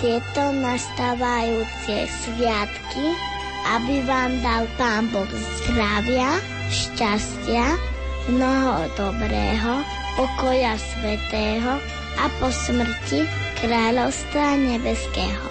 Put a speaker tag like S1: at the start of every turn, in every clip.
S1: tieto nastávajúce sviatky, aby vám dal Pán Boh zdravia, šťastia, mnoho dobrého, pokoja svetého a po smrti kráľovstva nebeského.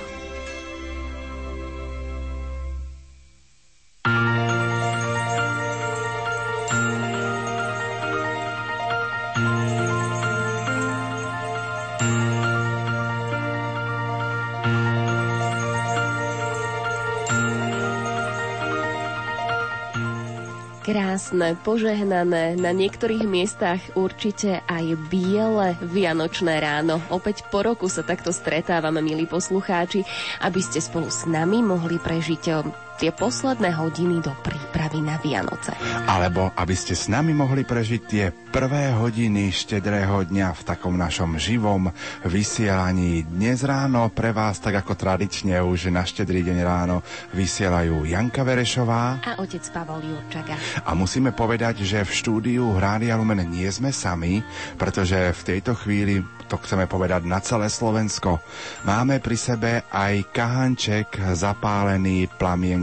S2: Krásne, požehnané, na niektorých miestach určite aj biele vianočné ráno. Opäť po roku sa takto stretávame, milí poslucháči, aby ste spolu s nami mohli prežiť tie posledné hodiny do prípravy na Vianoce.
S3: Alebo aby ste s nami mohli prežiť tie prvé hodiny štedrého dňa v takom našom živom vysielaní. Dnes ráno pre vás, tak ako tradične už na štedrý deň ráno, vysielajú Janka Verešová
S2: a otec Pavol Jurčaga.
S3: A musíme povedať, že v štúdiu Hrádia Lumen nie sme sami, pretože v tejto chvíli to chceme povedať na celé Slovensko. Máme pri sebe aj kahanček zapálený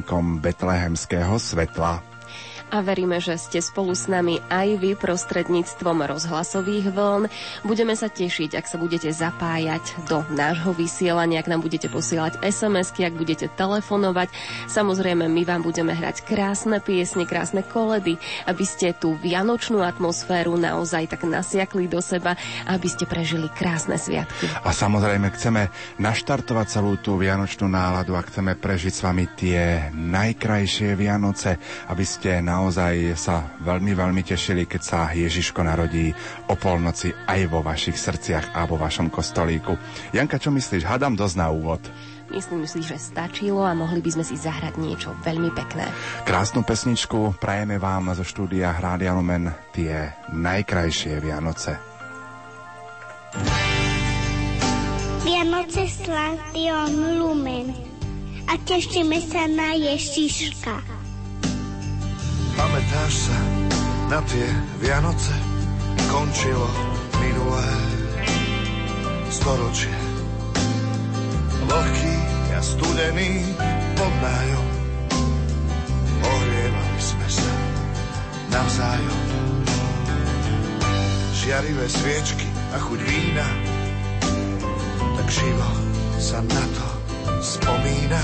S3: plamienkom betlehemského svetla
S2: a veríme, že ste spolu s nami aj vy prostredníctvom rozhlasových vln. Budeme sa tešiť, ak sa budete zapájať do nášho vysielania, ak nám budete posielať SMS-ky, ak budete telefonovať. Samozrejme, my vám budeme hrať krásne piesne, krásne koledy, aby ste tú vianočnú atmosféru naozaj tak nasiakli do seba, aby ste prežili krásne sviatky.
S3: A samozrejme chceme naštartovať celú tú vianočnú náladu a chceme prežiť s vami tie najkrajšie Vianoce, aby ste na naozaj sa veľmi, veľmi tešili, keď sa Ježiško narodí o polnoci aj vo vašich srdciach a vo vašom kostolíku. Janka, čo myslíš? Hadám dosť na úvod.
S2: Myslím si, že stačilo a mohli by sme si zahrať niečo veľmi pekné.
S3: Krásnu pesničku prajeme vám zo štúdia Hrádia Lumen tie najkrajšie Vianoce.
S1: Vianoce s Lumen a tešíme sa na Ježiška.
S4: Pamätáš sa na tie Vianoce? Končilo minulé storočie. Vlhký a studený pod nájom. Ohrievali sme sa navzájom. Žiarivé sviečky a chuť vína, tak živo sa na to spomína.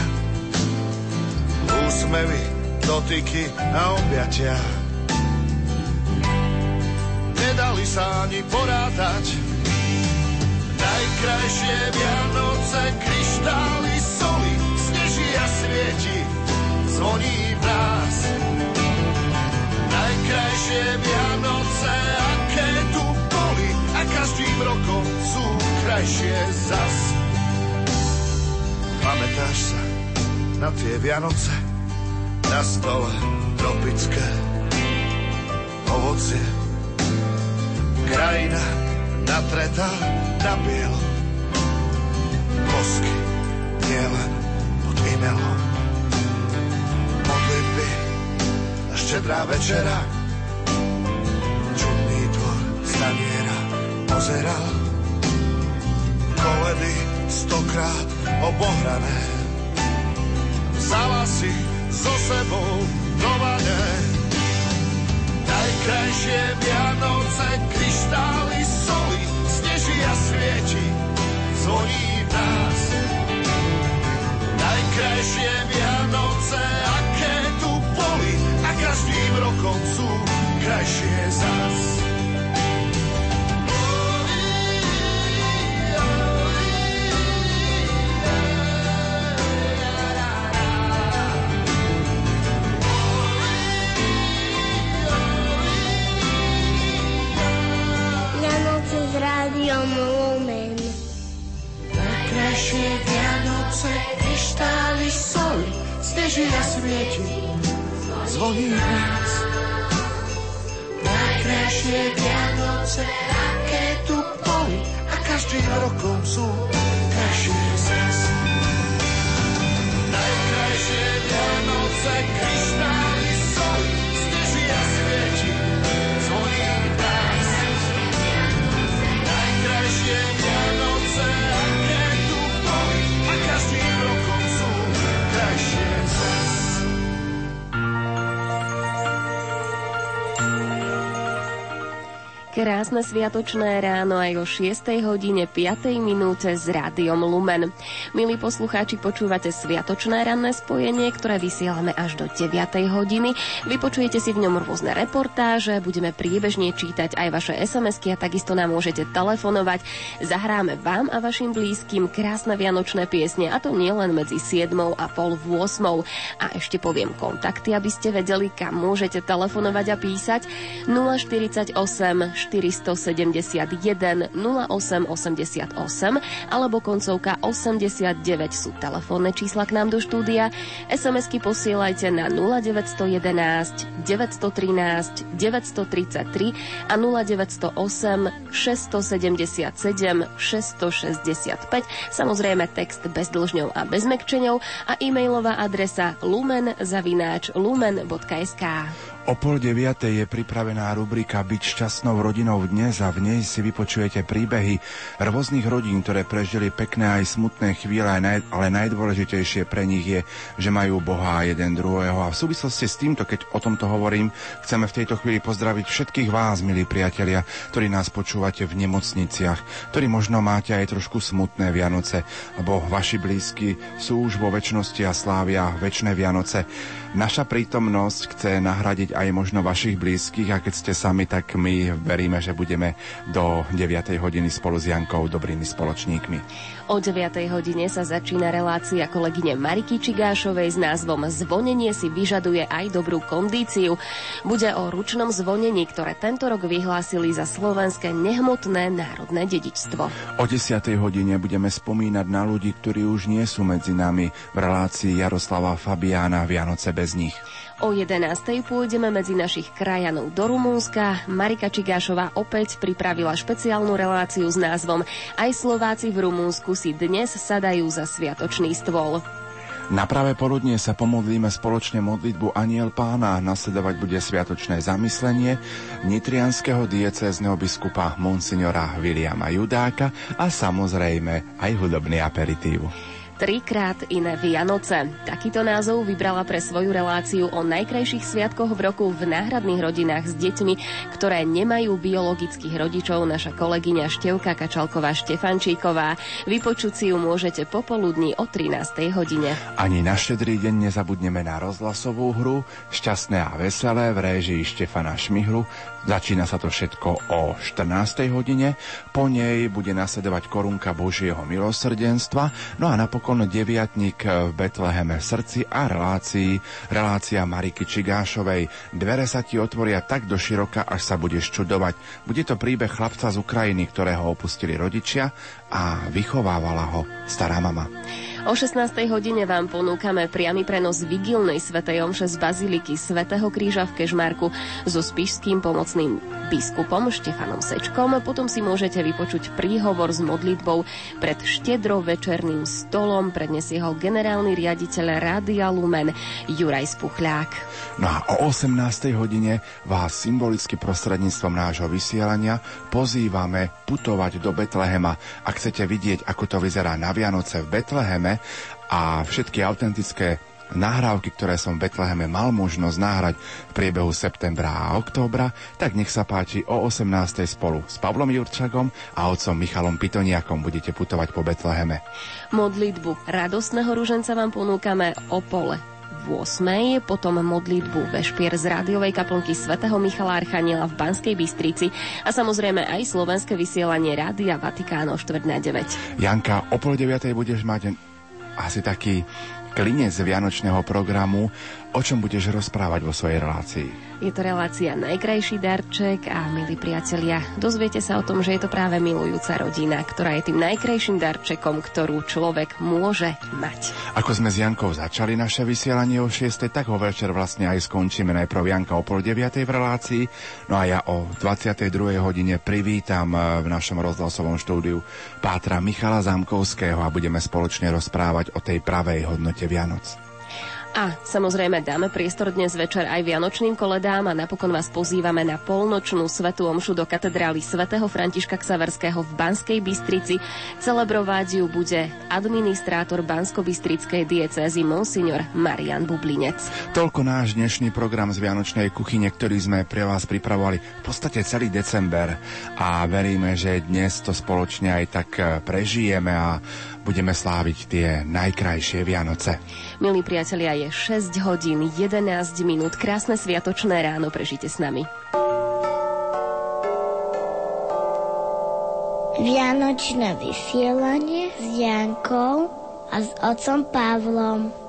S4: Úsmevy dotyky a objatia. Nedali sa ani porátať. Najkrajšie Vianoce, kryštály, soli, sneží a svieti, zvoní v nás. Najkrajšie Vianoce, aké tu boli, a každým rokom sú krajšie zas. Pamätáš sa na tie Vianoce? Na stole tropické ovocie. Krajina natretá na bielo. Bosky nielen pod imelom. Modlitby a štedrá večera. Čudný dvor staniera pozeral. Koledy stokrát obohrané. Vzala si so sebou do vane. Najkrajšie Vianoce, kryštály, soli, sneží a svieti, zvoní v nás. Najkrajšie Vianoce, aké tu boli, a každým rokom sú krajšie zas. Sneží a svieti, zvoní nás. Najkrajšie Vianoce, aké tu boli, a každým rokom sú krajšie zas. Najkrajšie Vianoce, kryštály,
S2: Krásne sviatočné ráno aj o 6. hodine 5. minúte s Rádiom Lumen. Milí poslucháči, počúvate sviatočné ranné spojenie, ktoré vysielame až do 9. hodiny. Vypočujete si v ňom rôzne reportáže, budeme priebežne čítať aj vaše SMS-ky a takisto nám môžete telefonovať. Zahráme vám a vašim blízkym krásne vianočné piesne a to nielen medzi 7 a pol 8. A ešte poviem kontakty, aby ste vedeli, kam môžete telefonovať a písať. 048 471 0888 alebo koncovka 89 sú telefónne čísla k nám do štúdia. SMS-ky posielajte na 0911 913 933 a 0908 677 665. Samozrejme text bez dlžňov a bez mekčeňov a e-mailová adresa lumen lumen.sk.
S3: O pol deviatej je pripravená rubrika Byť šťastnou rodinou dnes a v nej si vypočujete príbehy rôznych rodín, ktoré prežili pekné aj smutné chvíle, ale najdôležitejšie pre nich je, že majú Boha jeden druhého. A v súvislosti s týmto, keď o tomto hovorím, chceme v tejto chvíli pozdraviť všetkých vás, milí priatelia, ktorí nás počúvate v nemocniciach, ktorí možno máte aj trošku smutné Vianoce, lebo vaši blízky sú už vo väčšnosti a slávia väčšie Vianoce. Naša prítomnosť chce nahradiť aj možno vašich blízkych a keď ste sami, tak my veríme, že budeme do 9. hodiny spolu s Jankou dobrými spoločníkmi.
S2: O 9. hodine sa začína relácia kolegyne Mariky Čigášovej s názvom Zvonenie si vyžaduje aj dobrú kondíciu. Bude o ručnom zvonení, ktoré tento rok vyhlásili za slovenské nehmotné národné dedičstvo.
S3: O 10. hodine budeme spomínať na ľudí, ktorí už nie sú medzi nami v relácii Jaroslava Fabiána Vianoce bez nich.
S2: O 11. pôjdeme medzi našich krajanov do Rumúnska. Marika Čigášová opäť pripravila špeciálnu reláciu s názvom Aj Slováci v Rumúnsku si dnes sadajú za sviatočný stôl.
S3: Na pravé poludnie sa pomodlíme spoločne modlitbu Aniel pána. Nasledovať bude sviatočné zamyslenie nitrianského diecézneho biskupa Monsignora Viliama Judáka a samozrejme aj hudobný aperitív.
S2: Trikrát iné Vianoce. Takýto názov vybrala pre svoju reláciu o najkrajších sviatkoch v roku v náhradných rodinách s deťmi, ktoré nemajú biologických rodičov naša kolegyňa Števka Kačalková Štefančíková. Vypočuť si ju môžete popoludní o 13. hodine.
S3: Ani na štedrý deň nezabudneme na rozhlasovú hru Šťastné a veselé v réžii Štefana Šmihru Začína sa to všetko o 14. hodine, po nej bude nasledovať korunka Božieho milosrdenstva, no a napokon deviatník v Betleheme srdci a relácii, relácia Mariky Čigášovej. Dvere sa ti otvoria tak do široka, až sa budeš čudovať. Bude to príbeh chlapca z Ukrajiny, ktorého opustili rodičia a vychovávala ho stará mama.
S2: O 16. hodine vám ponúkame priamy prenos vigilnej svetej omše z Baziliky svätého Kríža v Kežmarku so spišským pomocným biskupom Štefanom Sečkom. Potom si môžete vypočuť príhovor s modlitbou pred štedro večerným stolom. Prednesie ho generálny riaditeľ Rádia Lumen Juraj Spuchľák.
S3: No a o 18. hodine vás symbolicky prostredníctvom nášho vysielania pozývame putovať do Betlehema. Ak chcete vidieť, ako to vyzerá na Vianoce v Betleheme, a všetky autentické nahrávky, ktoré som v Betleheme mal možnosť náhrať v priebehu septembra a októbra, tak nech sa páči o 18. spolu s Pavlom Jurčagom a otcom Michalom Pitoniakom budete putovať po Betleheme.
S2: Modlitbu radostného ruženca vám ponúkame o pole v 8. potom modlitbu Vešpier z rádiovej kaplnky svätého Michala Archaniela v Banskej Bystrici a samozrejme aj slovenské vysielanie Rádia Vatikáno 4 na 9.
S3: Janka, o pol 9. budeš mať asi taký klinec vianočného programu O čom budeš rozprávať vo svojej relácii?
S2: Je to relácia Najkrajší darček a milí priatelia, dozviete sa o tom, že je to práve milujúca rodina, ktorá je tým najkrajším darčekom, ktorú človek môže mať.
S3: Ako sme s Jankou začali naše vysielanie o 6, tak ho večer vlastne aj skončíme. Najprv Janka o pol 9 v relácii, no a ja o 22. hodine privítam eh, v našom rozhlasovom štúdiu Pátra Michala Zamkovského a budeme spoločne rozprávať o tej pravej hodnote Vianoc.
S2: A samozrejme dáme priestor dnes večer aj vianočným koledám a napokon vás pozývame na polnočnú svetú omšu do katedrály svätého Františka Ksaverského v Banskej Bystrici. Celebrovať ju bude administrátor Bansko-Bystrickej diecézy Monsignor Marian Bublinec.
S3: Toľko náš dnešný program z Vianočnej kuchyne, ktorý sme pre vás pripravovali v podstate celý december a veríme, že dnes to spoločne aj tak prežijeme a budeme sláviť tie najkrajšie Vianoce.
S2: Milí priatelia, je 6 hodín 11 minút. Krásne sviatočné ráno prežite s nami.
S5: Vianočné vysielanie s Jankou a s otcom Pavlom.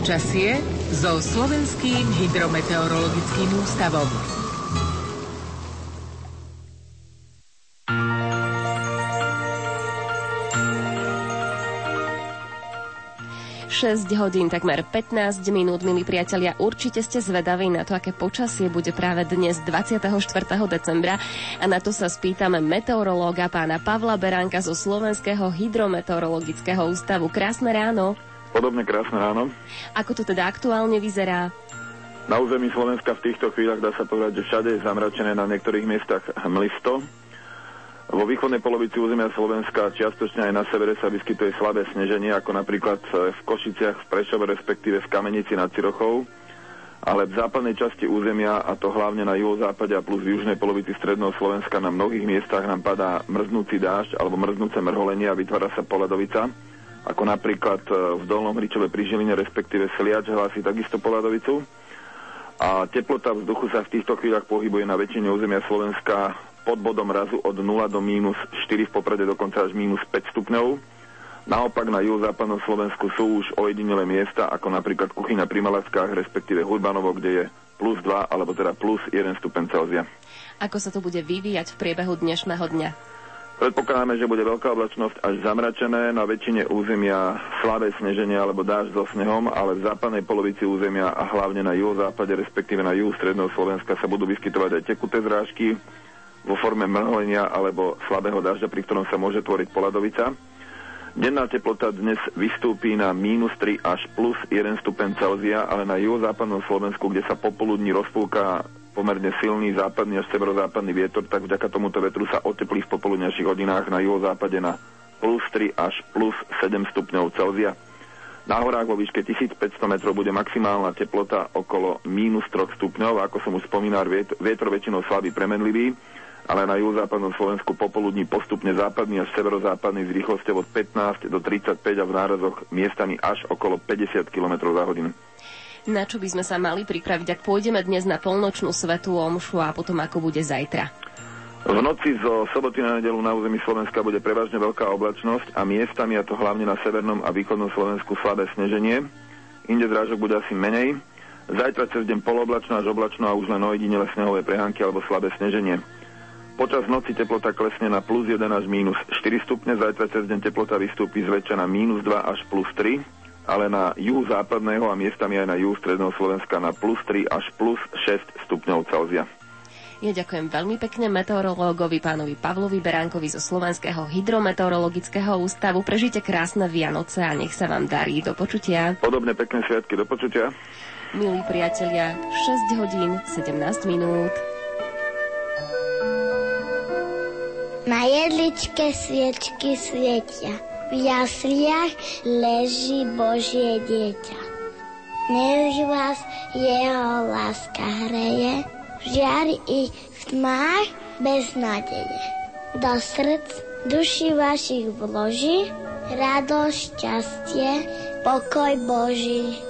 S6: Počasie so Slovenským hydrometeorologickým ústavom.
S2: hodín, takmer 15 minút, milí priatelia. Určite ste zvedaví na to, aké počasie bude práve dnes 24. decembra a na to sa spýtame meteorológa pána Pavla Beránka zo Slovenského hydrometeorologického ústavu. Krásne ráno.
S7: Podobne krásne ráno.
S2: Ako to teda aktuálne vyzerá?
S7: Na území Slovenska v týchto chvíľach dá sa povedať, že všade je zamračené na niektorých miestach mlisto. Vo východnej polovici územia Slovenska, čiastočne aj na severe sa vyskytuje slabé sneženie, ako napríklad v Košiciach, v Prešove, respektíve v Kamenici nad Cirochou, ale v západnej časti územia, a to hlavne na juhozápade a plus v južnej polovici stredného Slovenska, na mnohých miestach nám padá mrznúci dážď alebo mrznúce mrholenie a vytvára sa poledovica, ako napríklad e, v Dolnom Hričove pri Žiline, respektíve Sliač hlási takisto poledovicu. A teplota vzduchu sa v týchto chvíľach pohybuje na väčšine územia Slovenska pod bodom razu od 0 do mínus 4 v poprade dokonca až mínus 5 stupňov. Naopak na juhozápadnom Slovensku sú už ojedinelé miesta, ako napríklad kuchyňa pri Malackách, respektíve Hurbanovo, kde je plus 2, alebo teda plus 1 stupen Celzia.
S2: Ako sa to bude vyvíjať v priebehu dnešného dňa?
S7: Predpokladáme, že bude veľká oblačnosť až zamračené, na väčšine územia slabé sneženie alebo dáž so snehom, ale v západnej polovici územia a hlavne na juhozápade, respektíve na juhu stredného Slovenska sa budú vyskytovať aj tekuté zrážky, vo forme mrholenia alebo slabého dažďa, pri ktorom sa môže tvoriť poladovica. Denná teplota dnes vystúpi na mínus 3 až plus 1 stupen Celzia, ale na juhozápadnom Slovensku, kde sa popoludní rozpúka pomerne silný západný až severozápadný vietor, tak vďaka tomuto vetru sa oteplí v popoludnejších hodinách na juhozápade na plus 3 až plus 7 stupňov Celzia. Na horách vo výške 1500 metrov bude maximálna teplota okolo mínus 3 stupňov, ako som už spomínal, vietor väčšinou slabý premenlivý ale na juhozápadnom Slovensku popoludní postupne západný až severozápadný s rýchlosťou od 15 do 35 a v nárazoch miestami až okolo 50 km za hodinu.
S2: Na čo by sme sa mali pripraviť, ak pôjdeme dnes na polnočnú svetú omšu a potom ako bude zajtra?
S7: V noci zo soboty na nedelu na území Slovenska bude prevažne veľká oblačnosť a miestami, a to hlavne na severnom a východnom Slovensku, slabé sneženie. Inde zrážok bude asi menej. Zajtra cez deň poloblačno až oblačno a už len ojedinele snehové prehánky alebo slabé sneženie. Počas noci teplota klesne na plus 1 až minus 4 stupne, zajtra cez deň teplota vystúpi zväčša na minus 2 až plus 3, ale na juhu západného a miestami aj na juhu stredného Slovenska na plus 3 až plus 6 stupňov Celzia.
S2: Ja ďakujem veľmi pekne meteorológovi pánovi Pavlovi Beránkovi zo Slovenského hydrometeorologického ústavu. Prežite krásne Vianoce a nech sa vám darí. Do počutia.
S7: Podobne pekné sviatky. Do počutia.
S2: Milí priatelia, 6 hodín 17 minút.
S8: Na jedličke sviečky svietia, v jasliach leží Božie dieťa. Nech vás jeho láska hreje, v žiari i v tmách bez nádeje. Do srdc duši vašich vloží, radosť, šťastie, pokoj Boží.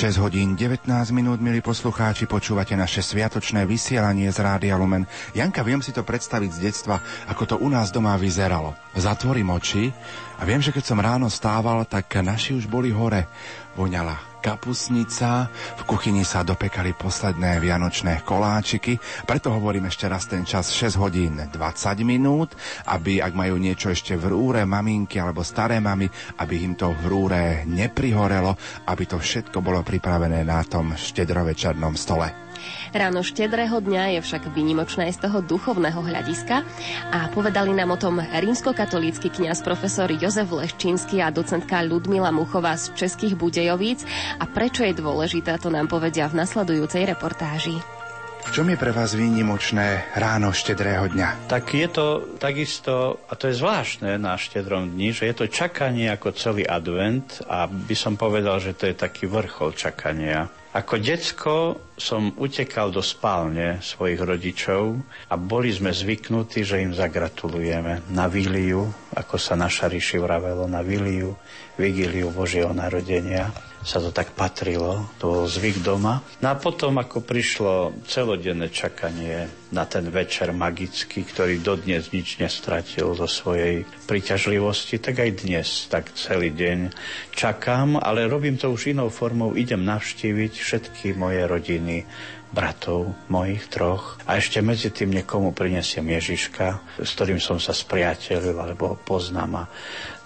S3: Hodín 19 minút, milí poslucháči, počúvate naše sviatočné vysielanie z Rádia Lumen. Janka, viem si to predstaviť z detstva, ako to u nás doma vyzeralo. Zatvorím oči a viem, že keď som ráno stával, tak naši už boli hore. Voňala kapusnica, v kuchyni sa dopekali posledné vianočné koláčiky, preto hovorím ešte raz ten čas 6 hodín 20 minút, aby ak majú niečo ešte v rúre maminky alebo staré mamy, aby im to v rúre neprihorelo, aby to všetko bolo pripravené na tom štedrovečernom stole.
S2: Ráno štedrého dňa je však vynimočné z toho duchovného hľadiska a povedali nám o tom rímskokatolícky kňaz profesor Jozef Leščínsky a docentka Ludmila Muchová z Českých Budejovíc a prečo je dôležité, to nám povedia v nasledujúcej reportáži.
S3: V čom je pre vás výnimočné ráno štedrého dňa?
S9: Tak je to takisto, a to je zvláštne na štedrom dni, že je to čakanie ako celý advent a by som povedal, že to je taký vrchol čakania. Ako decko som utekal do spálne svojich rodičov a boli sme zvyknutí, že im zagratulujeme. Na Viliu, ako sa naša ríši vravelo, na Viliu, Vigíliu Božieho narodenia sa to tak patrilo, to bol zvyk doma. No a potom, ako prišlo celodenné čakanie na ten večer magický, ktorý dodnes nič nestratil zo svojej príťažlivosti, tak aj dnes, tak celý deň čakám, ale robím to už inou formou, idem navštíviť všetky moje rodiny, bratov mojich troch a ešte medzi tým niekomu prinesiem Ježiška, s ktorým som sa spriateľil alebo poznám a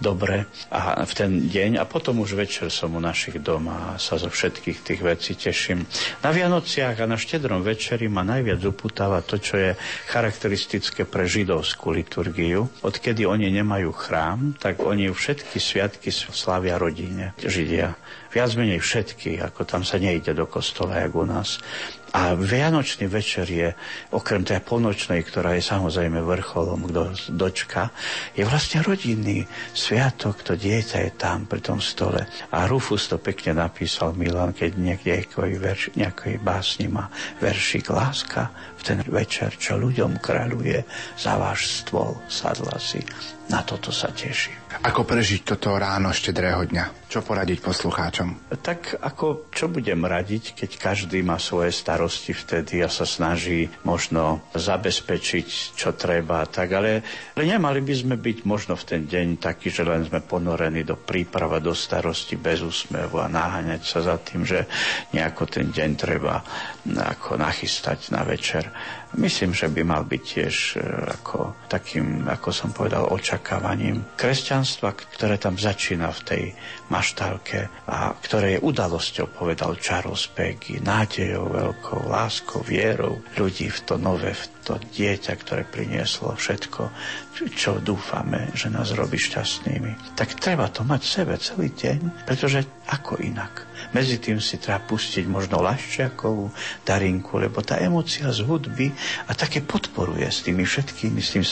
S9: dobre a v ten deň a potom už večer som u našich doma a sa zo všetkých tých vecí teším. Na Vianociach a na štedrom večeri ma najviac uputáva to, čo je charakteristické pre židovskú liturgiu. Odkedy oni nemajú chrám, tak oni všetky sviatky slavia rodine, Židia viac menej všetky, ako tam sa nejde do kostola, jak u nás. A Vianočný večer je, okrem tej polnočnej, ktorá je samozrejme vrcholom, kto dočka, je vlastne rodinný sviatok, to dieťa je tam pri tom stole. A Rufus to pekne napísal Milan, keď niekde verš, nejakej básni má veršik Láska v ten večer, čo ľuďom kráľuje, za váš stôl sadla si. Na toto sa teším.
S3: Ako prežiť toto ráno štedrého dňa? Čo poradiť poslucháčom?
S9: Tak ako, čo budem radiť, keď každý má svoje starosti vtedy a sa snaží možno zabezpečiť, čo treba, tak ale, ale nemali by sme byť možno v ten deň taký, že len sme ponorení do príprava, do starosti bez úsmevu a naháňať sa za tým, že nejako ten deň treba ako nachystať na večer. Myslím, že by mal byť tiež e, ako takým, ako som povedal, očakávaním kresťanstva, ktoré tam začína v tej maštálke a ktoré je udalosťou, povedal Charles Peggy, nádejou veľkou, láskou, vierou ľudí v to nové, v to dieťa, ktoré prinieslo všetko, čo dúfame, že nás robí šťastnými. Tak treba to mať v sebe celý deň, pretože ako inak? Medzi tým si treba pustiť možno Laščiakovú darinku, lebo tá emocia z hudby a také podporuje s tými všetkými, s tým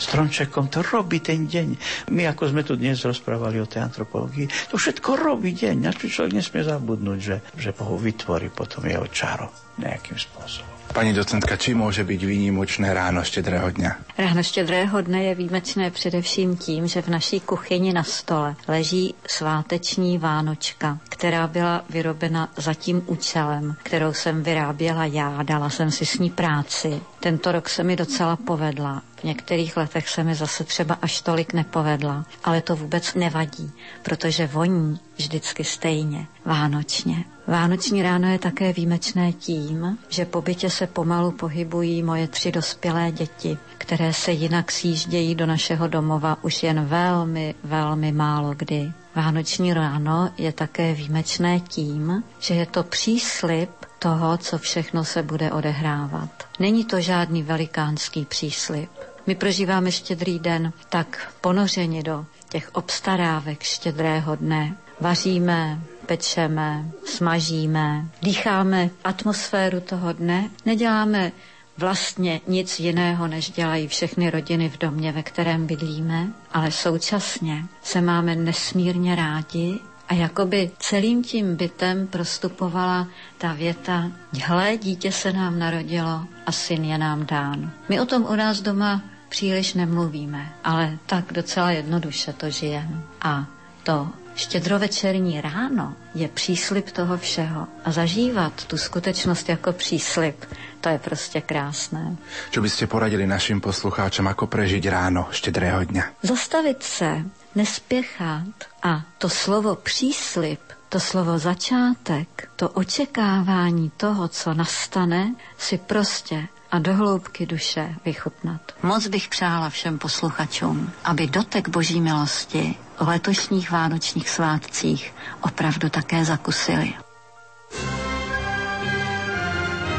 S9: stromčekom, to robí ten deň. My, ako sme tu dnes rozprávali o tej antropológii, to všetko robí deň, na čo človek nesmie zabudnúť, že, že Bohu vytvorí potom jeho čaro nejakým spôsobom.
S3: Pani docentka, či může být výnimočné ráno štědrého dňa?
S10: Ráno štědrého dne je výjimečné především tím, že v naší kuchyni na stole leží sváteční vánočka, která byla vyrobena za tím účelem, kterou jsem vyráběla já, dala jsem si s ní práci. Tento rok se mi docela povedla. V některých letech se mi zase třeba až tolik nepovedla, ale to vůbec nevadí, protože voní vždycky stejně, vánočně. Vánoční ráno je také výjimečné tím, že po bytě se pomalu pohybují moje tři dospělé děti, které se jinak sjíždějí do našeho domova už jen velmi, velmi málo kdy. Vánoční ráno je také výjimečné tím, že je to příslip toho, co všechno se bude odehrávat. Není to žádný velikánský příslip. My prožíváme štědrý den tak ponořeni do těch obstarávek štědrého dne. Vaříme, pečeme, smažíme, dýcháme atmosféru toho dne, neděláme vlastně nic jiného, než dělají všechny rodiny v domě, ve kterém bydlíme, ale současně se máme nesmírně rádi a jakoby celým tím bytem prostupovala ta věta, hle, dítě se nám narodilo a syn je nám dán. My o tom u nás doma příliš nemluvíme, ale tak docela jednoduše to žijeme. A to štědrovečerní ráno je příslip toho všeho. A zažívat tu skutečnost jako příslip, to je prostě krásné.
S3: Čo byste poradili našim poslucháčom, ako prežiť ráno štedrého dňa?
S10: Zastavit se, nespěchat a to slovo příslip to slovo začátek, to očekávání toho, co nastane, si prostě a do hloubky duše vychutnat. Moc bych přála všem posluchačům, aby dotek boží milosti o letošních vánočních svátcích opravdu také zakusili.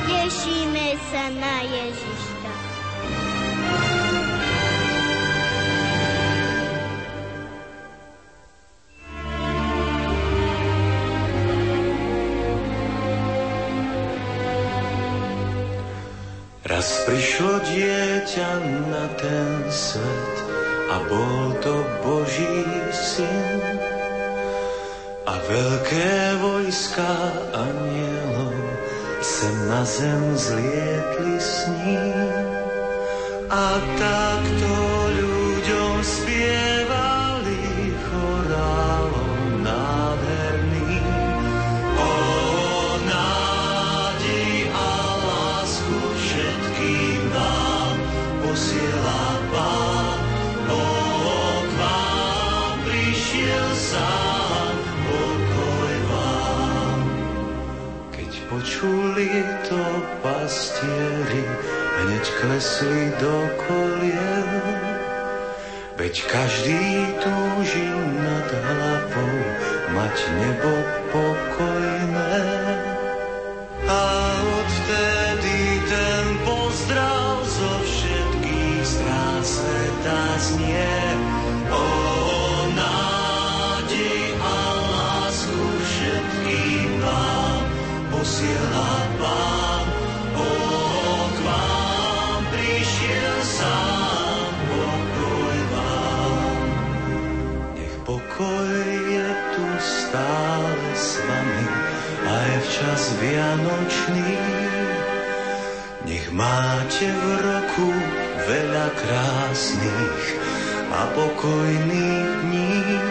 S1: Těšíme se na Ježiška.
S8: Raz prišlo dieťa na ten svet a bol to Boží syn. A veľké vojska anielov sem na zem zlietli s ním. A takto ľuďom spievali počuli to pastieri, hneď klesli do kolien. Veď každý túži nad hlavou mať nebo pokojné. A odvtedy ten pozdrav zo všetkých strán sveta znie. Čas Vianočný. Nech máte v roku veľa krásnych a pokojných dní.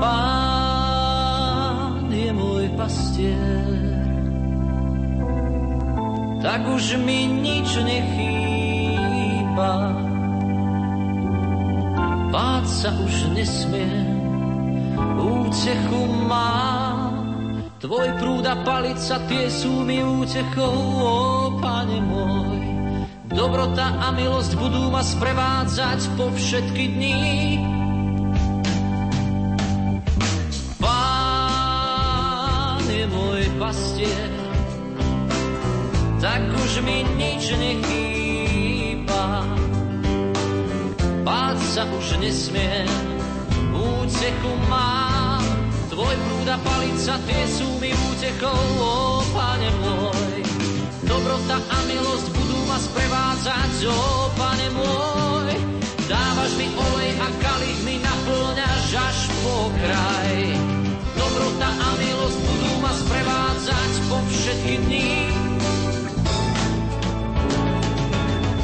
S11: Pán je môj pastier, tak už mi nič nechýba. Báť sa už nesmiem, útechu mám. Tvoj prúd a palica, tie sú mi útechou, ó Pane môj. Dobrota a milosť budú ma sprevádzať po všetky dní. Pastier, tak už mi nič nechýba. Báť sa už nesmiem, útechu mám. Tvoj prúd a palica, tie sú mi útechou, ó Pane môj. Dobrota a milosť budú ma sprevádzať, ó Pane môj. Dávaš mi olej a kalich mi naplňaš až po kraj. Dobrota a milosť budú ma sprevádzať po všetky dní.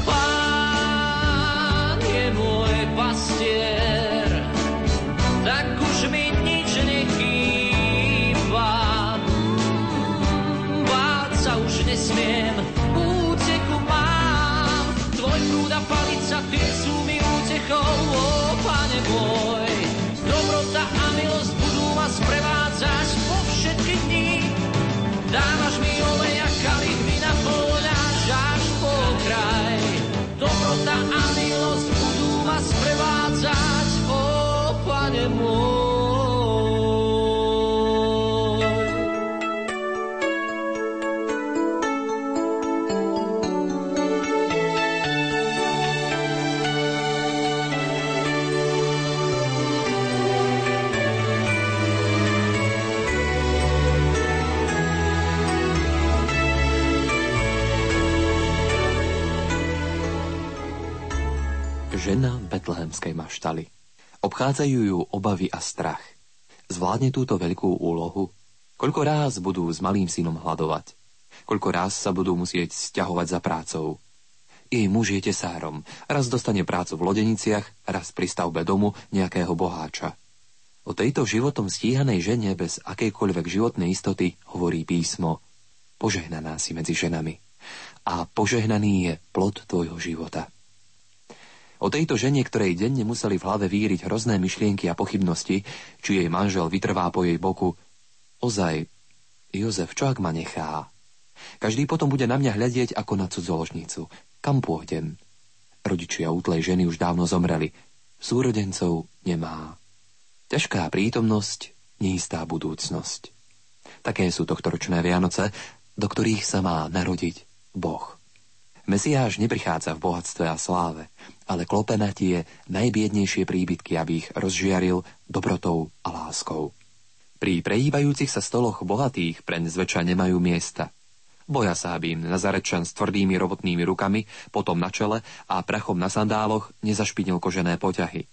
S11: Pán je môj pastier, tak už mi nič nechýba. Báť sa už nesmiem, úteku mám. Tvoj prúd a palica, tie sú mi útechou, ó Pane môj. Dobrota a milosť budú ma sprevádzať po všetky dní. Dávaš mi
S12: betlehemskej maštali. Obchádzajú ju obavy a strach. Zvládne túto veľkú úlohu? Koľko ráz budú s malým synom hľadovať? Koľko ráz sa budú musieť stiahovať za prácou? Jej muž je tesárom. Raz dostane prácu v lodeniciach, raz pri stavbe domu nejakého boháča. O tejto životom stíhanej žene bez akejkoľvek životnej istoty hovorí písmo Požehnaná si medzi ženami. A požehnaný je plod tvojho života. O tejto žene, ktorej denne museli v hlave víriť hrozné myšlienky a pochybnosti, či jej manžel vytrvá po jej boku. Ozaj, Jozef, čo ak ma nechá? Každý potom bude na mňa hľadieť ako na cudzoložnicu. Kam pôjdem? Rodičia útlej ženy už dávno zomreli. Súrodencov nemá. Ťažká prítomnosť, neistá budúcnosť. Také sú tohtoročné Vianoce, do ktorých sa má narodiť Boh. Mesiáš neprichádza v bohatstve a sláve, ale klope na tie najbiednejšie príbytky, aby ich rozžiaril dobrotou a láskou. Pri prejíbajúcich sa stoloch bohatých preň zväčša nemajú miesta. Boja sa, aby im Nazarečan s tvrdými robotnými rukami, potom na čele a prachom na sandáloch nezašpinil kožené poťahy.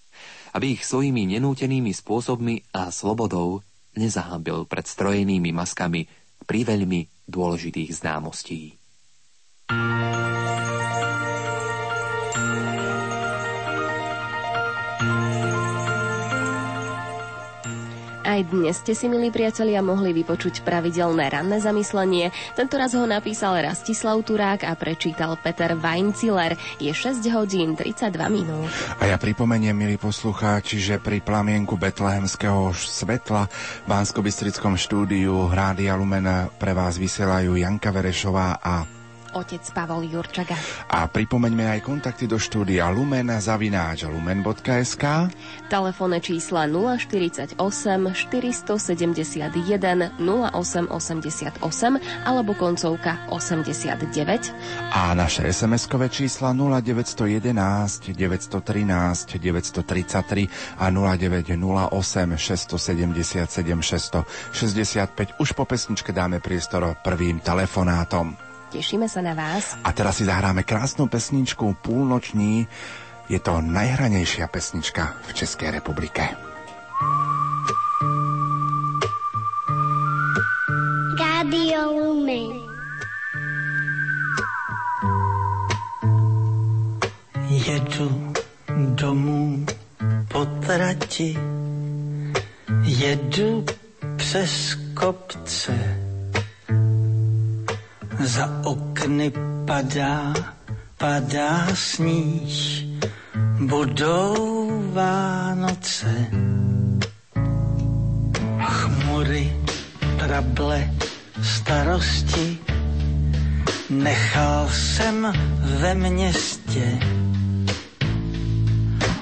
S12: Aby ich svojimi nenútenými spôsobmi a slobodou nezahambil pred strojenými maskami pri veľmi dôležitých známostí.
S2: Aj dnes ste si, milí priatelia, mohli vypočuť pravidelné ranné zamyslenie. Tento raz ho napísal Rastislav Turák a prečítal Peter Weinciller. Je 6 hodín 32 minút.
S3: A ja pripomeniem, milí poslucháči, že pri plamienku betlehemského svetla v bansko štúdiu Rádia Lumen pre vás vysielajú Janka Verešová a
S2: otec Pavol Jurčaga.
S3: A pripomeňme aj kontakty do štúdia lumen zavináč lumen.sk
S2: Telefónne čísla 048 471 0888 alebo koncovka 89
S3: a naše SMS-kové čísla 0911 913 933 a 0908 677 665. Už po pesničke dáme priestor prvým telefonátom.
S2: Tešíme sa na vás.
S3: A teraz si zahráme krásnu pesničku Púlnoční. Je to najhranejšia pesnička v Českej republike.
S1: Radio Lumen.
S13: Jedu domů po trati, jedu přes kopce za okny padá, padá sníh, budou Vánoce. Chmury, trable, starosti, nechal jsem ve městě.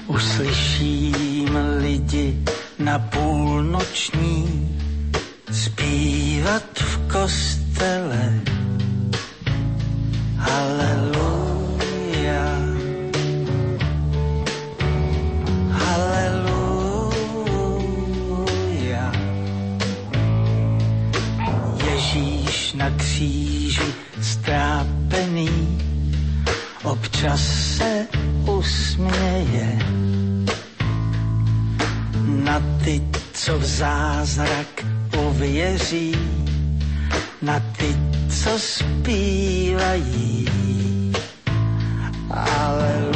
S13: Uslyším lidi na půlnoční zpívat v kostele zázrak uvěří, na ty, co zpívají. Aleluja.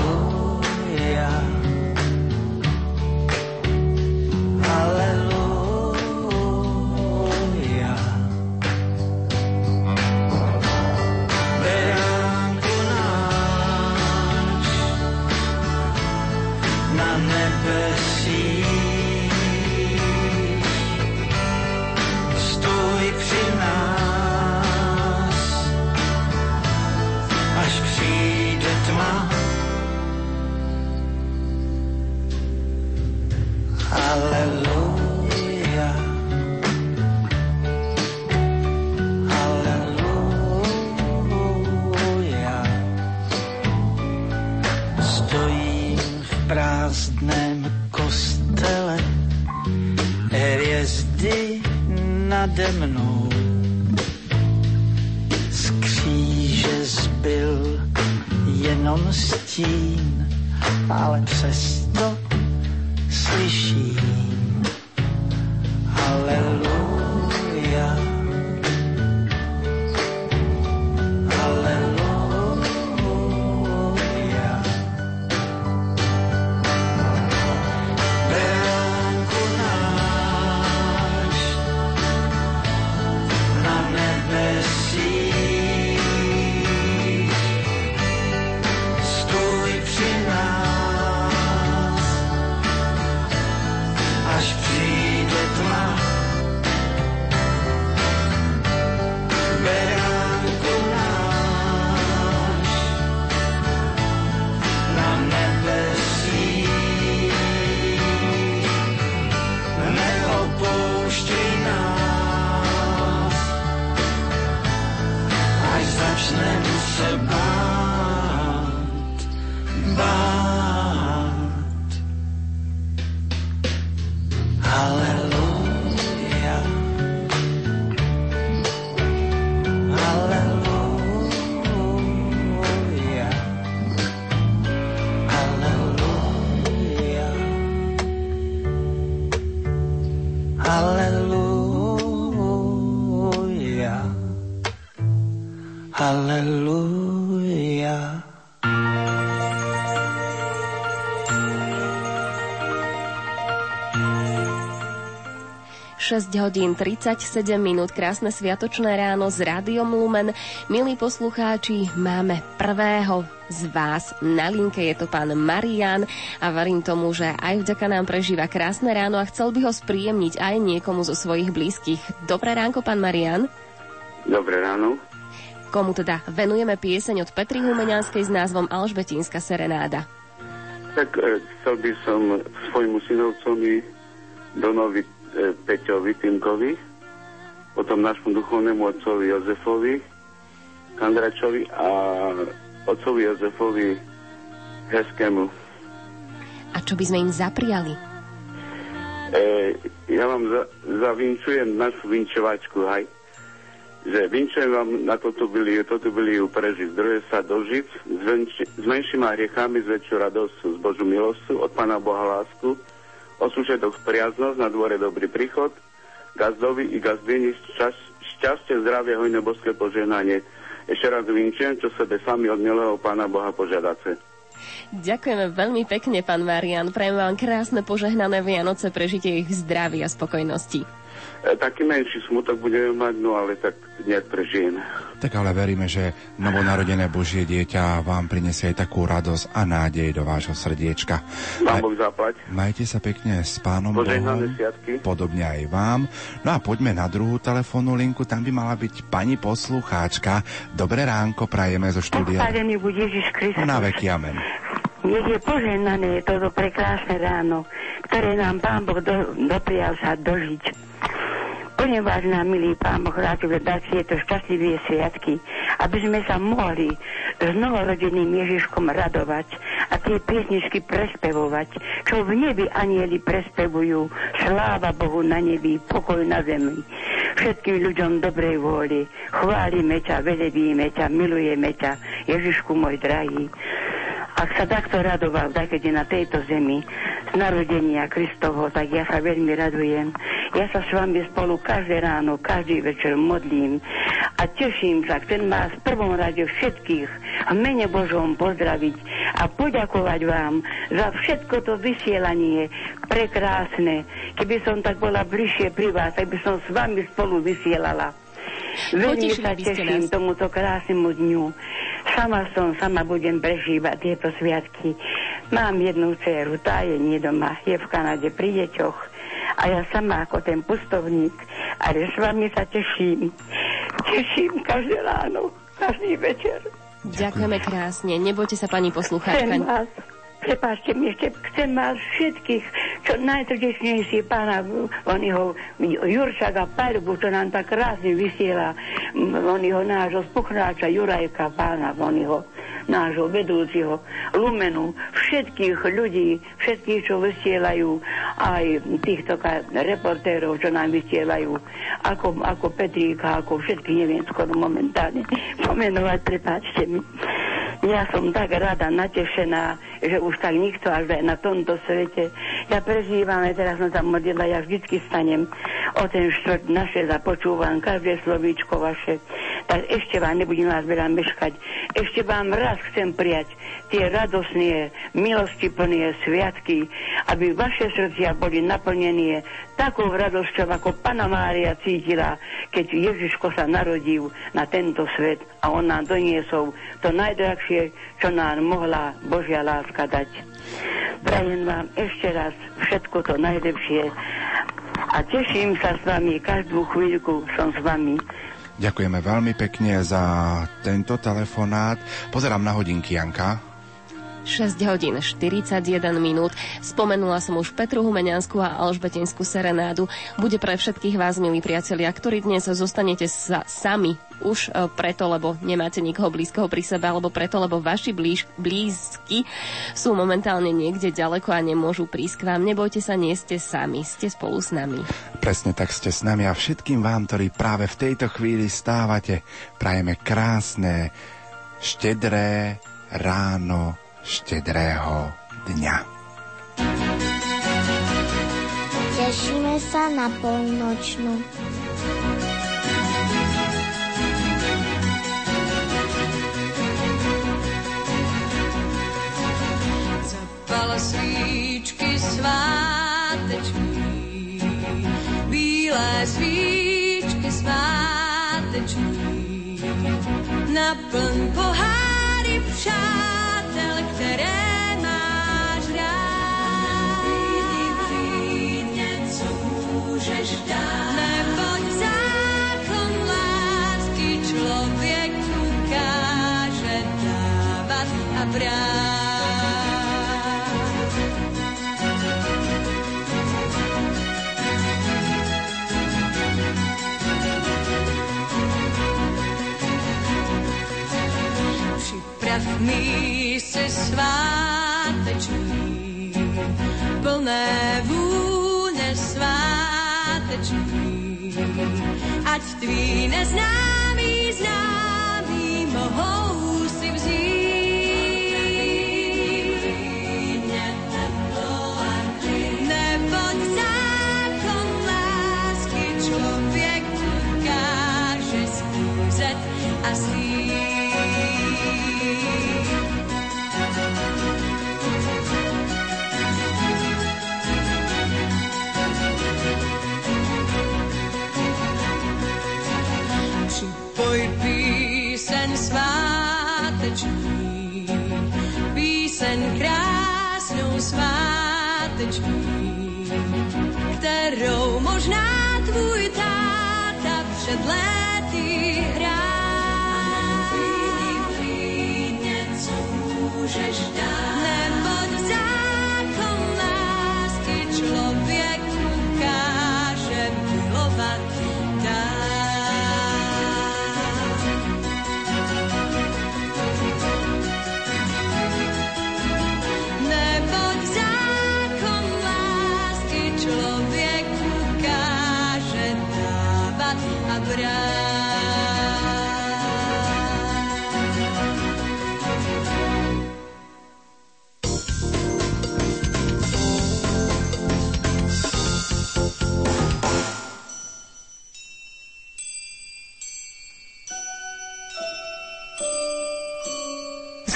S2: 6 hodín 37 minút, krásne sviatočné ráno s Rádiom Lumen. Milí poslucháči, máme prvého z vás na linke, je to pán Marian a verím tomu, že aj vďaka nám prežíva krásne ráno a chcel by ho spríjemniť aj niekomu zo svojich blízkych. Dobré ránko, pán Marian.
S14: Dobré ráno.
S2: Komu teda venujeme pieseň od Petry Humenianskej s názvom Alžbetínska serenáda.
S14: Tak e, chcel by som svojmu synovcovi Donovi Peťovi Timkovi, potom nášmu duchovnému otcovi Jozefovi Kandračovi a otcovi Jozefovi Hezkému.
S2: A čo by sme im zapriali?
S14: E, ja vám za, zavinčujem našu vinčovačku, haj. Že vinčujem vám na toto byli, toto byli prežiť. Zdroje sa dožiť s, menšíma hriechami, s väčšou radosťou, s Božú milosťou, od Pána Boha lásku, o sušetok priaznosť, na dvore dobrý príchod, gazdovi i gazdini šťas, šťastie, zdravie, hojné božské požehnanie. Ešte raz vinčujem, čo sebe sami od milého Pána Boha požiadace.
S2: Ďakujeme veľmi pekne, pán Marian. Prajem vám krásne požehnané Vianoce, prežitie ich v zdraví a spokojnosti.
S14: E, taký menší smutok budeme mať, no ale tak nejak prežijem.
S3: Tak ale veríme, že novonarodené Božie dieťa vám prinesie aj takú radosť a nádej do vášho srdiečka.
S14: Pán Boh zaplať.
S3: Majte sa pekne s pánom Bohom, podobne aj vám. No a poďme na druhú telefónnu linku, tam by mala byť pani poslucháčka. Dobré ránko, prajeme zo štúdia.
S15: Ježiš Kristus.
S3: Na veky, amen.
S15: Nech je požehnané toto prekrásne ráno, ktoré nám Pán Boh do, doprial sa dožiť. Plne vážna, milý Pán Boh, ti dať tieto šťastlivé sviatky, aby sme sa mohli s novorodeným Ježiškom radovať a tie piesničky prespevovať, čo v nebi anieli prespevujú. Sláva Bohu na nebi, pokoj na zemi. Všetkým ľuďom dobrej vôli. Chválime ťa, velebíme ťa, milujeme ťa, Ježišku môj drahý. Ak sa takto radoval, tak keď je na tejto zemi z narodenia Kristovho, tak ja sa veľmi radujem. Ja sa s vami spolu každé ráno, každý večer modlím a teším sa. Chcem vás v prvom rade všetkých v mene Božom pozdraviť a poďakovať vám za všetko to vysielanie prekrásne. Keby som tak bola bližšie pri vás, tak by som s vami spolu vysielala. Veľmi
S2: Potešili
S15: sa teším
S2: nás.
S15: tomuto krásnemu dňu. Sama som, sama budem prežívať tieto sviatky. Mám jednu dceru, tá je nie doma, je v Kanade pri deťoch. A ja sama ako ten pustovník, ale s vami sa teším. Teším každé ráno, každý večer.
S2: Ďakujeme krásne. Nebojte sa, pani poslucháčka.
S15: Prepáčte mi ešte, chcem vás všetkých, čo najtrdečnejšie pána oniho Jurčak a Perbu, čo nám tak krásne vysiela m, oniho nášho spuchnáča Jurajka, pána oniho nášho vedúciho Lumenu, všetkých ľudí, všetkých, čo vysielajú, aj týchto reportérov, čo nám vysielajú, ako, ako Petríka, ako všetky, neviem skoro momentálne pomenovať, prepáčte mi. Ja som tak rada, natešená, že už tak nikto až aj na tomto svete. Ja prežívam, aj teraz som sa modlila, ja vždycky stanem o ten štvrt naše započúvam, každé slovíčko vaše. Tak ešte vám nebudem vás veľa meškať. Ešte vám raz chcem prijať tie radosné, milosti plné sviatky, aby vaše srdcia boli naplnené takou radosťou, ako Pana Mária cítila, keď Ježiško sa narodil na tento svet a on nám doniesol to najdrahšie, čo nám mohla Božia láska dať. Prajem vám ešte raz všetko to najlepšie a teším sa s vami, každú chvíľku som s vami.
S3: Ďakujeme veľmi pekne za tento telefonát. Pozerám na hodinky, Janka.
S2: 6 hodín 41 minút. Spomenula som už Petru Humeniansku a Alžbetinskú serenádu. Bude pre všetkých vás, milí priatelia, ktorí dnes zostanete sa, sami už e, preto, lebo nemáte nikoho blízkoho pri sebe, alebo preto, lebo vaši blíž, blízky sú momentálne niekde ďaleko a nemôžu prísť k vám. Nebojte sa, nie ste sami, ste spolu s nami.
S3: Presne tak ste s nami a všetkým vám, ktorí práve v tejto chvíli stávate, prajeme krásne, štedré ráno štedrého dňa.
S1: Tešíme sa na polnočnú.
S5: Zapala svíčky svátečný, bílé svíčky svátečný, naplň poháry však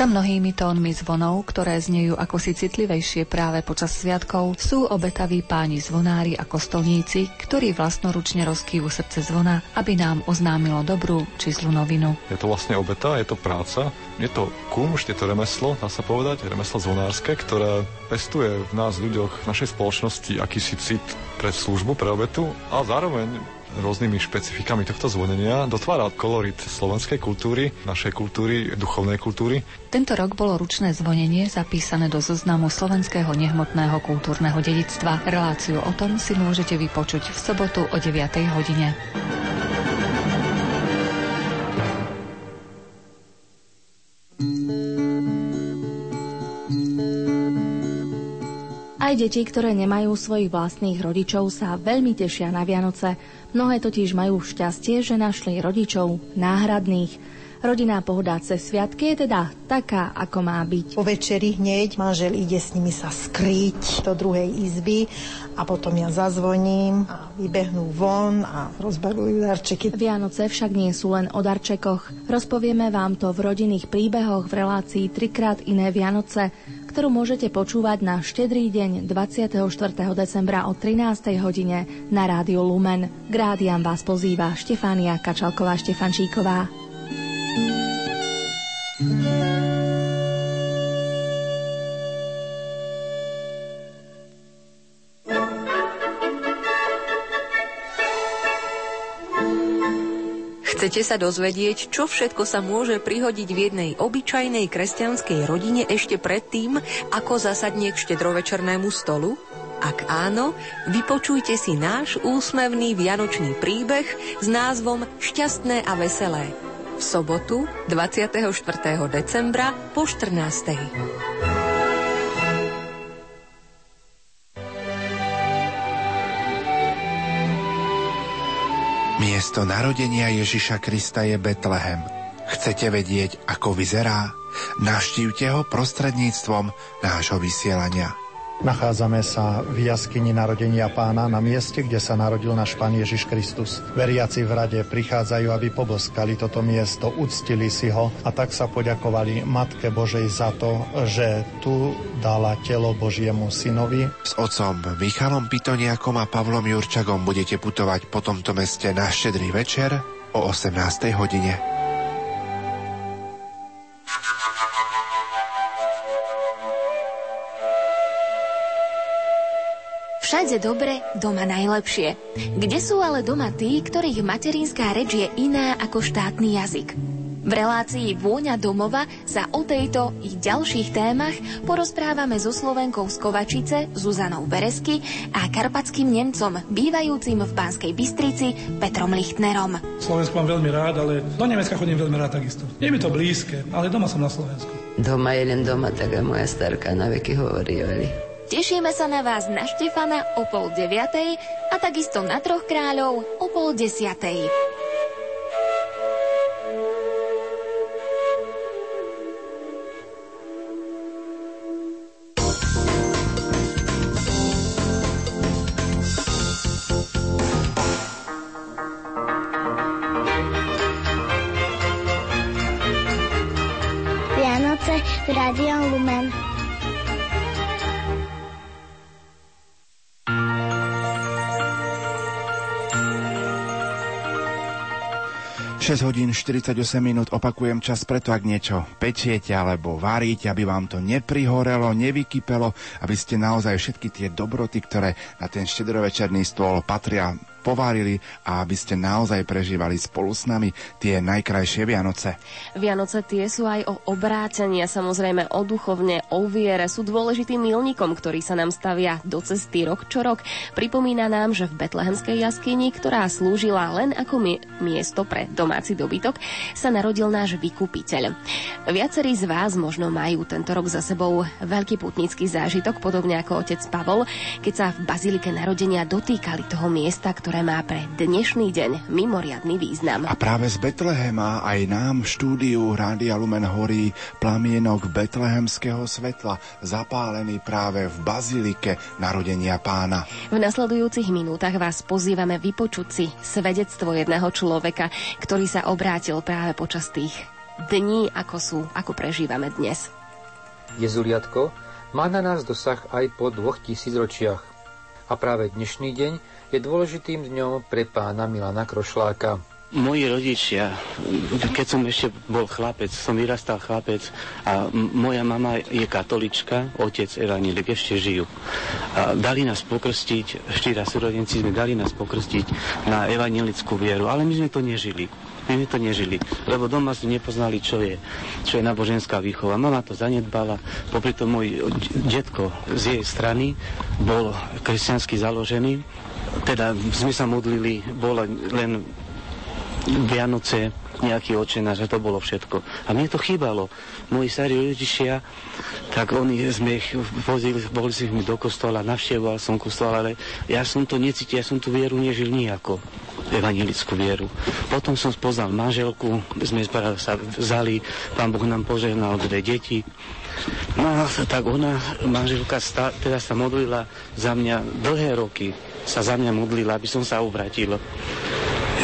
S16: Za mnohými tónmi zvonov, ktoré znejú ako si citlivejšie práve počas sviatkov, sú obetaví páni zvonári a kostolníci, ktorí vlastnoručne rozkývu srdce zvona, aby nám oznámilo dobrú či zlú novinu.
S17: Je to vlastne obeta, je to práca, je to kumšt, je to remeslo, dá sa povedať, remeslo zvonárske, ktoré pestuje v nás ľuďoch, v našej spoločnosti akýsi cit pre službu, pre obetu a zároveň rôznymi špecifikami tohto zvonenia dotvára kolorit slovenskej kultúry, našej kultúry, duchovnej kultúry.
S16: Tento rok bolo ručné zvonenie zapísané do zoznamu slovenského nehmotného kultúrneho dedictva. Reláciu o tom si môžete vypočuť v sobotu o 9. hodine.
S18: Aj deti, ktoré nemajú svojich vlastných rodičov, sa veľmi tešia na Vianoce. Mnohé totiž majú šťastie, že našli rodičov náhradných.
S19: Rodinná pohoda cez sviatky je teda taká, ako má byť.
S20: Po večeri hneď manžel ide s nimi sa skryť do druhej izby a potom ja zazvoním a vybehnú von a rozbavujú darčeky.
S19: Vianoce však nie sú len o darčekoch. Rozpovieme vám to v rodinných príbehoch v relácii Trikrát iné Vianoce, ktorú môžete počúvať na štedrý deň 24. decembra o 13. hodine na Rádiu Lumen. K rádiam vás pozýva Štefánia Kačalková-Štefančíková.
S18: Chcete sa dozvedieť, čo všetko sa môže prihodiť v jednej obyčajnej kresťanskej rodine ešte predtým, ako zasadne k štedrovečernému stolu? Ak áno, vypočujte si náš úsmevný vianočný príbeh s názvom Šťastné a veselé. V sobotu 24. decembra po 14.
S21: Miesto narodenia Ježiša Krista je Betlehem. Chcete vedieť, ako vyzerá? Navštívte ho prostredníctvom nášho vysielania.
S22: Nachádzame sa v jaskyni narodenia pána na mieste, kde sa narodil náš pán Ježiš Kristus. Veriaci v rade prichádzajú, aby poboskali toto miesto, uctili si ho a tak sa poďakovali Matke Božej za to, že tu dala telo Božiemu synovi.
S21: S otcom Michalom Pitoniakom a Pavlom Jurčagom budete putovať po tomto meste na štedrý večer o 18. hodine.
S19: Všade dobre, doma najlepšie. Kde sú ale doma tí, ktorých materinská reč je iná ako štátny jazyk? V relácii Vôňa domova sa o tejto i ďalších témach porozprávame so Slovenkou z Kovačice, Zuzanou Beresky a karpatským Nemcom, bývajúcim v Banskej Bystrici, Petrom Lichtnerom.
S23: Slovensku mám veľmi rád, ale do Nemecka chodím veľmi rád takisto. Je mi to blízke, ale doma som na Slovensku.
S24: Doma je len doma, tak moja starka na veky hovorí,
S19: Tešíme sa na vás na Štefana o pol deviatej a takisto na Troch kráľov o pol desiatej.
S3: 6 hodín 48 minút opakujem čas preto, ak niečo pečiete alebo varíte, aby vám to neprihorelo, nevykypelo, aby ste naozaj všetky tie dobroty, ktoré na ten štedrovečerný stôl patria, povárili a aby ste naozaj prežívali spolu s nami tie najkrajšie Vianoce.
S2: Vianoce tie sú aj o obrátení a samozrejme o duchovne, o viere. Sú dôležitým milníkom, ktorý sa nám stavia do cesty rok čo rok. Pripomína nám, že v Betlehemskej jaskyni, ktorá slúžila len ako mi- miesto pre domáci dobytok, sa narodil náš vykupiteľ. Viacerí z vás možno majú tento rok za sebou veľký putnický zážitok, podobne ako otec Pavol, keď sa v Bazilike narodenia dotýkali toho miesta, ktoré ktoré má pre dnešný deň mimoriadný význam.
S3: A práve z Betlehema aj nám v štúdiu Rádia Lumen horí plamienok betlehemského svetla, zapálený práve v bazilike narodenia pána.
S2: V nasledujúcich minútach vás pozývame vypočuť si svedectvo jedného človeka, ktorý sa obrátil práve počas tých dní, ako sú, ako prežívame dnes.
S25: Jezuliatko má na nás dosah aj po dvoch tisícročiach. A práve dnešný deň je dôležitým dňom pre pána Milana Krošláka.
S26: Moji rodičia, keď som ešte bol chlapec, som vyrastal chlapec a moja mama je katolička, otec evanílik, ešte žijú. A dali nás pokrstiť, štyria súrodenci sme dali nás pokrstiť na evanílickú vieru, ale my sme to nežili. My sme to nežili, lebo doma sme nepoznali, čo je, čo je náboženská výchova. Mama to zanedbala, popri tom môj detko z jej strany bol kresťansky založený, teda sme sa modlili, bola len Vianoce, nejaký očena, že to bolo všetko. A mne to chýbalo. Moji starí rodičia, tak oni sme ich vozili, boli si mi do kostola, navštevoval som kostol, ale ja som to necítil, ja som tú vieru nežil nijako evangelickú vieru. Potom som spoznal manželku, sme sa vzali, pán Boh nám požehnal dve deti. No tak ona, manželka, stá, teda sa modlila za mňa dlhé roky, sa za mňa modlila, aby som sa obratil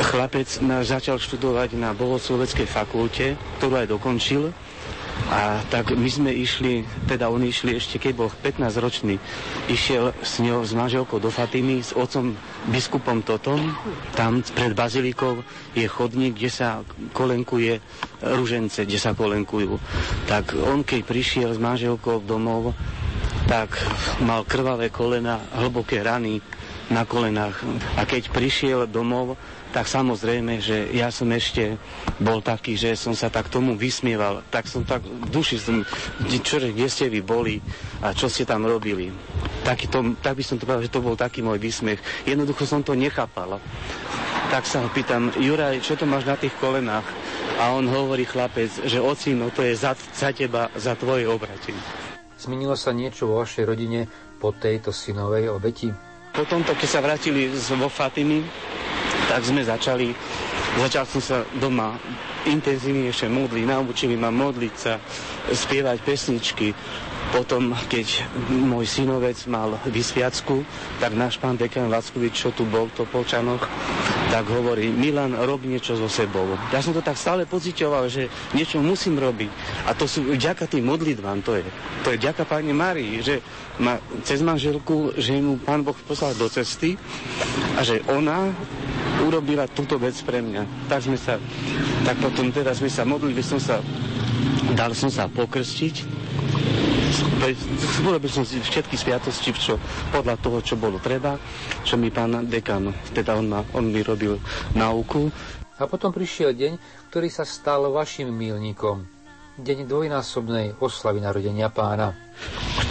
S26: chlapec začal študovať na bohosloveckej fakulte, ktorú aj dokončil. A tak my sme išli, teda oni išli ešte, keď bol 15 ročný, išiel s ňou, s manželkou do Fatimy, s otcom biskupom Totom. Tam pred bazilikou je chodník, kde sa kolenkuje ružence, kde sa kolenkujú. Tak on, keď prišiel s manželkou domov, tak mal krvavé kolena, hlboké rany na kolenách. A keď prišiel domov, tak samozrejme, že ja som ešte bol taký, že som sa tak tomu vysmieval. Tak som tak v duši som, čo, kde ste vy boli a čo ste tam robili. Taký to, tak by som to povedal, že to bol taký môj vysmiech. Jednoducho som to nechápal. Tak sa ho pýtam, Juraj, čo to máš na tých kolenách? A on hovorí chlapec, že ocino, to je za, za teba, za tvoje obrati.
S25: Zmenilo sa niečo vo vašej rodine po tejto synovej obeti?
S26: Potom to, keď sa vrátili z vo Fatimy, tak sme začali, začal som sa doma intenzívnejšie modliť, naučili ma modliť sa, spievať pesničky. Potom, keď môj synovec mal vysviacku, tak náš pán dekan Lackovič, čo tu bol v Topolčanoch, tak hovorí, Milan, rob niečo so sebou. Ja som to tak stále pocitoval, že niečo musím robiť. A to sú vďaka tým modlitbám, to je. To je vďaka pani Marii, že ma cez manželku, že mu pán Boh poslal do cesty a že ona urobila túto vec pre mňa. Tak sme sa, tak potom teda sme sa modlili, som sa, dal som sa pokrstiť, urobil som si všetky sviatosti, čo, podľa toho, čo bolo treba, čo mi pán dekan, teda on, ma, on mi robil nauku.
S25: A potom prišiel deň, ktorý sa stal vašim milníkom. Deň dvojnásobnej oslavy narodenia pána.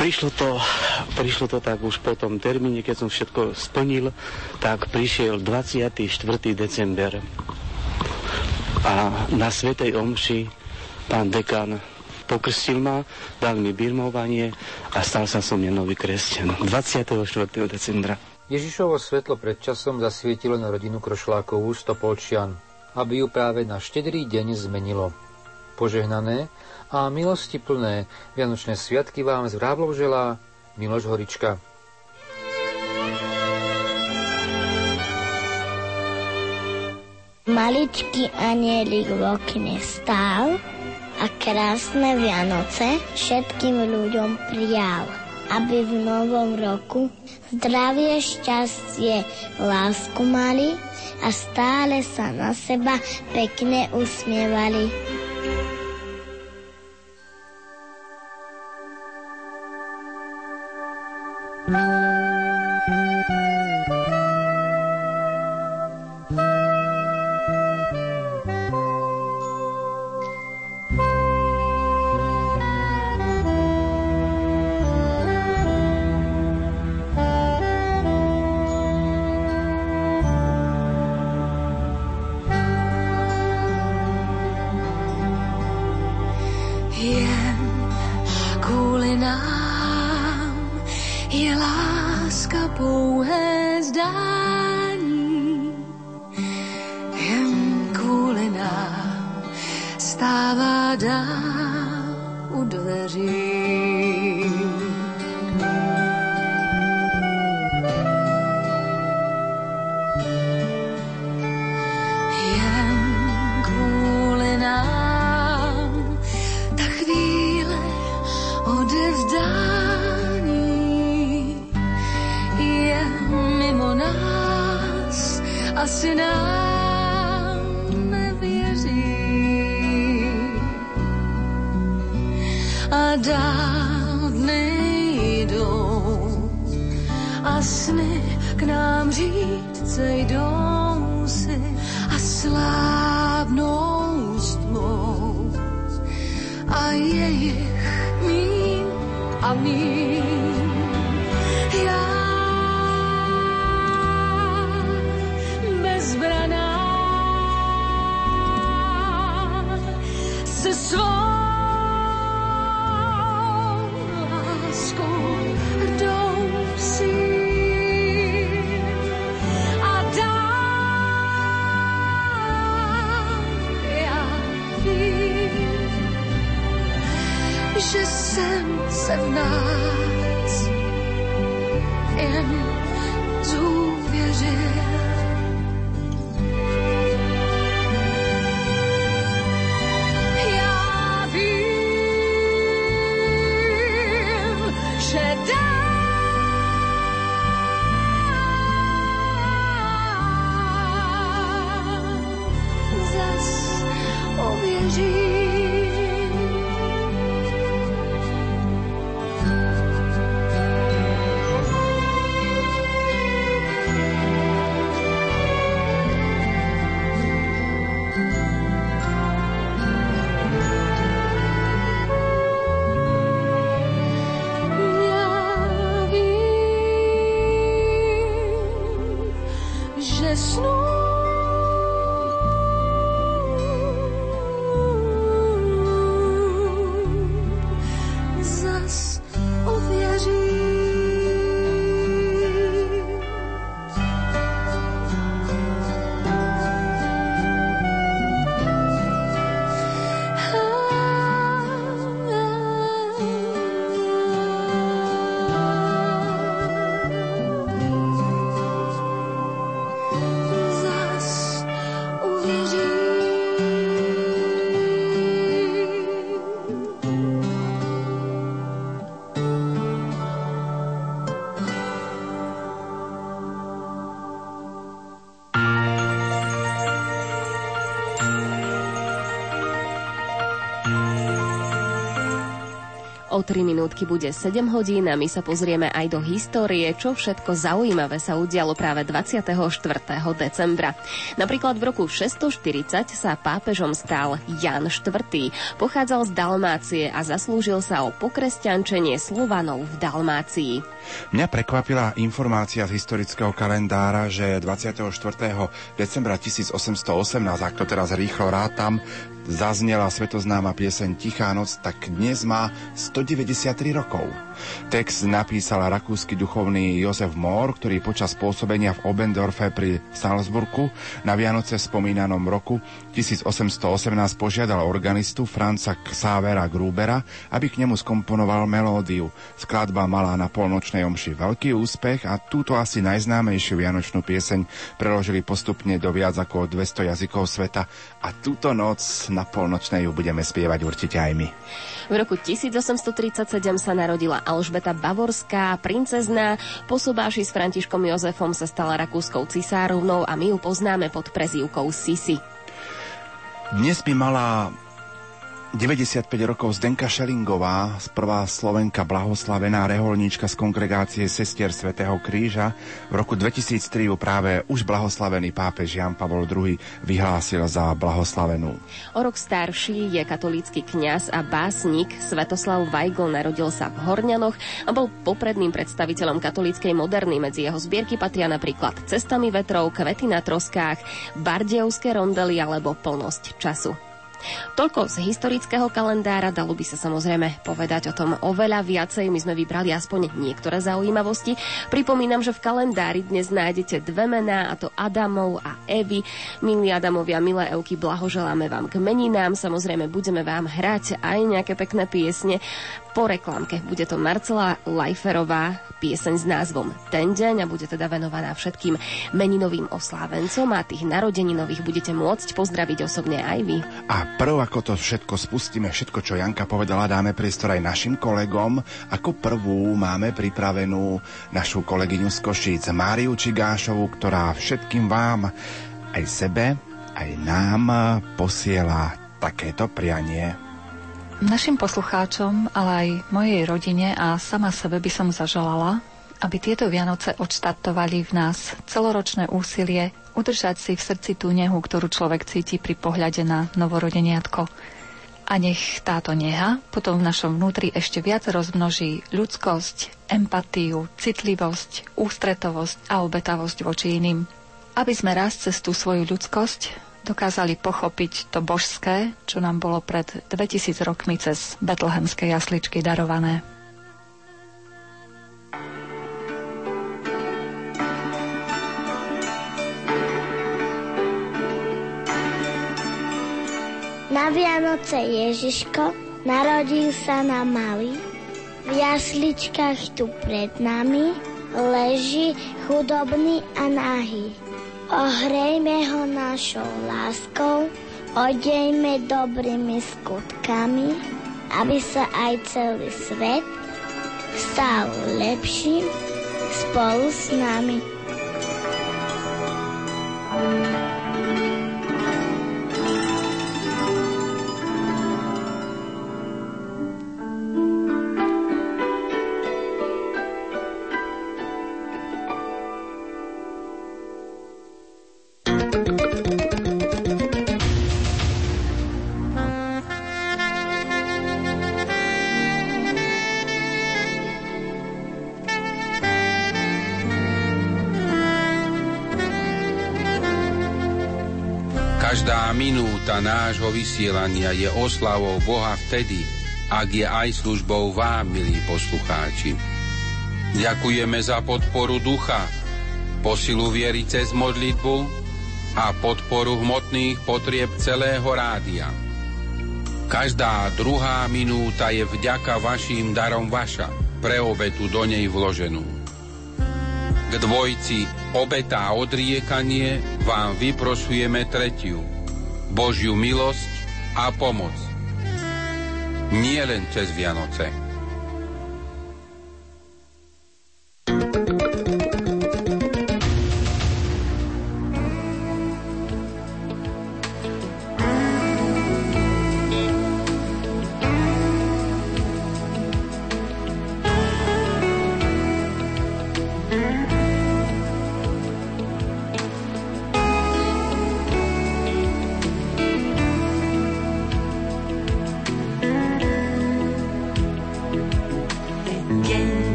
S26: Prišlo to, prišlo to tak už po tom termíne, keď som všetko splnil, tak prišiel 24. december. A na Svetej Omši pán dekan pokrstil ma, dal mi birmovanie a stal sa som nový kresťan 24. decembra.
S25: Ježišovo svetlo pred časom zasvietilo na rodinu Krošlákovú Stopolčian, aby ju práve na štedrý deň zmenilo. Požehnané a milosti plné Vianočné sviatky vám z Vráblov želá Miloš Horička.
S1: Maličký anielik v okne stál a krásne Vianoce všetkým ľuďom prijal, aby v novom roku zdravie, šťastie, lásku mali a stále sa na seba pekne usmievali.
S5: Jen snow.
S2: O 3 minútky bude 7 hodín a my sa pozrieme aj do histórie, čo všetko zaujímavé sa udialo práve 24. decembra. Napríklad v roku 640 sa pápežom stal Jan IV. Pochádzal z Dalmácie a zaslúžil sa o pokresťančenie Slovanov v Dalmácii.
S3: Mňa prekvapila informácia z historického kalendára, že 24. decembra 1818, ak to teraz rýchlo rátam, zaznela svetoznáma pieseň Tichá noc, tak dnes má 193 rokov. Text napísal rakúsky duchovný Jozef Mohr, ktorý počas pôsobenia v Obendorfe pri Salzburgu na Vianoce v spomínanom roku 1818 požiadal organistu Franca Xavera Grubera, aby k nemu skomponoval melódiu. Skladba mala na polnočnej omši veľký úspech a túto asi najznámejšiu vianočnú pieseň preložili postupne do viac ako 200 jazykov sveta a túto noc na polnočnej ju budeme spievať určite aj my.
S2: V roku 1837 sa narodila Alžbeta Bavorská, princezná. Po sobáši s Františkom Jozefom sa stala rakúskou cisárovnou a my ju poznáme pod prezývkou Sisi.
S3: Dnes by mala 95 rokov Zdenka Šelingová, prvá Slovenka blahoslavená reholníčka z kongregácie Sestier Svetého kríža. V roku 2003 ju práve už blahoslavený pápež Jan Pavol II vyhlásil za blahoslavenú.
S2: O rok starší je katolícky kňaz a básnik Svetoslav Weigl narodil sa v Horňanoch a bol popredným predstaviteľom katolíckej moderny. Medzi jeho zbierky patria napríklad Cestami vetrov, Kvety na troskách, Bardejovské rondely alebo Plnosť času. Toľko z historického kalendára, dalo by sa samozrejme povedať o tom oveľa viacej. My sme vybrali aspoň niektoré zaujímavosti. Pripomínam, že v kalendári dnes nájdete dve mená, a to Adamov a Evy. Milí Adamovia, milé Evky, blahoželáme vám k meninám. Samozrejme, budeme vám hrať aj nejaké pekné piesne po reklamke. Bude to Marcela Lajferová, pieseň s názvom Ten deň a bude teda venovaná všetkým meninovým oslávencom a tých narodeninových budete môcť pozdraviť osobne aj vy.
S3: A prv, ako to všetko spustíme, všetko, čo Janka povedala, dáme priestor aj našim kolegom. Ako prvú máme pripravenú našu kolegyňu z Košíc, Máriu Čigášovu, ktorá všetkým vám, aj sebe, aj nám posiela takéto prianie.
S16: Našim poslucháčom, ale aj mojej rodine a sama sebe by som zaželala, aby tieto Vianoce odštartovali v nás celoročné úsilie udržať si v srdci tú nehu, ktorú človek cíti pri pohľade na novorodeniatko. A nech táto neha potom v našom vnútri ešte viac rozmnoží ľudskosť, empatiu, citlivosť, ústretovosť a obetavosť voči iným. Aby sme raz cez tú svoju ľudskosť dokázali pochopiť to božské, čo nám bolo pred 2000 rokmi cez betlehemské jasličky darované.
S1: Na Vianoce Ježiško narodil sa na malý. V jasličkách tu pred nami leží chudobný a nahý. Ohrejme ho našou láskou, odejme dobrými skutkami, aby sa aj celý svet stal lepším spolu s nami. thank you
S5: minúta nášho vysielania je oslavou Boha vtedy, ak je aj službou vám, milí poslucháči. Ďakujeme za podporu ducha, posilu viery cez modlitbu a podporu hmotných potrieb celého rádia. Každá druhá minúta je vďaka vašim darom vaša, pre obetu do nej vloženú. K dvojci obeta a odriekanie vám vyprosujeme tretiu – Božiu milosť a pomoc. Nie len cez Vianoce.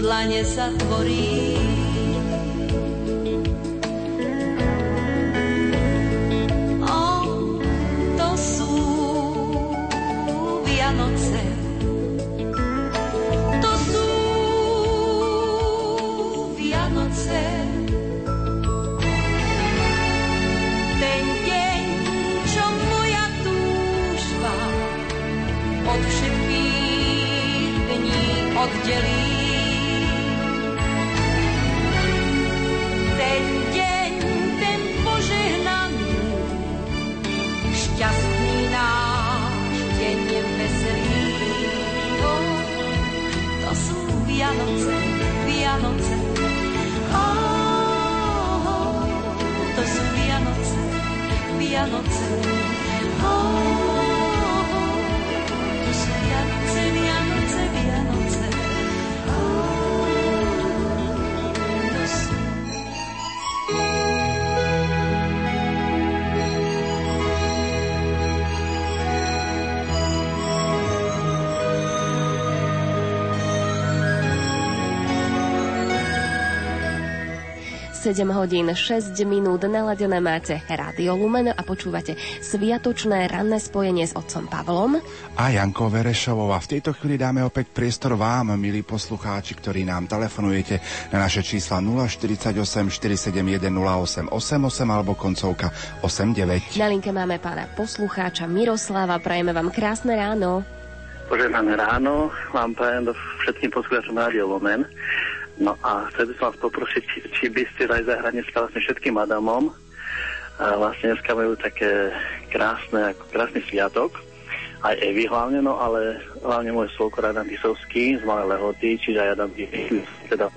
S27: Dlane zatvorí. O, Vianoce.
S28: Oh,
S2: 7 hodín 6 minút naladené máte Rádio Lumen a počúvate sviatočné ranné spojenie s otcom Pavlom
S3: a Jankou Verešovou. A v tejto chvíli dáme opäť priestor vám, milí poslucháči, ktorí nám telefonujete na naše čísla 048 471 08 88 alebo koncovka 89.
S2: Na linke máme pána poslucháča Miroslava. Prajeme vám krásne ráno.
S29: Požehnané ráno vám prajem do všetkým poslucháčom Rádio Lumen. No a chcel by som vás poprosiť, či, či by ste dali zahrať dneska vlastne všetkým Adamom. A vlastne dneska majú také krásne, ako krásny sviatok. Aj Evi hlavne, no ale hlavne môj svokor Adam Tisovský z Malé Lehoty, čiže aj Adam Tisovský teda.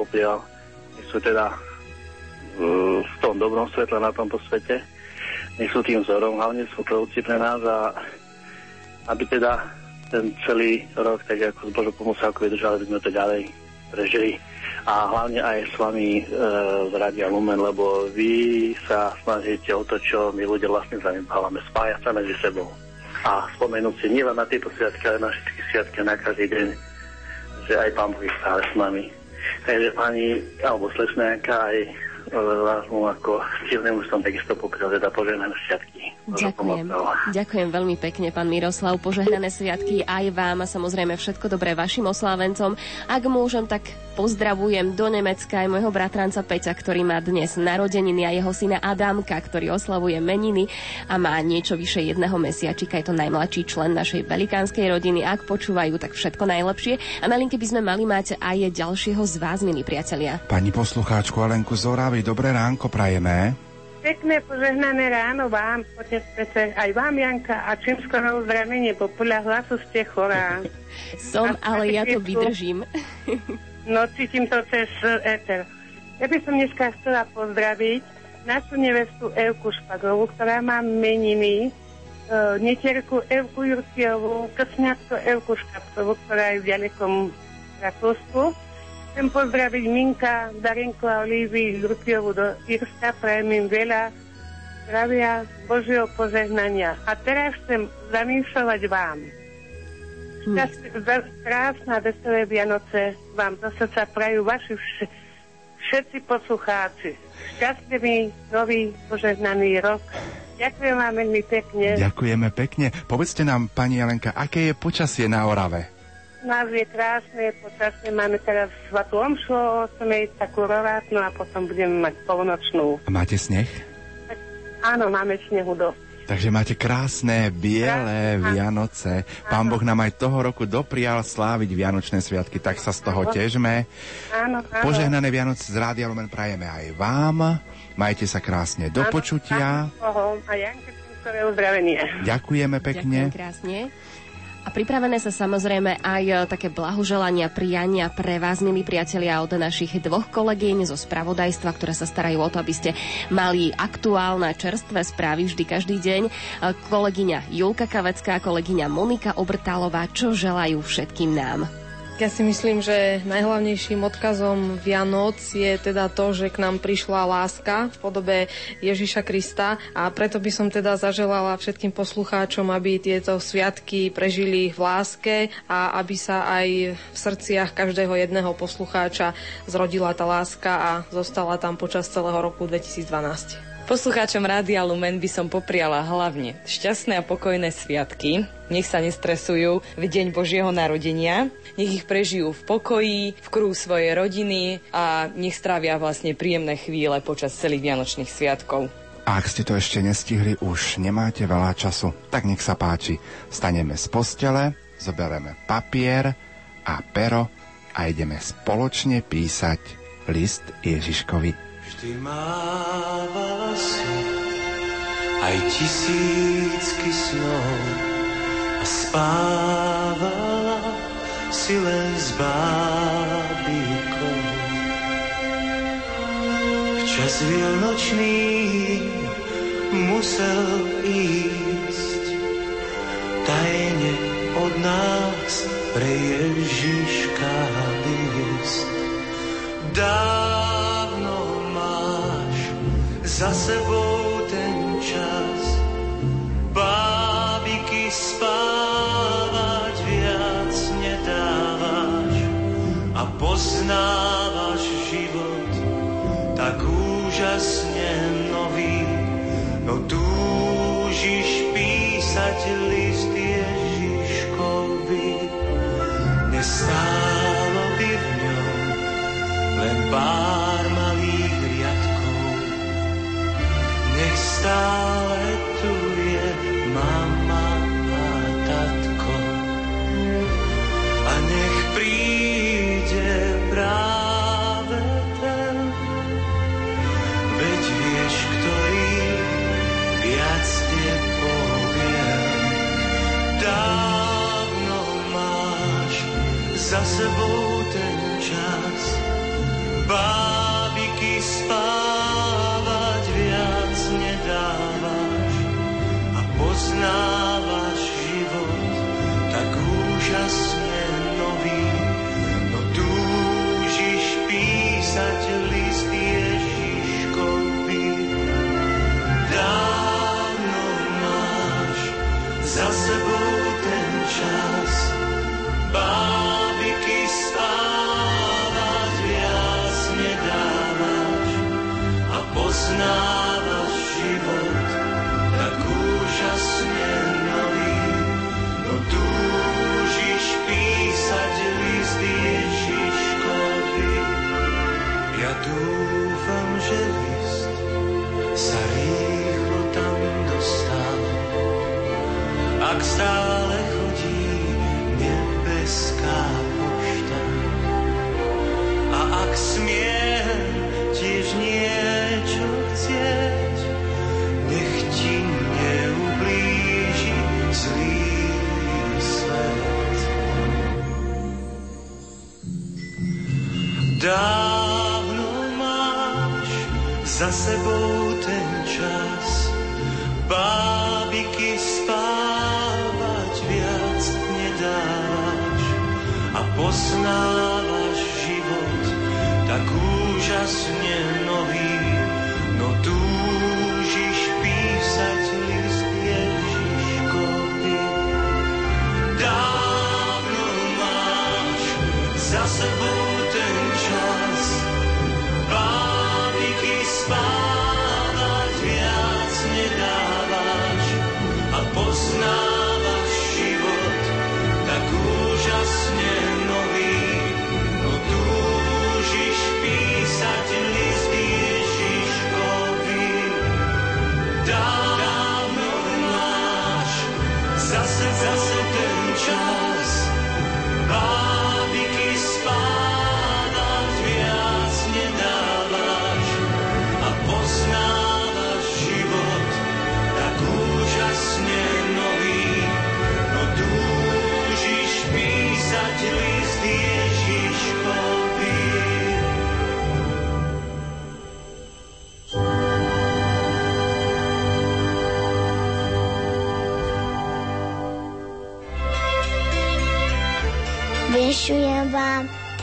S29: Nech sú teda uh, v tom dobrom svetle na tomto svete. Nech sú tým vzorom, hlavne sú prvci pre nás a aby teda ten celý rok, tak ako s Božou pomocou, ako vydržali, aby sme to ďalej prežili a hlavne aj s vami e, v Radia Lumen, lebo vy sa snažíte o to, čo my ľudia vlastne zanedbávame, spájať sa medzi sebou a spomenúť si nielen na tieto sviatky, ale na všetky sviatky, na každý deň, že aj Pán Boh je stále s nami. Takže pani, alebo slečná aj vás mu ako silnému som sviatky.
S2: Ďakujem. Ďakujem veľmi pekne, pán Miroslav. Požehnané sviatky aj vám a samozrejme všetko dobré vašim oslávencom. Ak môžem, tak pozdravujem do Nemecka aj môjho bratranca Peťa, ktorý má dnes narodeniny a jeho syna Adamka, ktorý oslavuje meniny a má niečo vyše jedného mesiačika. Je to najmladší člen našej velikánskej rodiny. Ak počúvajú, tak všetko najlepšie. A na linke by sme mali mať aj ďalšieho z vás, milí priatelia.
S3: Pani poslucháčku Alenku Zorávy, dobré ránko prajeme.
S30: Pekné požehnané ráno vám, otec Peter, aj vám, Janka, a čím skoro uzdravenie, bo podľa hlasu ste chorá.
S2: Som, ale ja to vydržím.
S30: No, cítim to cez éter. Ja by som dneska chcela pozdraviť našu nevestu Evku Špagovú, ktorá má meniny, uh, netierku Evku Jurciovú, krsňatko Evku Škapcovú, ktorá je v ďalekom Rakúsku. Chcem pozdraviť Minka, Darenku a Olívy Jurciovu do Irska, prajem im veľa zdravia, Božieho požehnania. A teraz chcem zamýšľať vám. Šťast, krásne veselé Vianoce vám do srdca prajú vaši vš- všetci poslucháči. Šťastlivý, nový, požehnaný rok. Ďakujem vám veľmi pekne.
S3: Ďakujeme pekne. Povedzte nám, pani Jelenka, aké je počasie na Orave?
S30: Nás je krásne, počasne máme teraz svatú omšu o 8, takú rorátnu a potom budeme mať polnočnú.
S3: A máte sneh?
S30: Áno, máme snehu dosť.
S3: Takže máte krásne, biele Vianoce. Pán Boh nám aj toho roku doprial sláviť Vianočné sviatky, tak sa z toho težme.
S30: Áno, áno.
S3: Požehnané Vianoce z Rádia Lumen prajeme aj vám. Majte sa krásne do počutia.
S30: Áno, a Janke, skore uzdravenie.
S3: Ďakujeme pekne.
S2: Ďakujem krásne. A pripravené sa samozrejme aj e, také blahoželania, prijania pre vás, milí priatelia, od našich dvoch kolegyň zo spravodajstva, ktoré sa starajú o to, aby ste mali aktuálne čerstvé správy vždy každý deň. E, Kolegyňa Julka Kavecká, kolegyňa Monika Obrtálová, čo želajú všetkým nám.
S31: Ja si myslím, že najhlavnejším odkazom Vianoc je teda to, že k nám prišla láska v podobe Ježiša Krista a preto by som teda zaželala všetkým poslucháčom, aby tieto sviatky prežili v láske a aby sa aj v srdciach každého jedného poslucháča zrodila tá láska a zostala tam počas celého roku 2012.
S32: Poslucháčom Rádia Lumen by som popriala hlavne šťastné a pokojné sviatky, nech sa nestresujú v deň Božieho narodenia, nech ich prežijú v pokoji, v kruhu svojej rodiny a nech strávia vlastne príjemné chvíle počas celých Vianočných sviatkov.
S3: Ak ste to ešte nestihli, už nemáte veľa času, tak nech sa páči. Staneme z postele, zoberieme papier a pero a ideme spoločne písať list Ježiškovi.
S8: Vždy mávala si aj tisícky snov a spávala si len s bábikou. V čas vianočný musel ísť tajne od nás pre Ježiška výsť. Dávno máš za sebou ten čas, bábiky spávať viac nedávaš a poznávaš život tak úžasne pár malých riadkov. Nech stále tu je mama a tatko. A nech príde práve ten, veď vieš, ktorý viac nepoviem. Dávno máš za sebou poznávaš život tak úžasne ten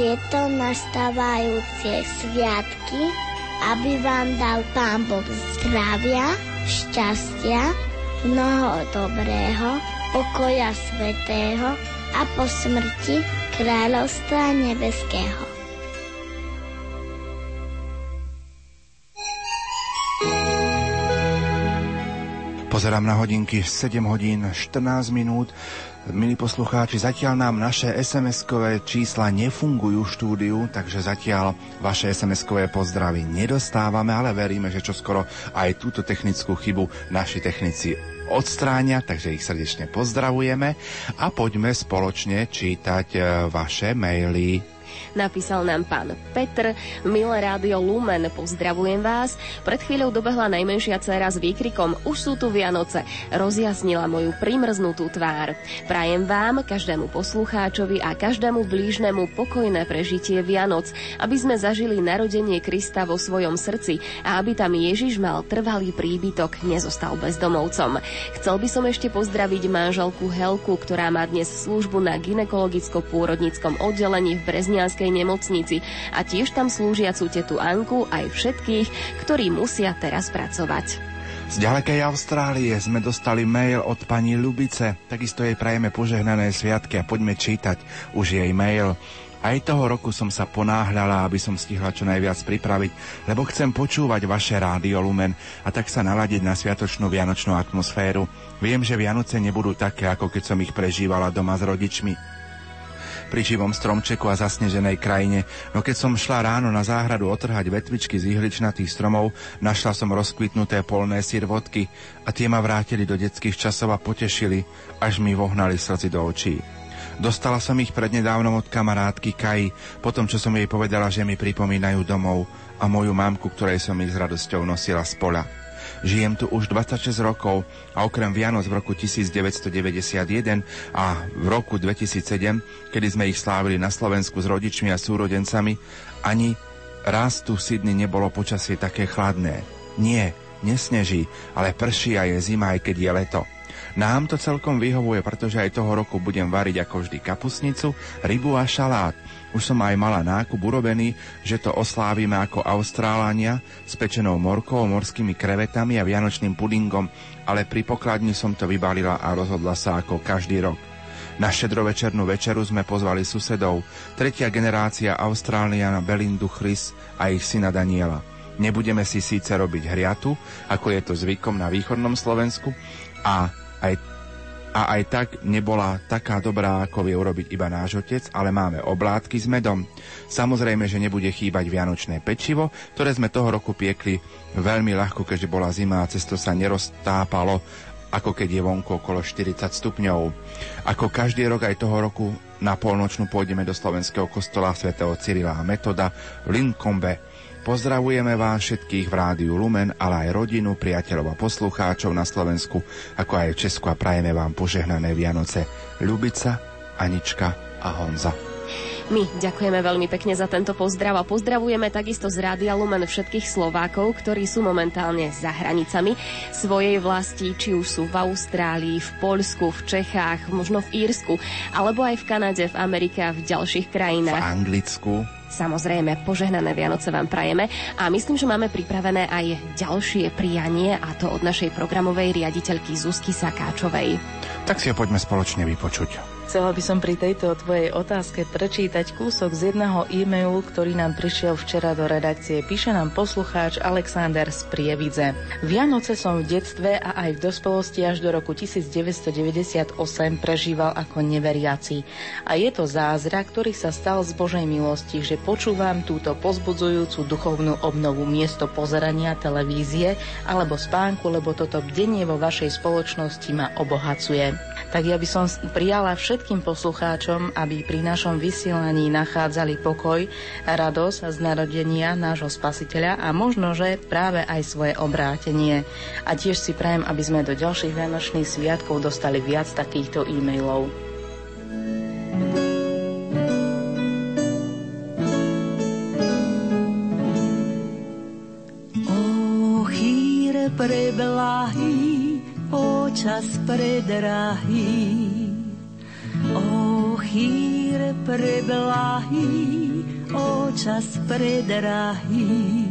S1: tieto nastávajúce sviatky, aby vám dal Pán Boh zdravia, šťastia, mnoho dobrého, pokoja svetého a po smrti kráľovstva nebeského.
S3: Pozerám na hodinky 7 hodín 14 minút. Milí poslucháči, zatiaľ nám naše SMS-kové čísla nefungujú v štúdiu, takže zatiaľ vaše SMS-kové pozdravy nedostávame, ale veríme, že čoskoro aj túto technickú chybu naši technici odstránia, takže ich srdečne pozdravujeme a poďme spoločne čítať e, vaše maily.
S2: Napísal nám pán Petr. Milé rádio Lumen, pozdravujem vás. Pred chvíľou dobehla najmenšia dcéra s výkrikom Už sú tu Vianoce. Rozjasnila moju primrznutú tvár. Prajem vám, každému poslucháčovi a každému blížnemu pokojné prežitie Vianoc, aby sme zažili narodenie Krista vo svojom srdci a aby tam Ježiš mal trvalý príbytok, nezostal bezdomovcom. Chcel by som ešte pozdraviť manželku Helku, ktorá má dnes službu na ginekologicko-pôrodnickom oddelení v Breznianskej nemocnici a tiež tam slúžiacu tetu Anku aj všetkých, ktorí musia teraz pracovať.
S3: Z ďalekej Austrálie sme dostali mail od pani Lubice, takisto jej prajeme požehnané sviatky a poďme čítať už jej mail. Aj toho roku som sa ponáhľala, aby som stihla čo najviac pripraviť, lebo chcem počúvať vaše rádio Lumen a tak sa naladiť na sviatočnú vianočnú atmosféru. Viem, že Vianoce nebudú také, ako keď som ich prežívala doma s rodičmi pri živom stromčeku a zasneženej krajine, no keď som šla ráno na záhradu otrhať vetvičky z ihličnatých stromov, našla som rozkvitnuté polné sirvotky a tie ma vrátili do detských časov a potešili, až mi vohnali slzy do očí. Dostala som ich prednedávnom od kamarátky Kai, potom čo som jej povedala, že mi pripomínajú domov a moju mamku, ktorej som ich s radosťou nosila z pola. Žijem tu už 26 rokov a okrem Vianoc v roku 1991 a v roku 2007, kedy sme ich slávili na Slovensku s rodičmi a súrodencami, ani raz tu v Sydney nebolo počasie také chladné. Nie, nesneží, ale prší a je zima, aj keď je leto. Nám to celkom vyhovuje, pretože aj toho roku budem variť ako vždy kapusnicu, rybu a šalát. Už som aj mala nákup urobený, že to oslávime ako Austrálania s pečenou morkou, morskými krevetami a vianočným pudingom, ale pri pokladni som to vybalila a rozhodla sa ako každý rok. Na šedrovečernú večeru sme pozvali susedov, tretia generácia Austrálniana Belindu Chris a ich syna Daniela. Nebudeme si síce robiť hriatu, ako je to zvykom na východnom Slovensku, a aj, a aj tak nebola taká dobrá, ako vie urobiť iba náš otec, ale máme oblátky s medom. Samozrejme, že nebude chýbať vianočné pečivo, ktoré sme toho roku piekli veľmi ľahko, keďže bola zima a cesto sa neroztápalo, ako keď je vonku okolo 40 stupňov. Ako každý rok aj toho roku na polnočnú pôjdeme do slovenského kostola svätého Cyrila a Metoda v Linkombe Pozdravujeme vás všetkých v rádiu Lumen, ale aj rodinu, priateľov a poslucháčov na Slovensku, ako aj v Česku a prajeme vám požehnané Vianoce. Ľubica, Anička a Honza.
S2: My ďakujeme veľmi pekne za tento pozdrav a pozdravujeme takisto z Rádia Lumen všetkých Slovákov, ktorí sú momentálne za hranicami svojej vlasti, či už sú v Austrálii, v Poľsku, v Čechách, možno v Írsku, alebo aj v Kanade, v Amerike a v ďalších krajinách.
S3: V Anglicku.
S2: Samozrejme, požehnané Vianoce vám prajeme a myslím, že máme pripravené aj ďalšie prijanie a to od našej programovej riaditeľky Zuzky Sakáčovej.
S3: Tak si ho poďme spoločne vypočuť.
S33: Chcela by som pri tejto tvojej otázke prečítať kúsok z jedného e-mailu, ktorý nám prišiel včera do redakcie. Píše nám poslucháč Alexander z Prievidze. Vianoce som v detstve a aj v dospelosti až do roku 1998 prežíval ako neveriaci. A je to zázrak, ktorý sa stal z Božej milosti, že počúvam túto pozbudzujúcu duchovnú obnovu miesto pozerania televízie alebo spánku, lebo toto bdenie vo vašej spoločnosti ma obohacuje. Tak ja by som prijala všetko všetkým poslucháčom, aby pri našom vysielaní nachádzali pokoj radosť z narodenia nášho spasiteľa a možno, že práve aj svoje obrátenie. A tiež si prajem, aby sme do ďalších Vianočných sviatkov dostali viac takýchto e-mailov.
S28: Preblahy, o čas predrahý, O chýre preblahy, o čas predrahý,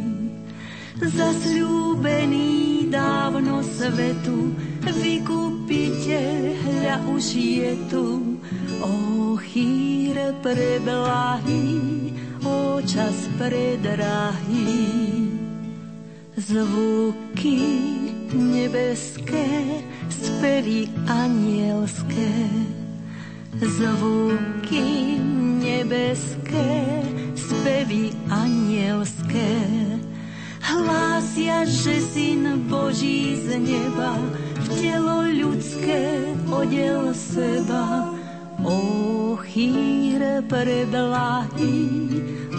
S28: zasľúbený dávno svetu, vykupiteľ, hľa už je tu. O chýre preblahy, o čas predrahý, zvuky nebeské, spevy anielské, zvuky nebeské, spevy anielské. Hlásia, že Syn Boží z neba v telo ľudské odel seba,
S34: O chýr preblahý,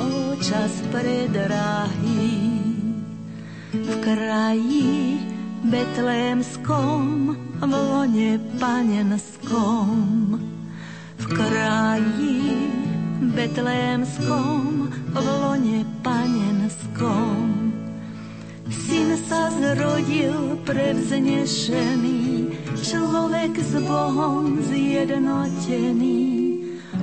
S34: o čas predrahý. V kraji betlémskom, v lone panenskom. V kraji betlémskom, v lone panenskom. Syn sa zrodil prevznešený, človek s Bohom zjednotený.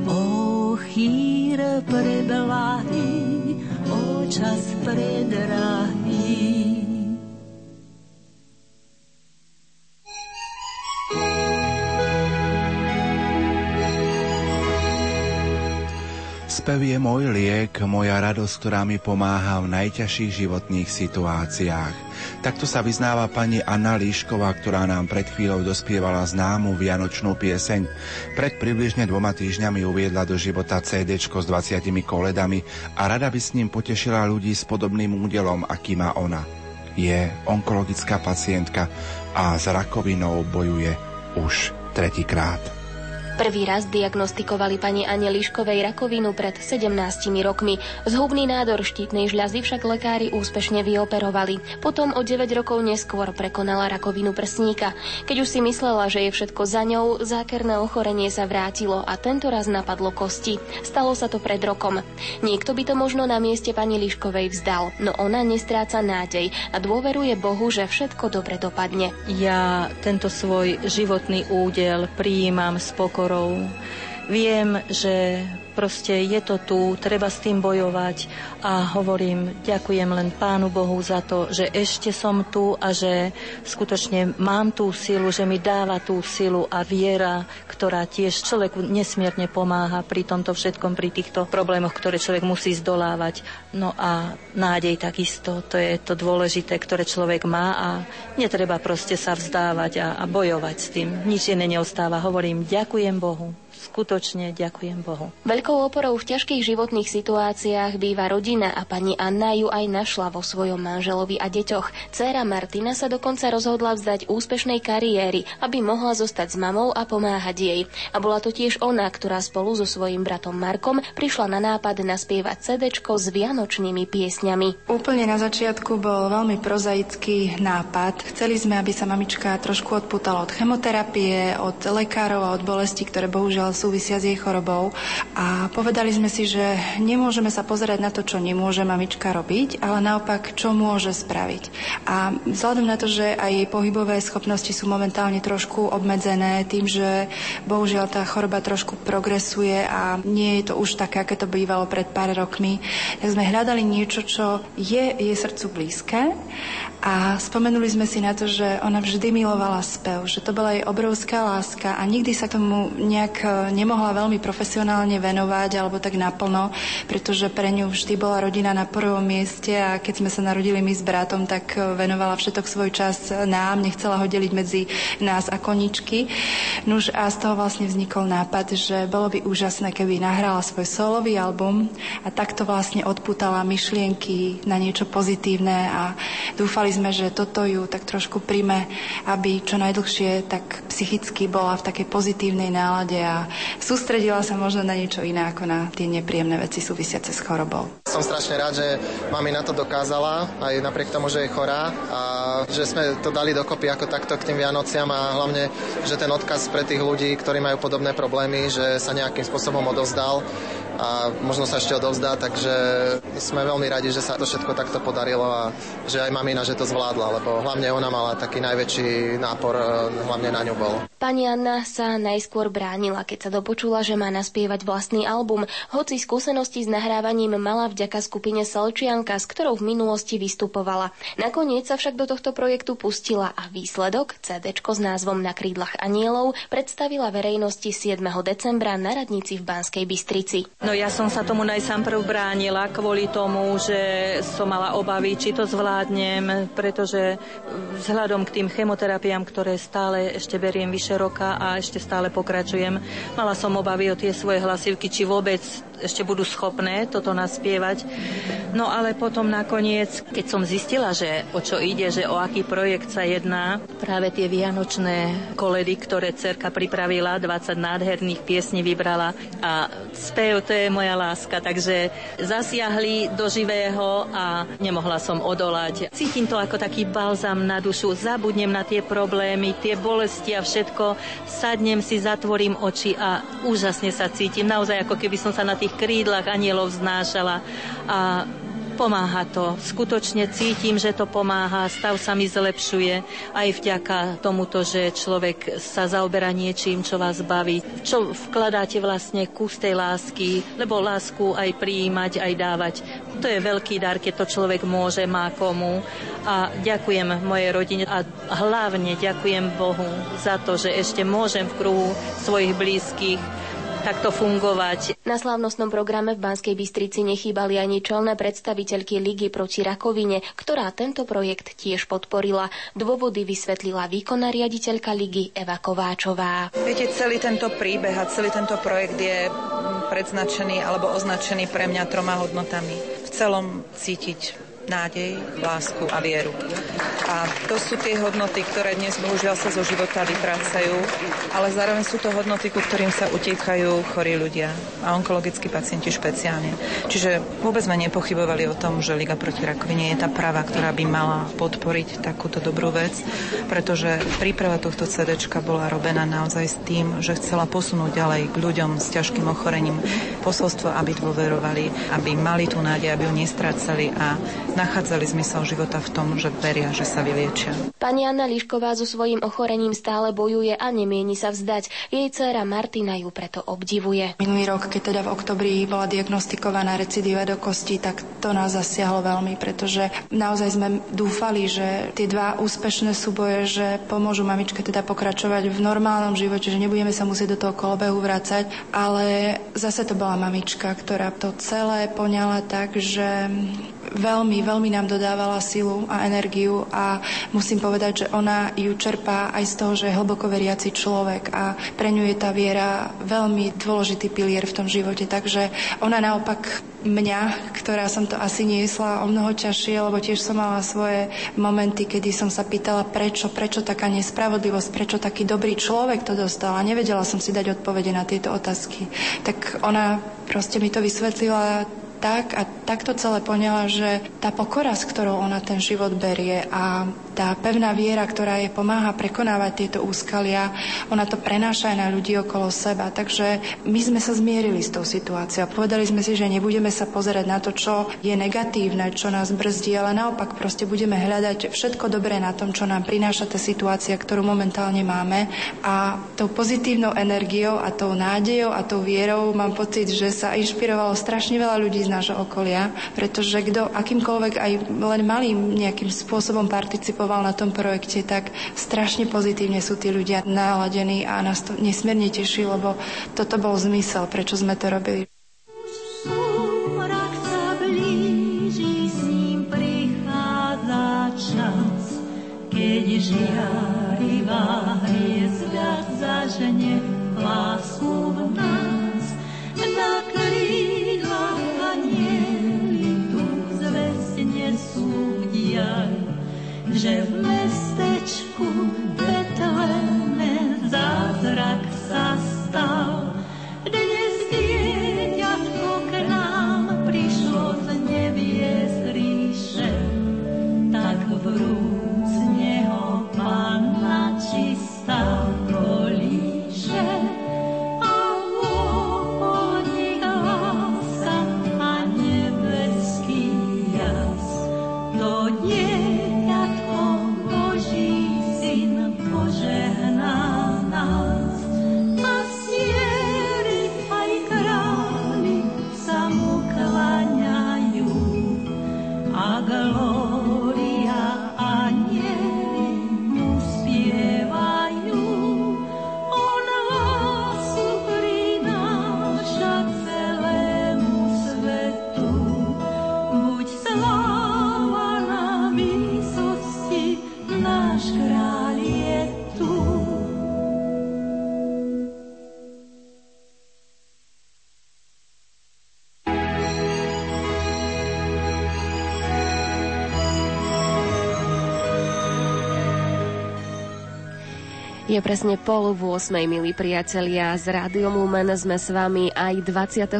S34: O chýr preblahý, o čas predrahý.
S3: Spev je môj liek, moja radosť, ktorá mi pomáha v najťažších životných situáciách. Takto sa vyznáva pani Anna Líšková, ktorá nám pred chvíľou dospievala známu vianočnú pieseň. Pred približne dvoma týždňami uviedla do života CD s 20 koledami a rada by s ním potešila ľudí s podobným údelom, aký má ona. Je onkologická pacientka a s rakovinou bojuje už tretíkrát.
S2: Prvý raz diagnostikovali pani Ane Liškovej rakovinu pred 17 rokmi. Zhubný nádor štítnej žľazy však lekári úspešne vyoperovali. Potom o 9 rokov neskôr prekonala rakovinu prsníka. Keď už si myslela, že je všetko za ňou, zákerné ochorenie sa vrátilo a tento raz napadlo kosti. Stalo sa to pred rokom. Niekto by to možno na mieste pani Liškovej vzdal, no ona nestráca nádej a dôveruje Bohu, že všetko dobre dopadne.
S35: Ja tento svoj životný údel prijímam spokojne pokorou. Viem, že Proste je to tu, treba s tým bojovať a hovorím, ďakujem len Pánu Bohu za to, že ešte som tu a že skutočne mám tú silu, že mi dáva tú silu a viera, ktorá tiež človeku nesmierne pomáha pri tomto všetkom, pri týchto problémoch, ktoré človek musí zdolávať. No a nádej takisto, to je to dôležité, ktoré človek má a netreba proste sa vzdávať a, a bojovať s tým. Nič iné neostáva. Hovorím, ďakujem Bohu skutočne ďakujem Bohu.
S2: Veľkou oporou v ťažkých životných situáciách býva rodina a pani Anna ju aj našla vo svojom manželovi a deťoch. Céra Martina sa dokonca rozhodla vzdať úspešnej kariéry, aby mohla zostať s mamou a pomáhať jej. A bola to tiež ona, ktorá spolu so svojím bratom Markom prišla na nápad naspievať CD s vianočnými piesňami.
S36: Úplne na začiatku bol veľmi prozaický nápad. Chceli sme, aby sa mamička trošku odputala od chemoterapie, od lekárov a od bolesti, ktoré bohužiaľ súvisia s jej chorobou. A povedali sme si, že nemôžeme sa pozerať na to, čo nemôže mamička robiť, ale naopak, čo môže spraviť. A vzhľadom na to, že aj jej pohybové schopnosti sú momentálne trošku obmedzené tým, že bohužiaľ tá choroba trošku progresuje a nie je to už také, aké to bývalo pred pár rokmi, tak sme hľadali niečo, čo je jej srdcu blízke a spomenuli sme si na to, že ona vždy milovala spev, že to bola jej obrovská láska a nikdy sa tomu nejak e, nemohla veľmi profesionálne venovať alebo tak naplno, pretože pre ňu vždy bola rodina na prvom mieste a keď sme sa narodili my s bratom, tak e, venovala všetok svoj čas nám, nechcela ho deliť medzi nás a koničky. Nuž a z toho vlastne vznikol nápad, že bolo by úžasné, keby nahrala svoj solový album a takto vlastne odputala myšlienky na niečo pozitívne a dúfali Dúfali sme, že toto ju tak trošku príjme, aby čo najdlhšie tak psychicky bola v takej pozitívnej nálade a sústredila sa možno na niečo iné ako na tie nepríjemné veci súvisiace s chorobou.
S37: Som strašne rád, že mami na to dokázala, aj napriek tomu, že je chorá a že sme to dali dokopy ako takto k tým Vianociam a hlavne, že ten odkaz pre tých ľudí, ktorí majú podobné problémy, že sa nejakým spôsobom odozdal a možno sa ešte odovzdá, takže sme veľmi radi, že sa to všetko takto podarilo a že aj mamina, že to zvládla, lebo hlavne ona mala taký najväčší nápor, e, hlavne na ňu bol.
S2: Pani Anna sa najskôr bránila, keď sa dopočula, že má naspievať vlastný album, hoci skúsenosti s nahrávaním mala vďaka skupine Salčianka, s ktorou v minulosti vystupovala. Nakoniec sa však do tohto projektu pustila a výsledok, CD s názvom Na krídlach anielov, predstavila verejnosti 7. decembra na radnici v Banskej Bystrici.
S35: No ja som sa tomu najsám prv bránila kvôli tomu, že som mala obavy, či to zvládnem, pretože vzhľadom k tým chemoterapiám, ktoré stále ešte beriem vyše roka a ešte stále pokračujem, mala som obavy o tie svoje hlasivky, či vôbec ešte budú schopné toto naspievať. No ale potom nakoniec, keď som zistila, že o čo ide, že o aký projekt sa jedná, práve tie vianočné koledy, ktoré cerka pripravila, 20 nádherných piesní vybrala a spev to je moja láska, takže zasiahli do živého a nemohla som odolať. Cítim to ako taký balzam na dušu, zabudnem na tie problémy, tie bolesti a všetko, sadnem si, zatvorím oči a úžasne sa cítim, naozaj ako keby som sa na tých krídlach anielov vznášala a Pomáha to. Skutočne cítim, že to pomáha. Stav sa mi zlepšuje aj vďaka tomuto, že človek sa zaoberá niečím, čo vás baví. Čo vkladáte vlastne kus tej lásky, lebo lásku aj prijímať, aj dávať. To je veľký dar, keď to človek môže, má komu. A ďakujem mojej rodine a hlavne ďakujem Bohu za to, že ešte môžem v kruhu svojich blízkych takto fungovať.
S19: Na slávnostnom programe v Banskej Bystrici nechýbali ani čelné predstaviteľky Ligy proti rakovine, ktorá tento projekt tiež podporila. Dôvody vysvetlila výkonná riaditeľka Ligy Eva Kováčová.
S38: Viete, celý tento príbeh a celý tento projekt je predznačený alebo označený pre mňa troma hodnotami. V celom cítiť nádej, lásku a vieru. A to sú tie hodnoty, ktoré dnes bohužiaľ sa zo života vytrácajú, ale zároveň sú to hodnoty, ku ktorým sa utíkajú chorí ľudia a onkologickí pacienti špeciálne. Čiže vôbec sme nepochybovali o tom, že Liga proti rakovine je tá práva, ktorá by mala podporiť takúto dobrú vec, pretože príprava tohto CD bola robená naozaj s tým, že chcela posunúť ďalej k ľuďom s ťažkým ochorením posolstvo, aby dôverovali, aby mali tú nádej, aby ju nestrácali a nachádzali zmysel života v tom, že veria, že sa vyliečia.
S19: Pani Anna Lišková so svojím ochorením stále bojuje a nemieni sa vzdať. Jej dcéra Martina ju preto obdivuje.
S36: Minulý rok, keď teda v oktobri bola diagnostikovaná recidíva do kosti, tak to nás zasiahlo veľmi, pretože naozaj sme dúfali, že tie dva úspešné súboje, že pomôžu mamičke teda pokračovať v normálnom živote, že nebudeme sa musieť do toho kolobehu vrácať, ale zase to bola mamička, ktorá to celé poňala tak, že veľmi, veľmi nám dodávala silu a energiu a musím povedať, že ona ju čerpá aj z toho, že je hlboko veriaci človek a pre ňu je tá viera veľmi dôležitý pilier v tom živote. Takže ona naopak mňa, ktorá som to asi niesla o mnoho ťažšie, lebo tiež som mala svoje momenty, kedy som sa pýtala, prečo, prečo taká nespravodlivosť, prečo taký dobrý človek to dostal a nevedela som si dať odpovede na tieto otázky. Tak ona proste mi to vysvetlila tak a takto celé poňala, že tá pokora, s ktorou ona ten život berie a tá pevná viera, ktorá jej pomáha prekonávať tieto úskalia, ona to prenáša aj na ľudí okolo seba. Takže my sme sa zmierili s tou situáciou. Povedali sme si, že nebudeme sa pozerať na to, čo je negatívne, čo nás brzdí, ale naopak proste budeme hľadať všetko dobré na tom, čo nám prináša tá situácia, ktorú momentálne máme. A tou pozitívnou energiou a tou nádejou a tou vierou mám pocit, že sa inšpirovalo strašne veľa ľudí z nášho okolia, pretože kto akýmkoľvek aj len malým nejakým spôsobom participoval participoval na tom projekte, tak strašne pozitívne sú tí ľudia naladení a nás to nesmierne teší, lebo toto bol zmysel, prečo sme to robili. keď žiarivá hviezda zažene lásku že v mestečku Betleme zázrak sa stal. Je
S2: presne pol v 8, milí priatelia. Z Rádiom Lumen sme s vami aj 24.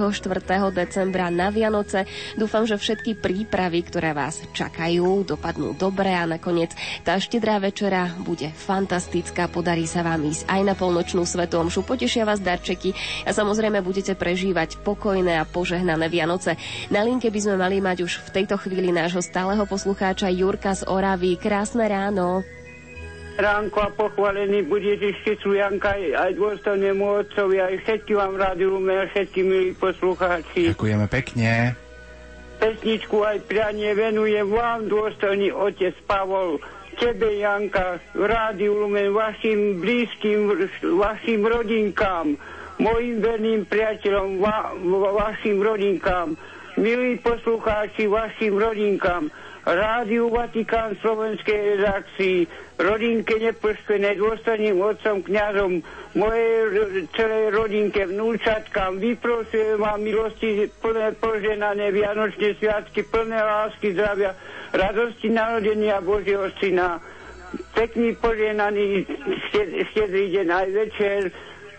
S2: decembra na Vianoce. Dúfam, že všetky prípravy, ktoré vás čakajú, dopadnú dobre a nakoniec tá štedrá večera bude fantastická. Podarí sa vám ísť aj na polnočnú svetu omšu. Potešia vás darčeky a samozrejme budete prežívať pokojné a požehnané Vianoce. Na linke by sme mali mať už v tejto chvíli nášho stáleho poslucháča Jurka z Oravy. Krásne ráno
S39: ránko a pochválený bude Ježiš Janka aj dôstojnému otcovi, aj všetkým vám rádiu a všetkým milí poslucháči.
S3: Ďakujeme pekne.
S39: Pesničku aj prianie venujem vám, dôstojný otec Pavol, tebe Janka, rádiu Lumen, vašim blízkym, vašim rodinkám, mojim verným priateľom, va, vašim rodinkám, milí poslucháči, vašim rodinkám, Rádiu Vatikán slovenskej redakcii, rodinke nepoškvenej dôstojným otcom, kňazom, mojej celej rodinke, vnúčatkám, vyprosujem vám milosti plné poženané Vianočné sviatky, plné lásky, zdravia, radosti narodenia Božieho Syna, pekný poženaný štedrý deň aj večer,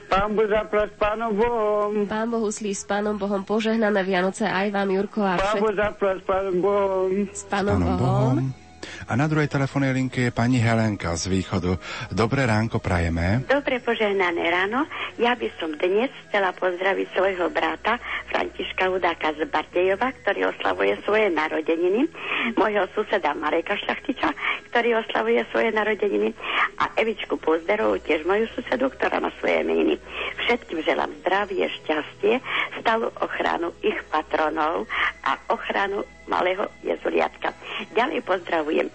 S39: Pán Boh zaplať s Pánom Bohom.
S2: Pán Boh uslí s Pánom Bohom požehnané Vianoce aj vám, Jurko. A
S39: všet... Pán Boh zaplať s Pánom Bohom.
S2: S Pánom, Pánom Bohom. Bohom.
S3: A na druhej telefónnej linke je pani Helenka z východu. Dobré ránko prajeme.
S40: Dobre požehnané ráno. Ja by som dnes chcela pozdraviť svojho brata Františka Hudáka z Bardejova, ktorý oslavuje svoje narodeniny, môjho suseda Mareka Šlachtiča, ktorý oslavuje svoje narodeniny a Evičku Pozderovú, tiež moju susedu, ktorá má svoje meniny. Všetkým želám zdravie, šťastie, stálu ochranu ich patronov a ochranu malého jezuliatka. Ďalej pozdravujem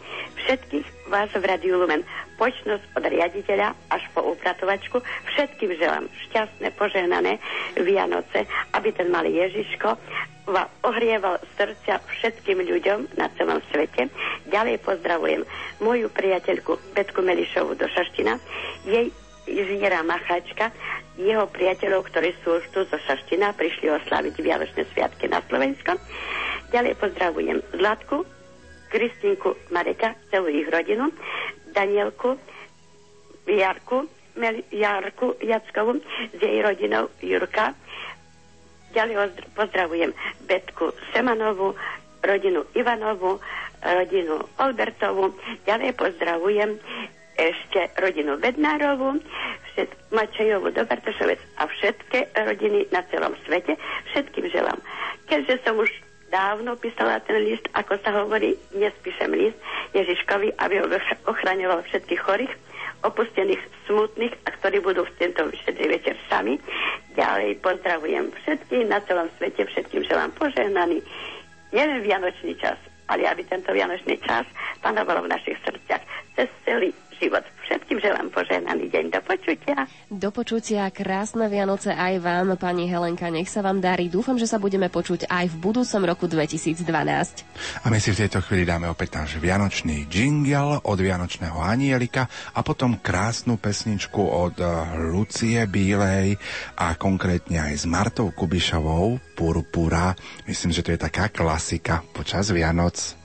S40: všetkých vás v Radiu Lumen, počnosť od riaditeľa až po upratovačku. Všetkým želám šťastné, požehnané Vianoce, aby ten malý Ježiško ohrieval srdcia všetkým ľuďom na celom svete. Ďalej pozdravujem moju priateľku Betku Melišovu do Šaština, jej inžiniera Macháčka, jeho priateľov, ktorí sú už tu zo Šaština, prišli oslaviť Vianočné sviatky na Slovensko. Ďalej pozdravujem Zlatku, Kristinku Mareka, celú ich rodinu, Danielku, Jarku, Mel, Jarku Jackovu s jej rodinou Jurka. Ďalej pozdravujem Betku Semanovú, rodinu Ivanovu, rodinu Albertovu. Ďalej pozdravujem ešte rodinu Bednárovu, Mačejovú do Bartošovec a všetky rodiny na celom svete. Všetkým želám. Keďže som už dávno písala ten list, ako sa hovorí, dnes píšem list Ježiškovi, aby ho ochraňoval všetkých chorých, opustených, smutných a ktorí budú v tento štedrý večer sami. Ďalej pozdravujem všetkých na celom svete, všetkým želám požehnaný, nielen vianočný čas, ale aby tento vianočný čas panoval v našich srdciach cez celý život. Všetkým želám požehnaný deň. Do počutia.
S2: Do počutia. Krásne Vianoce aj vám, pani Helenka. Nech sa vám darí. Dúfam, že sa budeme počuť aj v budúcom roku 2012.
S3: A my si v tejto chvíli dáme opäť náš vianočný jingle od Vianočného anielika a potom krásnu pesničku od eh, Lucie Bílej a konkrétne aj s Martou Kubišovou Purpura. Myslím, že to je taká klasika počas Vianoc.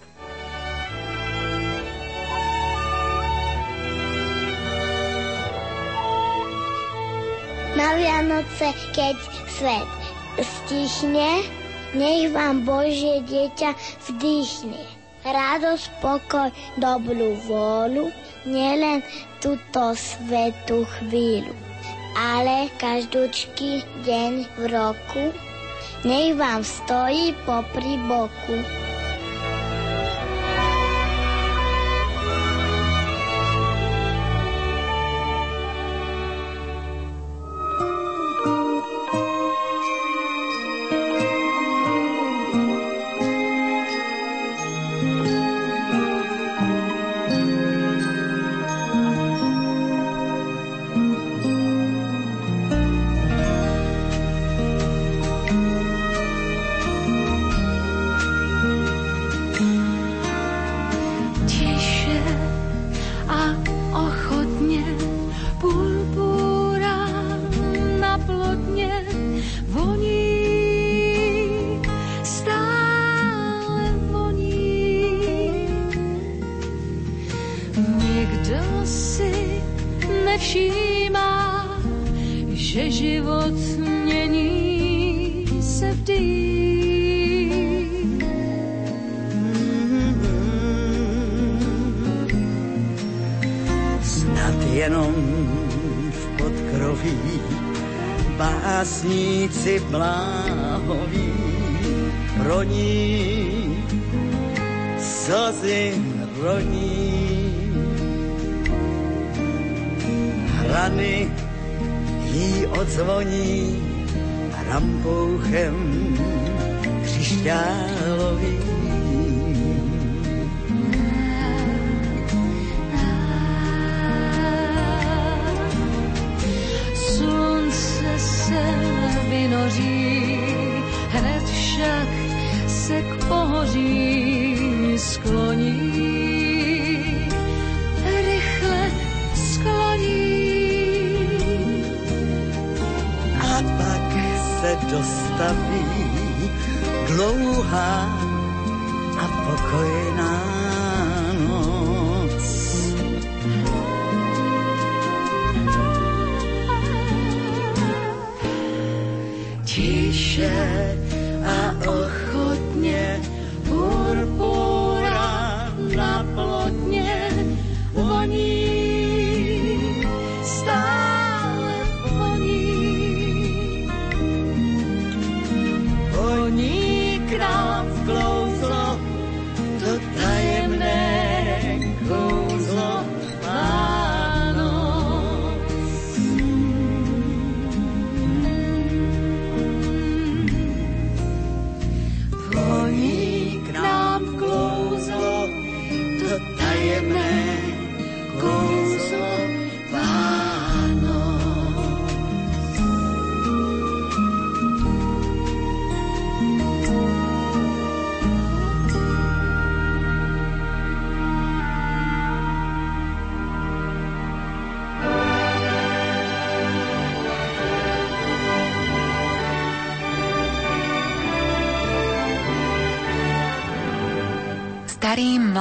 S1: Vianoce, keď svet stichne, nech vám Božie dieťa vdýchne. Radosť, pokoj, dobrú vôľu, nielen túto svetú chvíľu, ale každúčky deň v roku, nech vám stojí popri boku.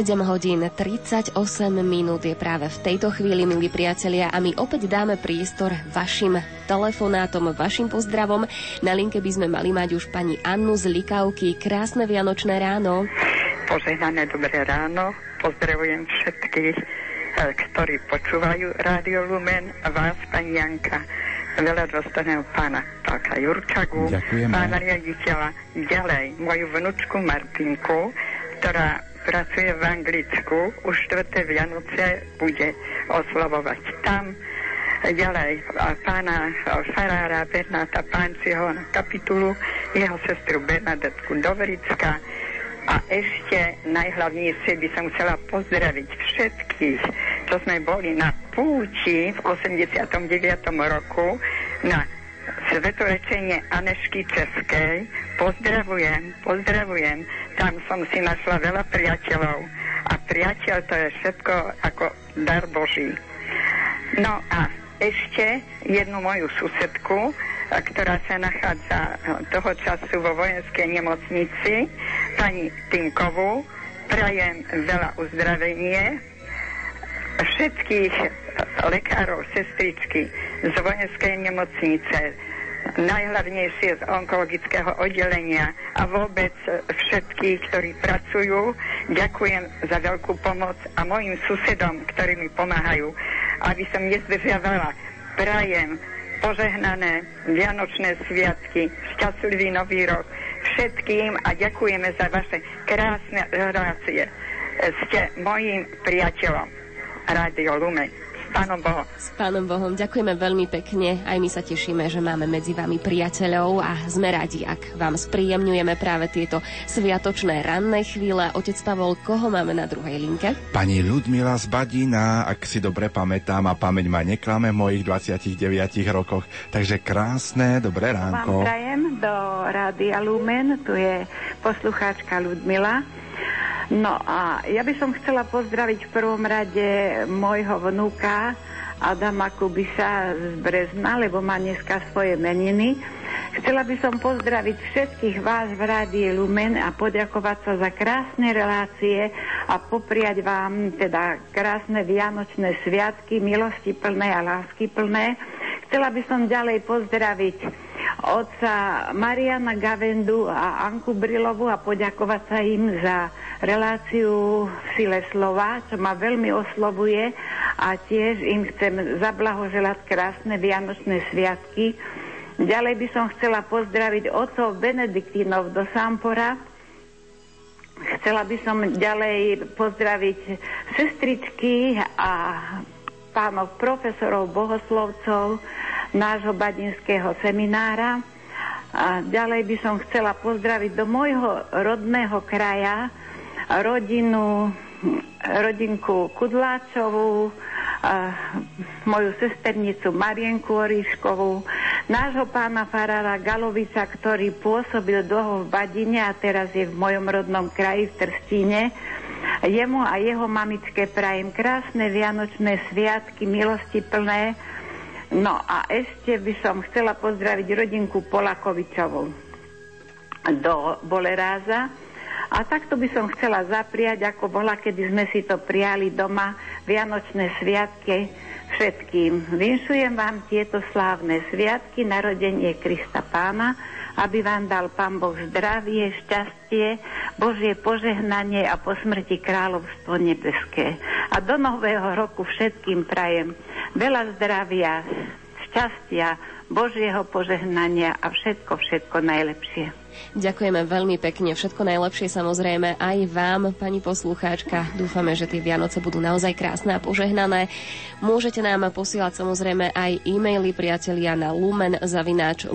S2: Sedem hodín 38 minút je práve v tejto chvíli, milí priatelia, a my opäť dáme priestor vašim telefonátom, vašim pozdravom. Na linke by sme mali mať už pani Annu z Likavky. Krásne vianočné ráno.
S41: Požehnané dobré ráno. Pozdravujem všetkých, eh, ktorí počúvajú Rádio Lumen a vás, pani Janka veľa dôstojného pána Pálka Jurčagu,
S42: Ďakujeme.
S41: pána riaditeľa, ďalej moju vnúčku Martinku, ktorá pracuje v Anglicku, už 4. Vianoce bude oslavovať tam. Ďalej pána farára Bernáta Pánciho na kapitulu, jeho sestru Bernadetku Doverická a ešte najhlavnejšie by som chcela pozdraviť všetkých, čo sme boli na púti v 89. roku na svetorečenie Anešky Českej. Pozdravujem, pozdravujem. Tam som si našla veľa priateľov. A priateľ to je všetko ako dar Boží. No a ešte jednu moju susedku, ktorá sa nachádza toho času vo vojenskej nemocnici, pani Tinkovú. Prajem veľa uzdravenie všetkých lekárov, sestričky z vojenskej nemocnice, najhlavnejšie z onkologického oddelenia a vôbec všetkých, ktorí pracujú. Ďakujem za veľkú pomoc a mojim susedom, ktorí mi pomáhajú, aby som nezdržiavala. Prajem požehnané Vianočné sviatky, šťastlivý nový rok všetkým a ďakujeme za vaše krásne relácie. Ste mojím priateľom. Rádio Lumen.
S43: Pánom Bohom.
S2: S Pánom Bohom. Ďakujeme veľmi pekne. Aj my sa tešíme, že máme medzi vami priateľov a sme radi, ak vám spríjemňujeme práve tieto sviatočné ranné chvíle. Otec Pavol, koho máme na druhej linke?
S3: Pani Ludmila z Badina, ak si dobre pamätám a pamäť ma neklame v mojich 29 rokoch. Takže krásne, dobré ránko.
S43: Vám prajem do Rádia Lumen, tu je poslucháčka Ludmila. No a ja by som chcela pozdraviť v prvom rade môjho vnúka Adama Kubisa z Brezna, lebo má dneska svoje meniny. Chcela by som pozdraviť všetkých vás v Rádii Lumen a poďakovať sa za krásne relácie a popriať vám teda krásne vianočné sviatky, milosti plné a lásky plné. Chcela by som ďalej pozdraviť otca Mariana Gavendu a Anku Brilovu a poďakovať sa im za reláciu v Sile slova, čo ma veľmi oslovuje a tiež im chcem zablahoželať krásne Vianočné sviatky. Ďalej by som chcela pozdraviť oco Benediktínov do Sampora. Chcela by som ďalej pozdraviť sestričky a pánov profesorov, bohoslovcov nášho badinského seminára. A ďalej by som chcela pozdraviť do môjho rodného kraja rodinu, rodinku Kudláčovú, moju sesternicu Marienku Oriškovú, nášho pána Farára Galovica, ktorý pôsobil dlho v Badine a teraz je v mojom rodnom kraji v Trstíne. Jemu a jeho mamičke prajem krásne vianočné sviatky, milosti plné. No a ešte by som chcela pozdraviť rodinku Polakovičovú do Boleráza a takto by som chcela zapriať, ako bola, kedy sme si to prijali doma, Vianočné sviatky všetkým. Vinšujem vám tieto slávne sviatky, narodenie Krista Pána, aby vám dal Pán Boh zdravie, šťastie, Božie požehnanie a po smrti kráľovstvo nebeské. A do nového roku všetkým prajem veľa zdravia, šťastia, Božieho požehnania a všetko, všetko najlepšie.
S2: Ďakujeme veľmi pekne. Všetko najlepšie samozrejme aj vám, pani poslucháčka. Dúfame, že tie Vianoce budú naozaj krásne a požehnané. Môžete nám posielať samozrejme aj e-maily priatelia na lumen.lumen.sk.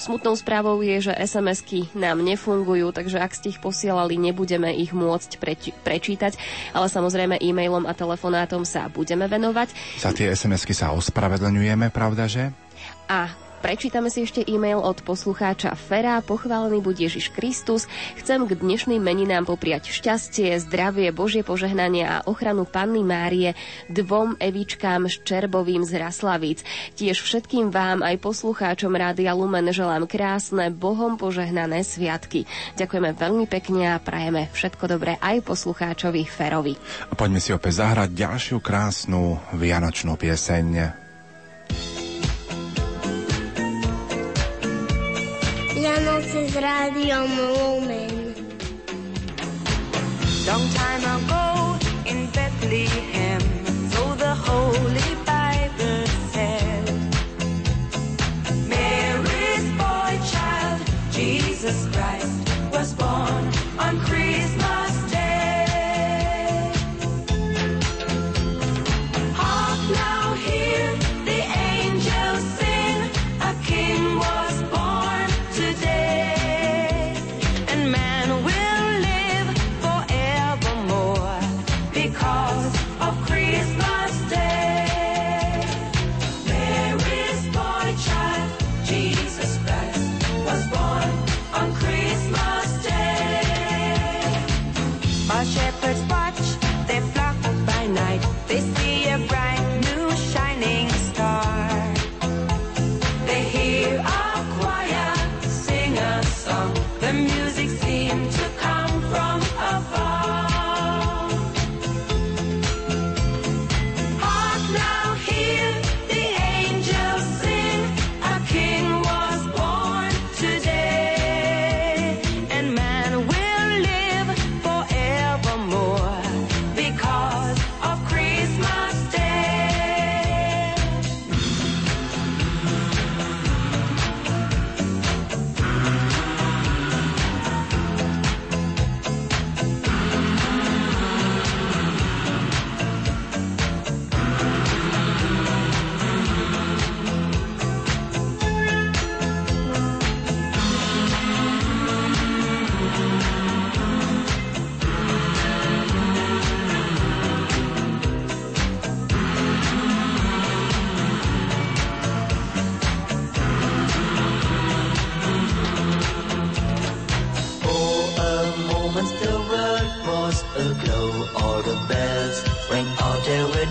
S2: Smutnou správou je, že SMS-ky nám nefungujú, takže ak ste ich posielali, nebudeme ich môcť preč- prečítať, ale samozrejme e-mailom a telefonátom sa budeme venovať.
S3: Za tie SMS-ky sa ospravedlňujeme, pravda, že?
S2: A Prečítame si ešte e-mail od poslucháča Fera. Pochválený buď Ježiš Kristus. Chcem k dnešným meninám popriať šťastie, zdravie, Božie požehnanie a ochranu Panny Márie dvom Evičkám s Čerbovým z Raslavíc. Tiež všetkým vám aj poslucháčom Rádia Lumen želám krásne, Bohom požehnané sviatky. Ďakujeme veľmi pekne a prajeme všetko dobré aj poslucháčovi Ferovi.
S3: A poďme si opäť zahrať ďalšiu krásnu vianočnú pieseň.
S1: Vianoce s rádiom Lumen.
S44: Long time ago in Bethlehem, so the Holy Bible said, Mary's boy child, Jesus Christ, was born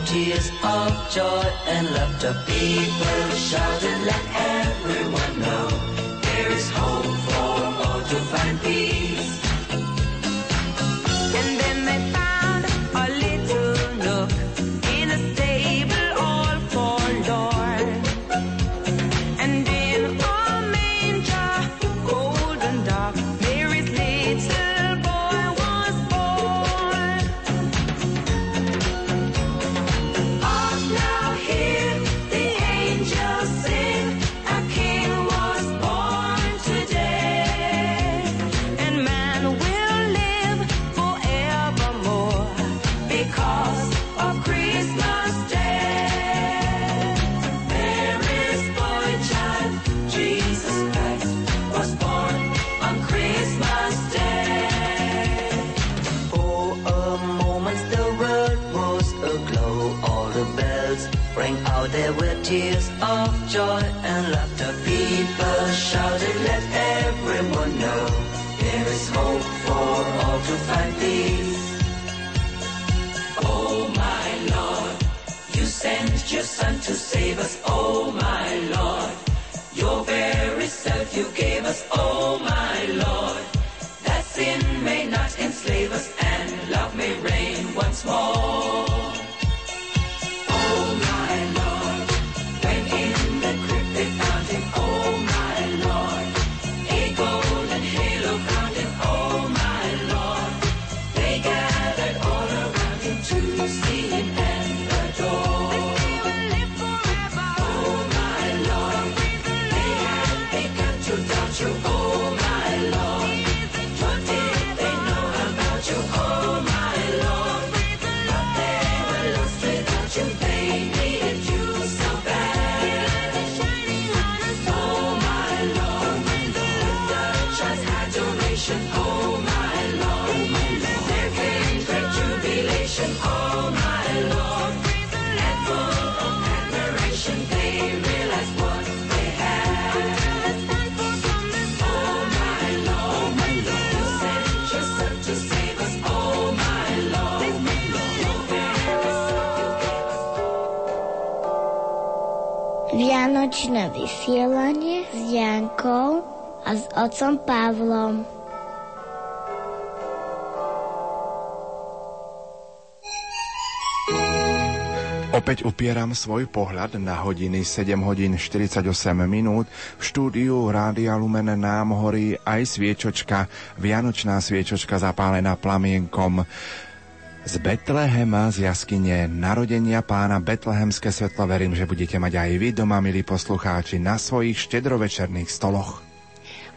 S44: tears of joy and laughter. People shouted, let
S1: Vianočné vysielanie s Jankou a s otcom Pavlom.
S3: Opäť upieram svoj pohľad na hodiny 7 hodín 48 minút. V štúdiu Rádia Lumen nám horí aj sviečočka, vianočná sviečočka zapálená plamienkom z Betlehema, z jaskyne narodenia pána Betlehemské svetlo. Verím, že budete mať aj vy doma, milí poslucháči, na svojich štedrovečerných stoloch.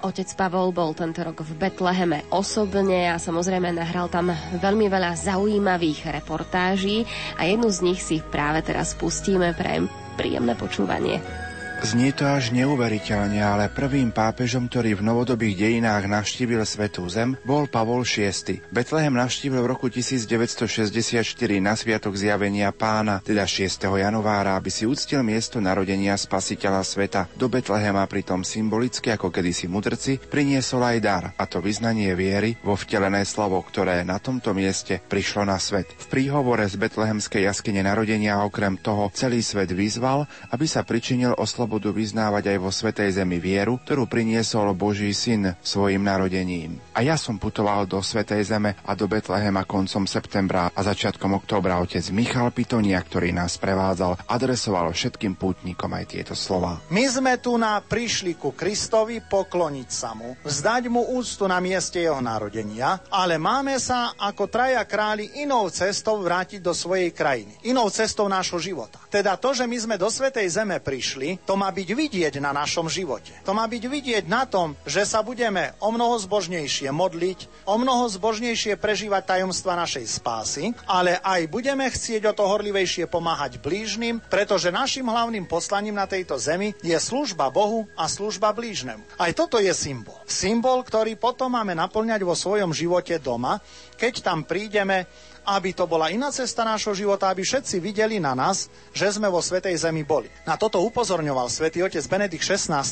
S2: Otec Pavol bol tento rok v Betleheme osobne a samozrejme nahral tam veľmi veľa zaujímavých reportáží a jednu z nich si práve teraz pustíme. Prajem príjemné počúvanie.
S3: Znie to až neuveriteľne, ale prvým pápežom, ktorý v novodobých dejinách navštívil Svetú zem, bol Pavol VI. Betlehem navštívil v roku 1964 na Sviatok zjavenia pána, teda 6. januára, aby si uctil miesto narodenia spasiteľa sveta. Do Betlehema pritom symbolicky, ako kedysi mudrci, priniesol aj dar, a to vyznanie viery vo vtelené slovo, ktoré na tomto mieste prišlo na svet. V príhovore z Betlehemskej jaskyne narodenia okrem toho celý svet vyzval, aby sa pričinil o slobodu vyznávať aj vo Svetej Zemi vieru, ktorú priniesol Boží syn svojim narodením. A ja som putoval do Svetej Zeme a do Betlehema koncom septembra a začiatkom októbra otec Michal Pitonia, ktorý nás prevádzal, adresoval všetkým pútnikom aj tieto slova.
S45: My sme tu na prišli ku Kristovi pokloniť sa mu, vzdať mu úctu na mieste jeho narodenia, ale máme sa ako traja králi inou cestou vrátiť do svojej krajiny, inou cestou nášho života. Teda to, že my sme do Svetej Zeme prišli, to má byť vidieť na našom živote. To má byť vidieť na tom, že sa budeme o mnoho zbožnejšie modliť, o mnoho zbožnejšie prežívať tajomstva našej spásy, ale aj budeme chcieť o to horlivejšie pomáhať blížnym, pretože našim hlavným poslaním na tejto zemi je služba Bohu a služba blížnemu. Aj toto je symbol. Symbol, ktorý potom máme naplňať vo svojom živote doma, keď tam prídeme aby to bola iná cesta nášho života, aby všetci videli na nás, že sme vo Svetej Zemi boli. Na toto upozorňoval svätý otec Benedikt XVI,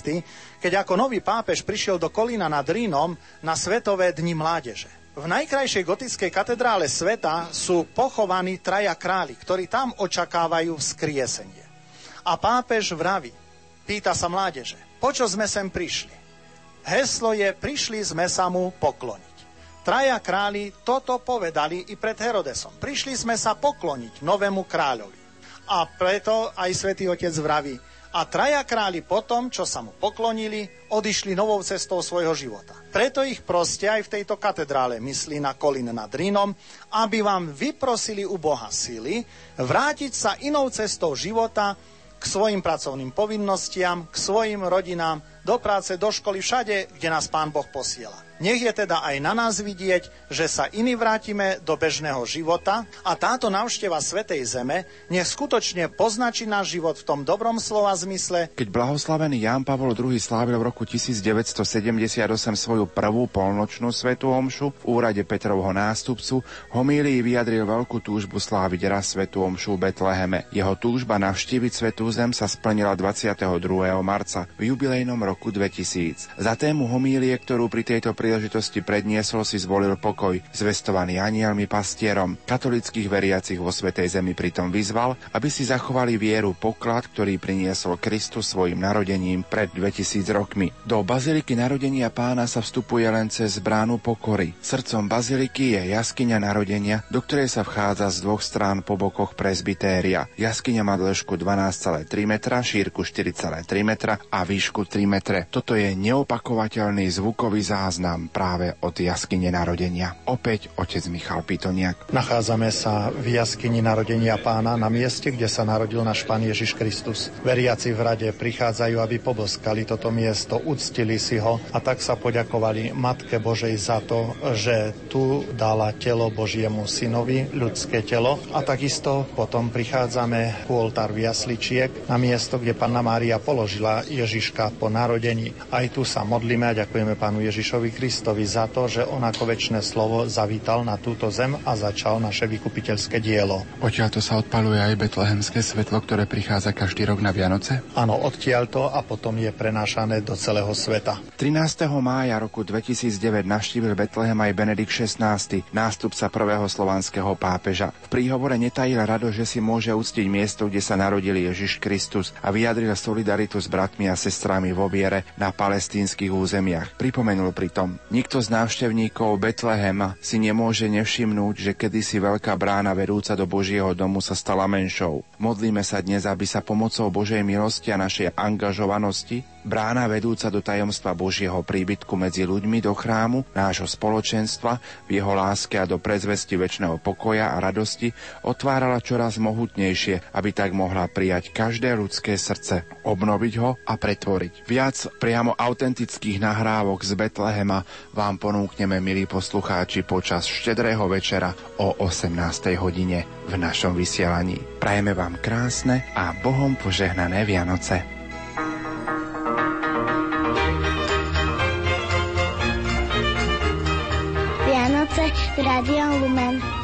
S45: keď ako nový pápež prišiel do Kolína nad Rínom na Svetové dni mládeže. V najkrajšej gotickej katedrále sveta sú pochovaní traja králi, ktorí tam očakávajú vzkriesenie. A pápež vraví, pýta sa mládeže, počo sme sem prišli? Heslo je, prišli sme sa mu pokloniť. Traja králi toto povedali i pred Herodesom. Prišli sme sa pokloniť novému kráľovi. A preto aj svätý Otec vraví, a traja králi potom, čo sa mu poklonili, odišli novou cestou svojho života. Preto ich proste aj v tejto katedrále myslí na Kolín nad Rínom, aby vám vyprosili u Boha sily vrátiť sa inou cestou života k svojim pracovným povinnostiam, k svojim rodinám, do práce, do školy, všade, kde nás Pán Boh posiela. Nech je teda aj na nás vidieť, že sa iní vrátime do bežného života a táto návšteva Svetej Zeme nech skutočne poznačí náš život v tom dobrom slova zmysle.
S3: Keď blahoslavený Ján Pavol II slávil v roku 1978 svoju prvú polnočnú svetú omšu v úrade Petrovho nástupcu, homílii vyjadril veľkú túžbu sláviť raz svetú omšu v Betleheme. Jeho túžba navštíviť svetú zem sa splnila 22. marca v jubilejnom roku 2000. Za tému homílie, ktorú pri tejto príležitosti predniesol, si zvolil pokoj, zvestovaný anielmi pastierom. Katolických veriacich vo Svetej Zemi pritom vyzval, aby si zachovali vieru poklad, ktorý priniesol Kristus svojim narodením pred 2000 rokmi. Do Baziliky narodenia pána sa vstupuje len cez bránu pokory. Srdcom Baziliky je jaskyňa narodenia, do ktorej sa vchádza z dvoch strán po bokoch presbytéria. Jaskyňa má dĺžku 12,3 metra, šírku 4,3 metra a výšku 3 metre. Toto je neopakovateľný zvukový záznam práve od jaskyne narodenia. Opäť otec Michal Pitoniak.
S45: Nachádzame sa v jaskyni narodenia pána na mieste, kde sa narodil náš pán Ježiš Kristus. Veriaci v rade prichádzajú, aby poboskali toto miesto, uctili si ho a tak sa poďakovali Matke Božej za to, že tu dala telo Božiemu synovi, ľudské telo a takisto potom prichádzame ku oltáru jasličiek na miesto, kde Panna Mária položila Ježiška po narodení. Aj tu sa modlíme a ďakujeme pánu Ježišovi Kristovi za to, že on ako väčšie slovo zavítal na túto zem a začal naše vykupiteľské dielo.
S3: Odtiaľto sa odpaluje aj betlehemské svetlo, ktoré prichádza každý rok na Vianoce?
S45: Áno, odtiaľto a potom je prenášané do celého sveta.
S3: 13. mája roku 2009 navštívil Betlehem aj Benedikt XVI, nástupca prvého slovanského pápeža. V príhovore netajil rado, že si môže uctiť miesto, kde sa narodil Ježiš Kristus a vyjadril solidaritu s bratmi a sestrami vo viere na palestínskych územiach. Pripomenul pritom, nikto z návštevníkov Betlehema si nemôže nevšimnúť, že kedysi veľká brána vedúca do Božieho domu sa stala menšou. Modlíme sa dnes, aby sa pomocou Božej milosti a našej angažovanosti brána vedúca do tajomstva Božieho príbytku medzi ľuďmi do chrámu, nášho spoločenstva, v jeho láske a do prezvesti väčšného pokoja a radosti otvárala čoraz mohutnejšie, aby tak mohla prijať každé ľudské srdce, obnoviť ho a pretvoriť. Viac priamo autentických nahrávok z Betlehema vám ponúkneme, milí poslucháči, počas štedrého večera o 18. hodine v našom vysielaní. Prajeme vám krásne a Bohom požehnané Vianoce.
S8: Vianoce v Radio Lumen.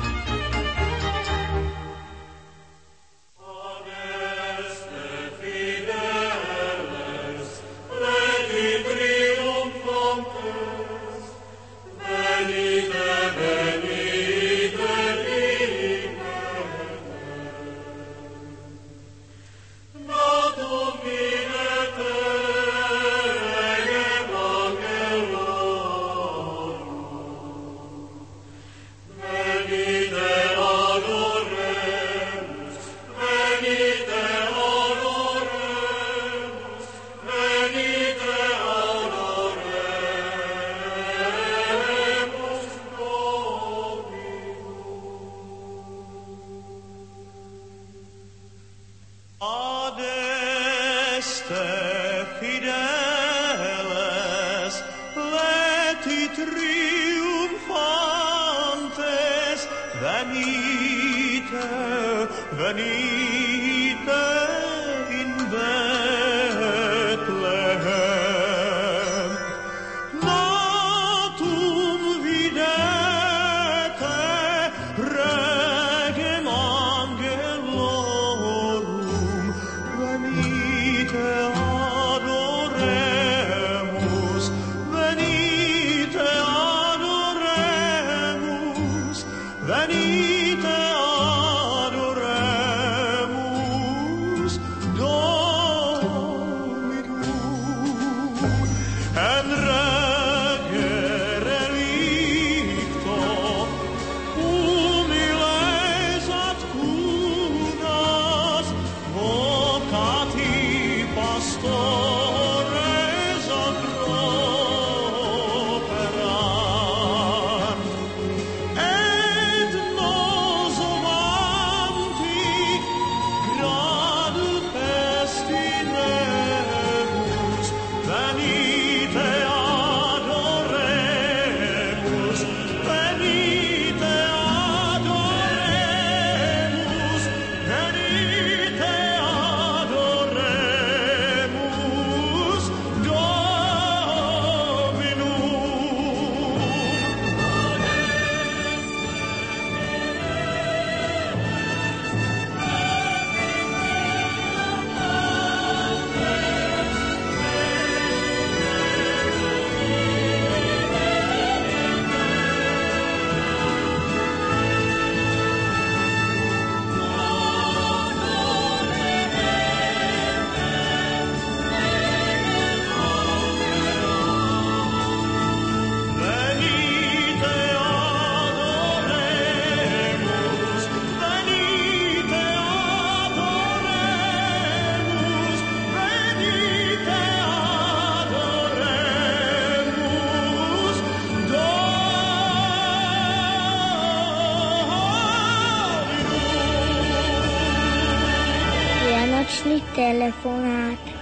S1: Telefonát.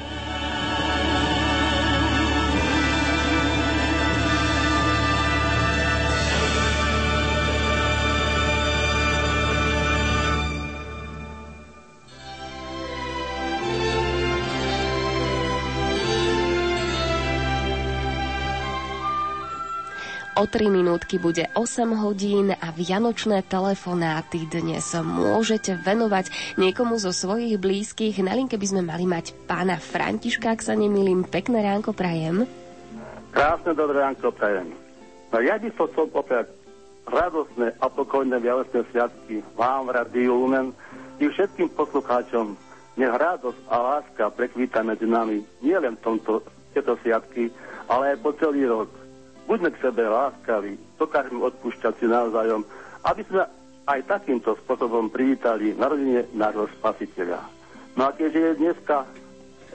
S2: O 3 minútky bude 8 hodín a vianočné telefonáty dnes môžete venovať niekomu zo svojich blízkych. Na linke by sme mali mať pána Františka, ak sa nemýlim. Pekné ránko prajem.
S46: Krásne dobré ránko prajem. No ja by som chcel popriať radosné a pokojné vianočné sviatky vám v Radiu Lumen i všetkým poslucháčom. Nech radosť a láska prekvíta medzi nami nielen v tomto, tieto sviatky, ale aj po celý rok. Buďme k sebe láskaví, dokážeme odpúšťať si navzájom, aby sme aj takýmto spôsobom privítali narodenie nášho spasiteľa. No a keďže je dneska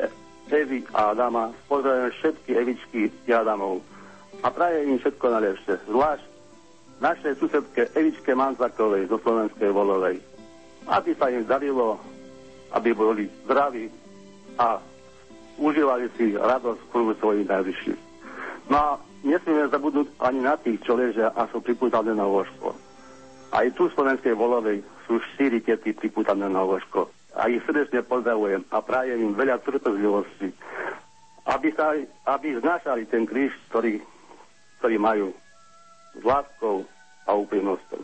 S46: E- Evi a Adama, pozdravujem všetky Evičky i Adamov a prajem im všetko najlepšie, zvlášť našej susedke Evičke Manzakovej zo Slovenskej Volovej. Aby sa im darilo, aby boli zdraví a užívali si radosť v kruhu svojich najvyšších. No a nesmieme zabudnúť ani na tých, čo ležia a sú pripútané na lôžko. Aj tu v Slovenskej Volovej sú štyri tety pripútané na lôžko. A ich srdečne pozdravujem a prajem im veľa trpezlivosti, aby, sa, aby znášali ten kríž, ktorý, ktorý majú s láskou a úprimnosťou.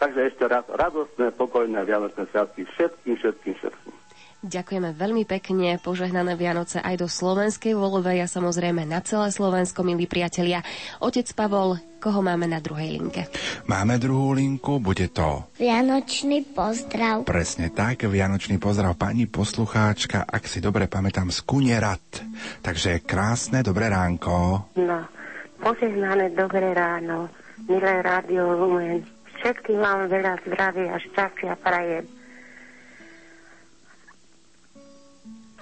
S46: Takže ešte raz radostné, pokojné Vianočné sviatky všetkým, všetkým, všetkým.
S2: Ďakujeme veľmi pekne, požehnané Vianoce aj do Slovenskej Volovej a samozrejme na celé Slovensko, milí priatelia. Otec Pavol, koho máme na druhej linke?
S3: Máme druhú linku, bude to
S1: Vianočný pozdrav.
S3: presne tak, Vianočný pozdrav pani poslucháčka, ak si dobre pamätám, z Kunierat. Takže krásne, dobré ránko.
S47: No, požehnané dobré ráno, milé rádio Lumen. Všetkým vám veľa zdravia a šťastia prajem.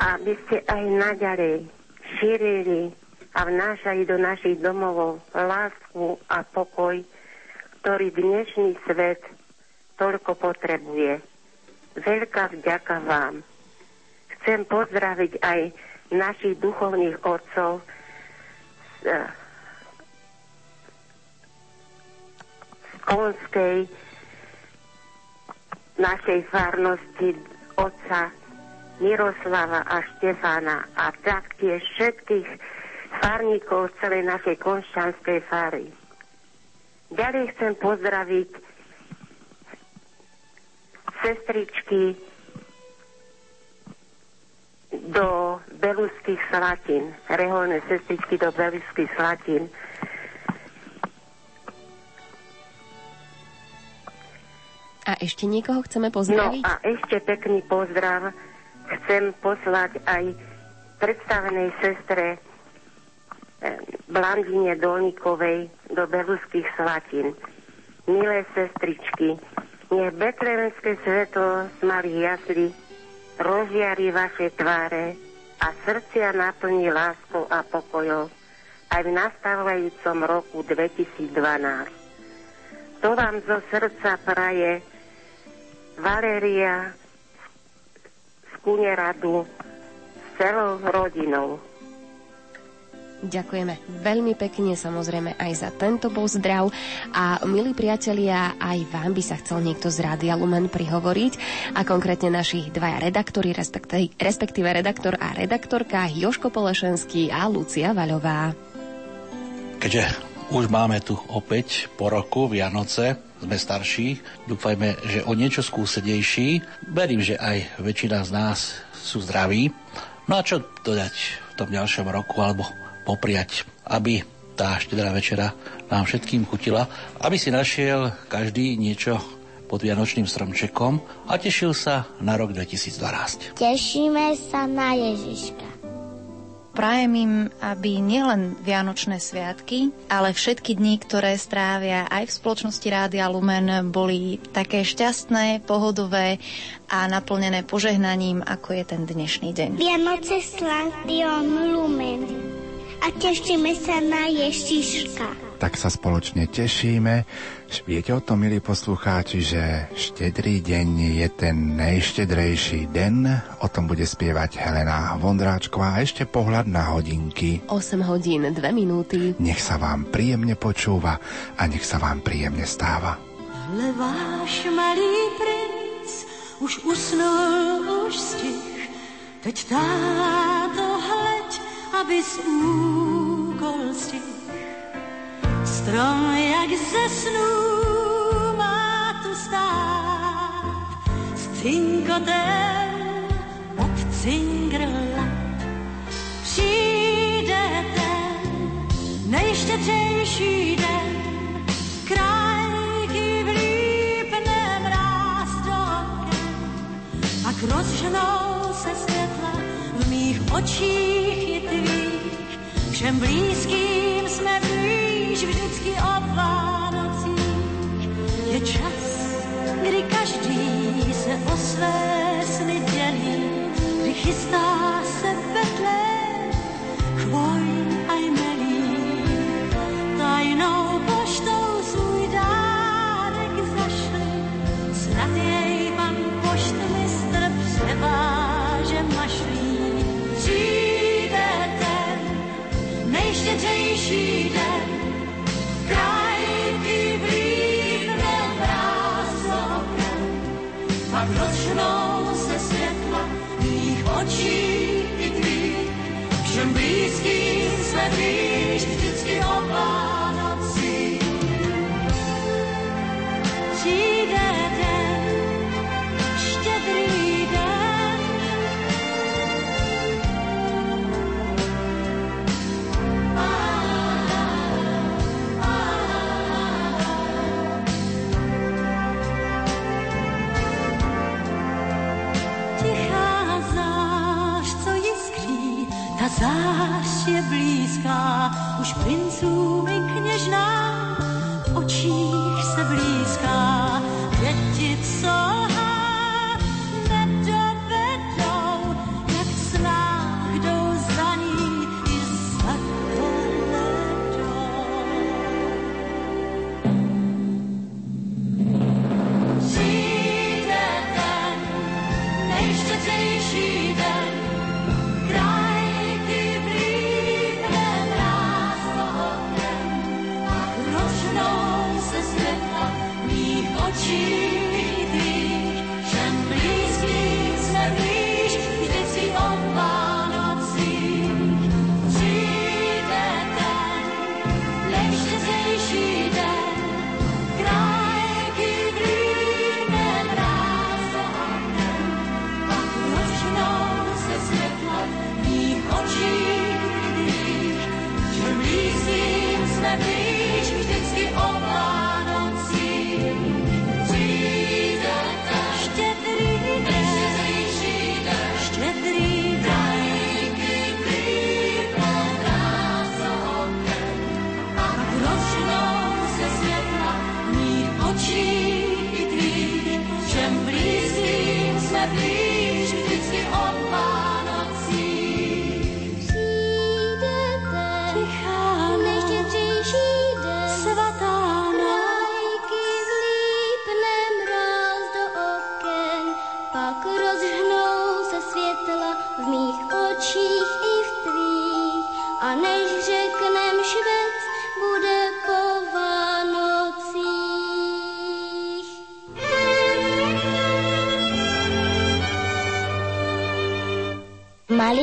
S47: Aby ste aj naďalej šírili a vnášali do našich domovov lásku a pokoj, ktorý dnešný svet toľko potrebuje. Veľká vďaka vám. Chcem pozdraviť aj našich duchovných otcov z, eh, z Konskej našej farnosti otca Miroslava a Štefána a taktiež všetkých farníkov celej našej konšťanskej fary. Ďalej chcem pozdraviť sestričky do Beluských Slatín, reholné sestričky do Beluských Slatín.
S2: A ešte niekoho chceme
S47: No
S2: pozdraviť?
S47: a ešte pekný pozdrav chcem poslať aj predstavenej sestre eh, Blandine Dolníkovej do Beluských Slatín. Milé sestričky, nech betlevenské svetlo z malých jaslí rozžiari vaše tváre a srdcia naplní láskou a pokojou aj v nastávajúcom roku 2012. To vám zo srdca praje Valéria z Kuneradu s celou rodinou.
S2: Ďakujeme veľmi pekne samozrejme aj za tento pozdrav a milí priatelia, aj vám by sa chcel niekto z Rádia Lumen prihovoriť a konkrétne našich dvaja redaktori, respektíve, respektíve redaktor a redaktorka Joško Polešenský a Lucia Vaľová.
S48: Keďže už máme tu opäť po roku Vianoce, sme starší, dúfajme, že o niečo skúsenejší. Verím, že aj väčšina z nás sú zdraví. No a čo dodať v tom ďalšom roku alebo popriať, aby tá štedrá večera nám všetkým chutila, aby si našiel každý niečo pod Vianočným stromčekom a tešil sa na rok 2012.
S1: Tešíme sa na Ježiška.
S49: Prajem im, aby nielen Vianočné sviatky, ale všetky dni, ktoré strávia aj v spoločnosti Rádia Lumen, boli také šťastné, pohodové a naplnené požehnaním, ako je ten dnešný deň.
S1: Vianoce s Rádiom Lumen. A tešíme sa na Ježiška.
S3: Tak sa spoločne tešíme. Viete o tom, milí poslucháči, že štedrý deň je ten najštedrejší deň. O tom bude spievať Helena Vondráčková a ešte pohľad na hodinky.
S2: 8 hodín, 2 minúty.
S3: Nech sa vám príjemne počúva a nech sa vám príjemne stáva.
S5: Ale váš malý princ už usnul, už stich. Teď táto hleď, aby z úkol stich. Strom jak ze snů má tu stát s cinkotem od cingrla. Přijde ten nejštědřejší den, krajky vlípne mráz do pak rozžnou se světla v mých očích i tvých, všem blízkým jsme blíž vždycky o Vánocích. Je čas, kdy každý se o své sny dělí, kdy chystá se Betlém, chvoj a blízká, už princům i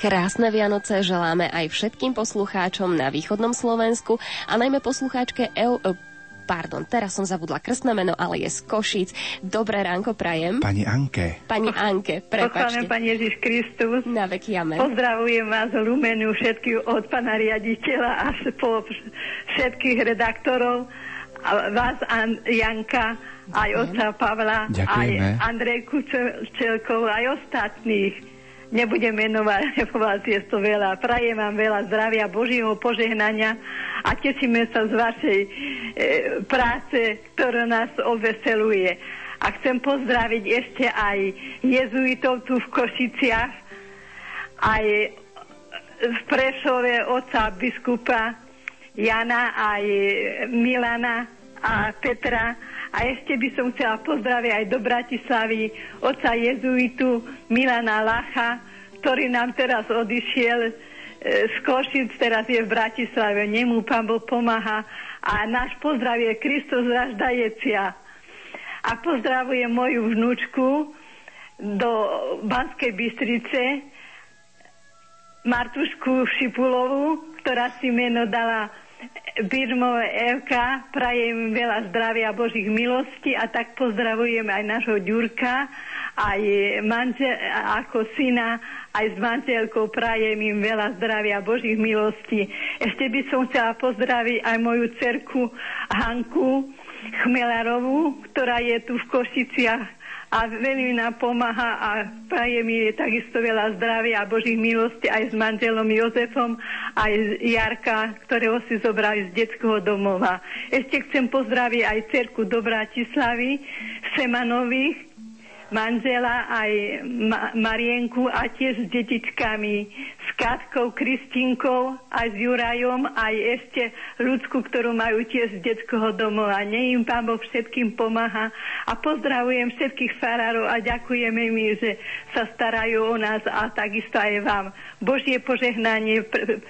S2: Krásne Vianoce želáme aj všetkým poslucháčom na východnom Slovensku a najmä poslucháčke EU, e, pardon, teraz som zabudla krstné meno, ale je z Košic. Dobré ránko prajem.
S3: Pani Anke.
S2: Pani Anke, prepačte.
S50: Pán Ježiš Kristus.
S2: Na veky amen.
S50: Pozdravujem vás Lumenu všetkých od pána riaditeľa až po všetkých redaktorov a vás, An- Janka, aj otca Pavla,
S3: Ďakujeme.
S50: aj Andrejku Čelkov, aj ostatných. Nebudem menovať, lebo vás je to veľa. Prajem vám veľa zdravia, Božieho požehnania a tešíme sa z vašej e, práce, ktorá nás oveseluje. A chcem pozdraviť ešte aj jezuitov tu v Košiciach, aj v Prešove oca biskupa Jana, aj Milana a Petra. A ešte by som chcela pozdraviť aj do Bratislavy oca jezuitu Milana Lacha, ktorý nám teraz odišiel e, z Košic, teraz je v Bratislave. Nemu pán Boh pomáha a náš pozdrav je Kristus raždajecia. A pozdravujem moju vnúčku do Banskej Bystrice, Martušku Šipulovú, ktorá si meno dala Birmové Evka. Prajem veľa zdravia a Božích milostí a tak pozdravujem aj nášho Ďurka, aj manžel, ako syna, aj s manželkou prajem im veľa zdravia a Božích milostí. Ešte by som chcela pozdraviť aj moju cerku Hanku Chmelarovú, ktorá je tu v Košiciach a veľmi nám pomáha a praje mi takisto veľa zdravia a Božích milostí aj s manželom Jozefom, aj z Jarka, ktorého si zobrali z detského domova. Ešte chcem pozdraviť aj cerku do Bratislavy, Semanových, manžela aj Ma- Marienku a tiež s detičkami, s Katkou, Kristinkou, aj s Jurajom, aj ešte ľudskú, ktorú majú tiež z detského domova. Ne im Pán Boh všetkým pomáha a pozdravujem všetkých farárov a ďakujeme mi, že sa starajú o nás a takisto aj vám. Božie požehnanie pre,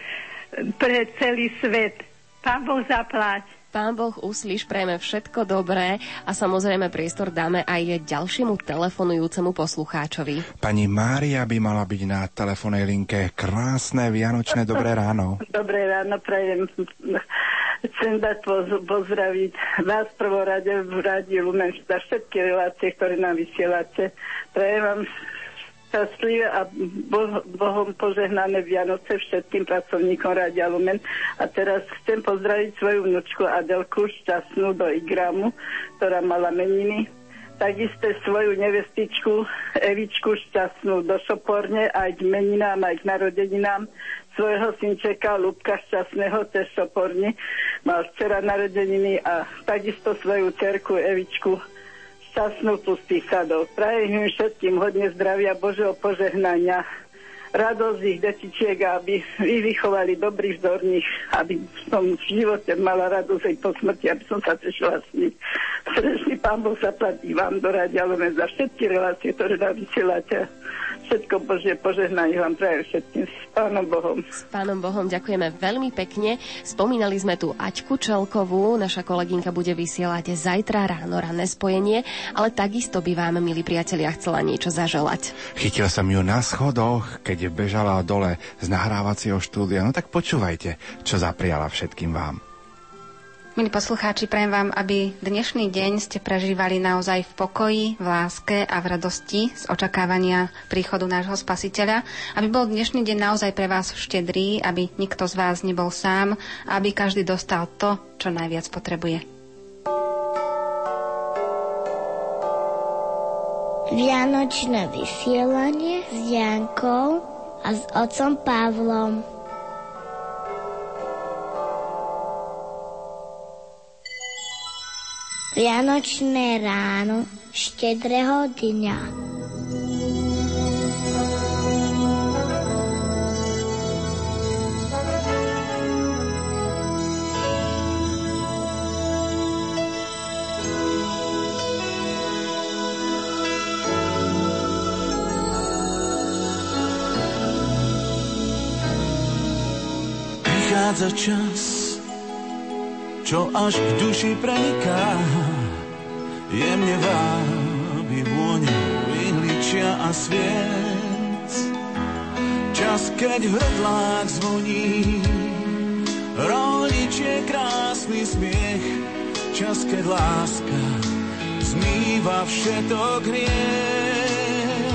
S50: pre celý svet. Pán Boh zaplať.
S2: Pán Boh uslíš, prejme všetko dobré a samozrejme priestor dáme aj ďalšiemu telefonujúcemu poslucháčovi.
S3: Pani Mária by mala byť na telefónnej linke. Krásne Vianočné dobré ráno.
S51: Dobré ráno, prajem. Chcem dať poz- pozdraviť vás v prvom rade v rádiu Lumen za všetky relácie, ktoré nám vysielate. Prajem vám šťastlivé a bo- Bohom požehnané Vianoce všetkým pracovníkom Rádia Lumen. A teraz chcem pozdraviť svoju vnúčku Adelku, šťastnú do Igramu, ktorá mala meniny. Takisto svoju nevestičku Evičku šťastnú do Šoporne aj k meninám, aj k narodeninám svojho synčeka Lubka šťastného tiež Šoporni. Mal včera narodeniny a takisto svoju cerku Evičku šťastnú pustý sadov. Prajem im všetkým hodne zdravia, Božieho požehnania, radosť ich detičiek, aby vy vychovali dobrých vzorných, aby som v živote mala radosť aj po smrti, aby som sa tešila s nimi. Srdečný Pán Boh zaplatí vám do Lumen za všetky relácie, ktoré nám vysielate. Všetko Božie požehnanie vám prajem všetkým s Pánom Bohom.
S2: S Pánom Bohom ďakujeme veľmi pekne. Spomínali sme tu Aťku Čelkovú, naša kolegynka bude vysielať zajtra ráno ranné spojenie, ale takisto by vám, milí priatelia, chcela niečo zaželať.
S3: Chytil som ju na schodoch, keď bežala dole z nahrávacieho štúdia. No tak počúvajte, čo zapriala všetkým vám.
S52: Milí poslucháči, prajem vám, aby dnešný deň ste prežívali naozaj v pokoji, v láske a v radosti z očakávania príchodu nášho spasiteľa. Aby bol dnešný deň naozaj pre vás štedrý, aby nikto z vás nebol sám aby každý dostal to, čo najviac potrebuje.
S1: Vianočné vysielanie s Jankou a s otcom Pavlom. Vianočné ráno štedrého dňa.
S53: Prichádza čas, čo až k duši preniká, jemne vábi vôňu ihličia a sviec. Čas, keď hrdlák zvoní, rolničie krásny smiech, čas, keď láska zmýva všetok hriech.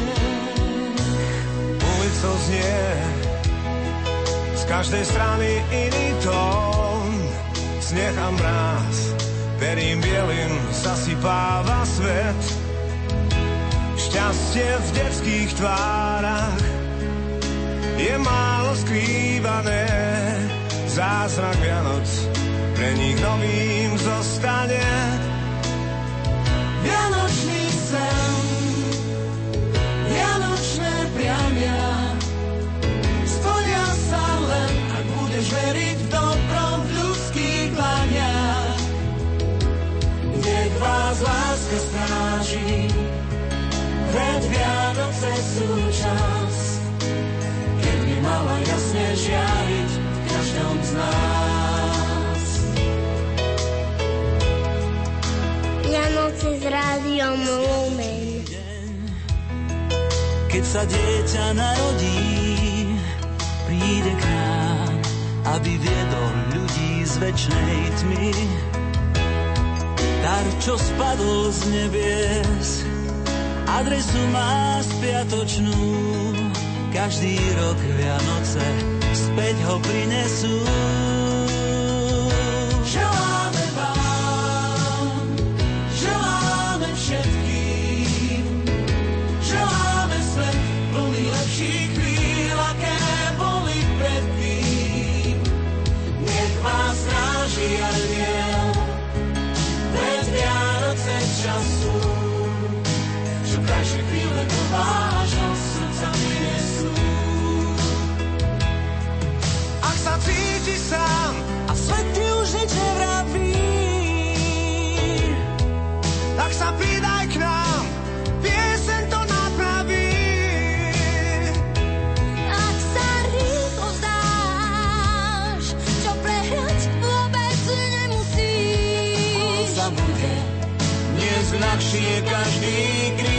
S54: Ulicou znie z každej strany iný tón, sneh a mráz
S8: perím bielým zasypáva svet. Šťastie v detských tvárach je málo skrývané. Zázrak Vianoc pre nich novým zostane.
S28: Sú čas, keď by mala jasne žiariť v každom z nás.
S1: Vianoce s rádiom Lumen.
S53: Keď sa dieťa narodí, príde k nám, aby viedol ľudí z väčšnej tmy. Dar, čo spadol z nebies, adresu má spiatočnú. Každý rok Vianoce späť ho prinesú.
S8: Sám a svet ti už nič nevraví, tak sa pridaj k nám, piesen to napraví.
S28: Ak sa rýchlo vzdáš, čo prehrať vôbec nemusíš.
S8: On sa bude dnes ľahšie každý kríž.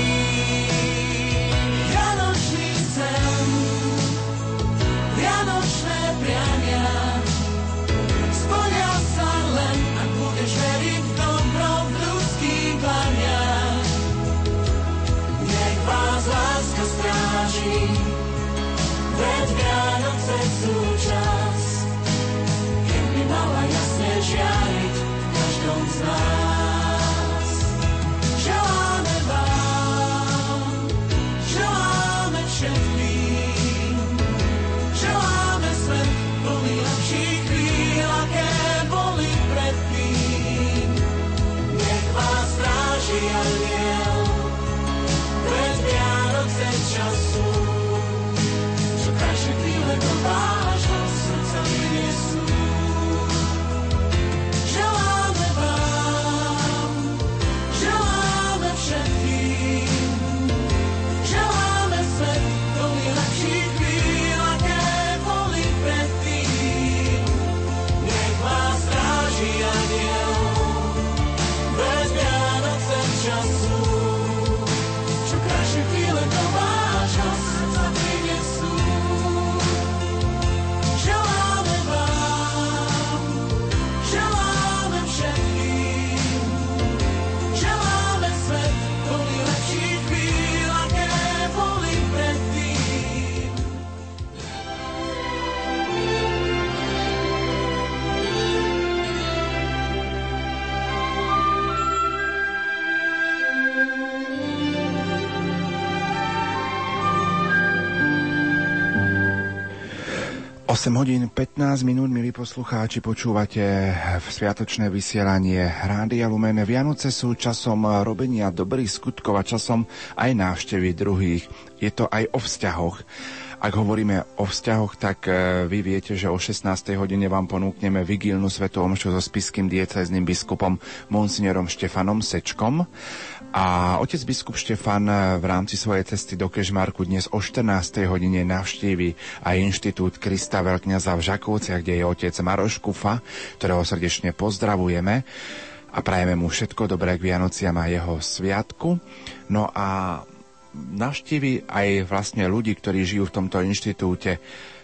S3: 8 hodín 15 minút, milí poslucháči, počúvate v sviatočné vysielanie Rádia Lumen. Vianoce sú časom robenia dobrých skutkov a časom aj návštevy druhých. Je to aj o vzťahoch. Ak hovoríme o vzťahoch, tak e, vy viete, že o 16. hodine vám ponúkneme vigílnu svetú omšu so spiským diecezným biskupom Monsignorom Štefanom Sečkom. A otec biskup Štefan v rámci svojej cesty do Kežmarku dnes o 14. hodine navštívi aj Inštitút Krista Veľkňaza v Žakovciach, kde je otec Maroš Kufa, ktorého srdečne pozdravujeme a prajeme mu všetko dobré k Vianociam a jeho sviatku. No a navštívi aj vlastne ľudí, ktorí žijú v tomto inštitúte.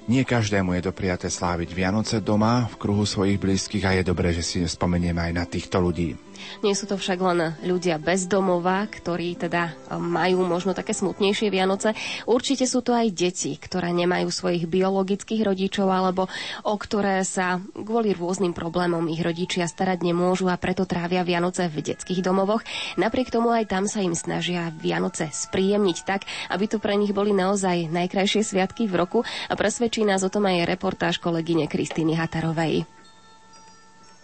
S3: Nie každému je dopriaté sláviť Vianoce doma v kruhu svojich blízkych a je dobré, že si spomenieme aj na týchto ľudí.
S2: Nie sú to však len ľudia bez domova, ktorí teda majú možno také smutnejšie Vianoce. Určite sú to aj deti, ktoré nemajú svojich biologických rodičov alebo o ktoré sa kvôli rôznym problémom ich rodičia starať nemôžu a preto trávia Vianoce v detských domovoch. Napriek tomu aj tam sa im snažia Vianoce spríjemniť tak, aby to pre nich boli naozaj najkrajšie sviatky v roku a presvedčí nás o tom aj reportáž kolegyne Kristýny Hatarovej.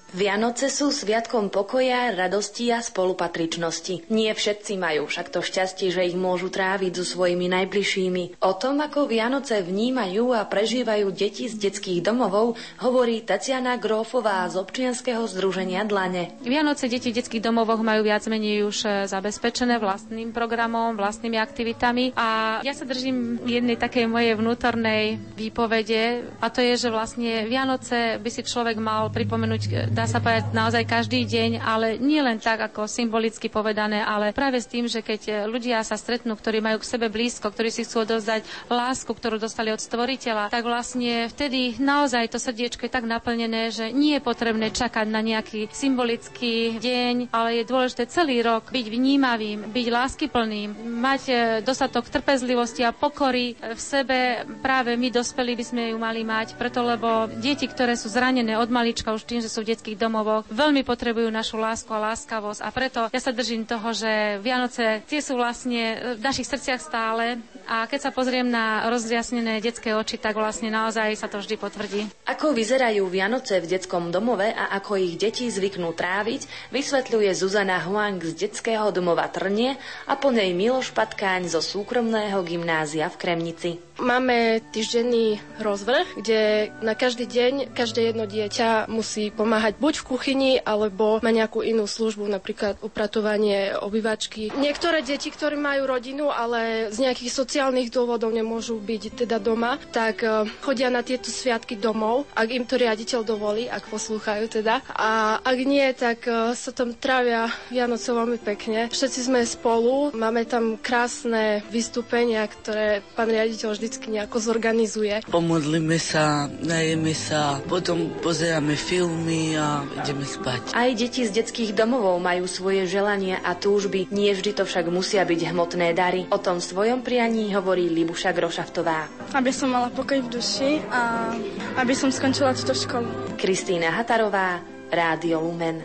S55: Vianoce sú sviatkom pokoja, radosti a spolupatričnosti. Nie všetci majú však to šťastie, že ich môžu tráviť so svojimi najbližšími. O tom, ako Vianoce vnímajú a prežívajú deti z detských domovov, hovorí Tatiana Grófová z občianskeho združenia Dlane.
S5: Vianoce deti v detských domovoch majú viac menej už e, zabezpečené vlastným programom, vlastnými aktivitami a ja sa držím jednej takej mojej vnútornej výpovede a to je, že vlastne Vianoce by si človek mal pripomenúť e, dá sa povedať naozaj každý deň, ale nie len tak, ako symbolicky povedané, ale práve s tým, že keď ľudia sa stretnú, ktorí majú k sebe blízko, ktorí si chcú odozdať lásku, ktorú dostali od stvoriteľa, tak vlastne vtedy naozaj to srdiečko je tak naplnené, že nie je potrebné čakať na nejaký symbolický deň, ale je dôležité celý rok byť vnímavým, byť láskyplným, mať e, dostatok trpezlivosti a pokory v sebe. Práve my dospelí by sme ju mali mať, preto lebo deti, ktoré sú zranené od malička už tým, že sú v detských domovoch, veľmi potrebujú našu lásku a láskavosť a preto ja sa držím toho, že Vianoce tie sú vlastne v našich srdciach stále a keď sa pozriem na rozjasnené detské oči, tak vlastne naozaj sa to vždy potvrdí.
S55: Ako vyzerajú Vianoce v detskom domove a ako ich deti zvyknú tráviť, vysvetľuje Zuzana Huang z detského domova Trnie a po nej Miloš Patkáň zo súkromného gymnázia v Kremnici.
S56: Máme týždenný rozvrh, kde na každý deň každé jedno dieťa musí pomáhať buď v kuchyni, alebo má nejakú inú službu, napríklad upratovanie obývačky. Niektoré deti, ktorí majú rodinu, ale z nejakých sociálnych dôvodov nemôžu byť teda doma, tak eh, chodia na tieto sviatky domov, ak im to riaditeľ dovolí, ak poslúchajú teda. A ak nie, tak eh, sa tam trávia Vianoce veľmi pekne. Všetci sme spolu, máme tam krásne vystúpenia, ktoré pán riaditeľ vždycky nejako zorganizuje.
S57: Pomodlíme sa, najeme sa, potom pozeráme filmy a ideme spať.
S55: Aj deti z detských domovov majú svoje želania a túžby, nie vždy to však musia byť hmotné dary. O tom svojom prianí hovorí Libuša Grošaftová.
S58: Aby som mala pokoj v duši a aby som skončila túto školu.
S55: Kristýna Hatarová, Rádio Lumen.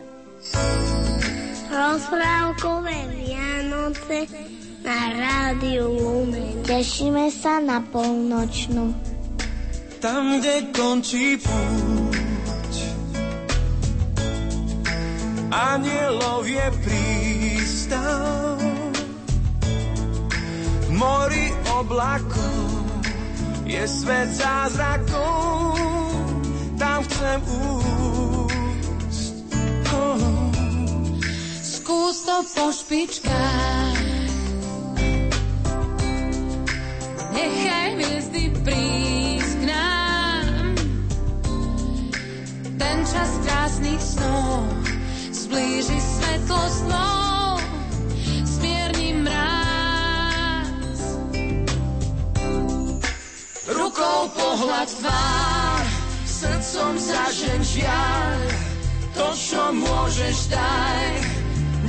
S1: Rozprávkové Vianoce na Rádiu Lumen. Tešíme sa na polnočnú.
S4: Tam, kde končí púť Anielov je prístav mori oblakov Je svet zázrakov Tam chcem úsť oh.
S59: Skús to po špičkách Nechaj hviezdy prísť k Ten čas krásnych snov Zblíži svetlo snov. Smierni mráz
S4: Rukou pohľad tvár Srdcom zažen žiaľ To, čo môžeš daj.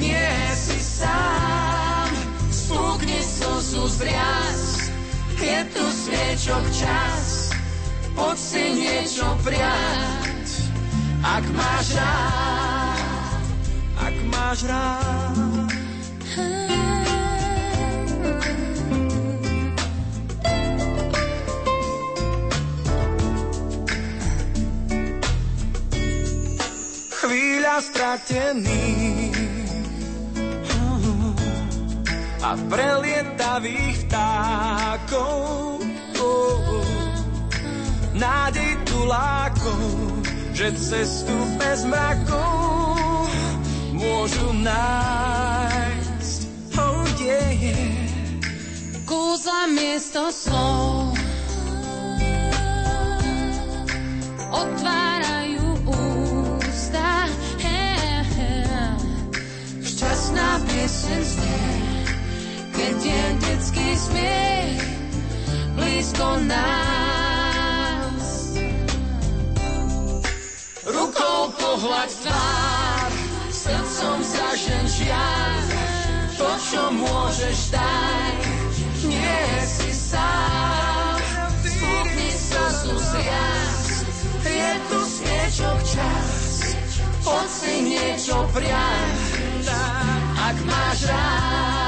S4: Nie si sám. Spúkni slzu zriaz Je tu sviečok čas Poď si niečo priať. Ak máš rád Ak máš rád. Chvíľa stratený a prelietavých vtákov. Nádej tulákov, že cestu bez mrakov môžu nájsť. Oh yeah, yeah.
S59: Kúzla miesto slov Otvárajú ústa he, he.
S4: Šťastná
S59: Piesen znie Keď je detský smiech Blízko nás.
S4: Rukou pohľad tvár, srdcom
S60: zažen žiar, to, čo môžeš dať, nie si sám. Spúkni slzu zriaz, je tu sviečok čas, poď si niečo priať, ak máš rád,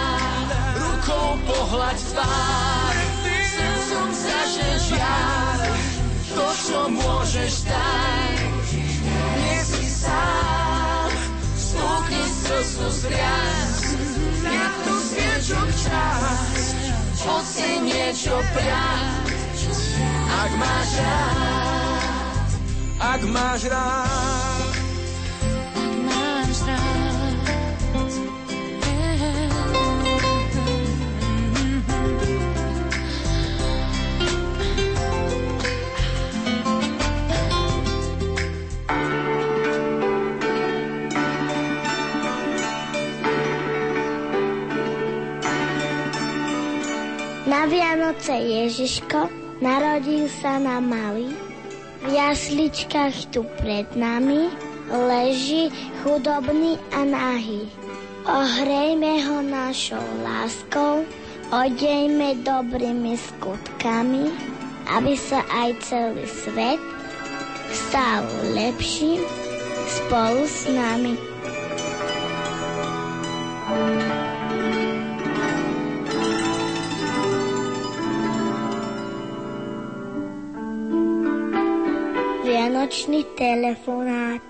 S60: rukou pohľaď tvár, srdcom zažen žiar, to, čo môžeš dať, nie si sám. Spúkni slzu zriaz, je tu sviečok čas, si niečo priať, ak máš rád,
S8: ak máš rád.
S1: Vianoce Ježiško narodil sa na malý. V jasličkách tu pred nami leží chudobný a nahý. Ohrejme ho našou láskou, odejme dobrými skutkami, aby sa aj celý svet stal lepším spolu s nami. Vianočný telefonát.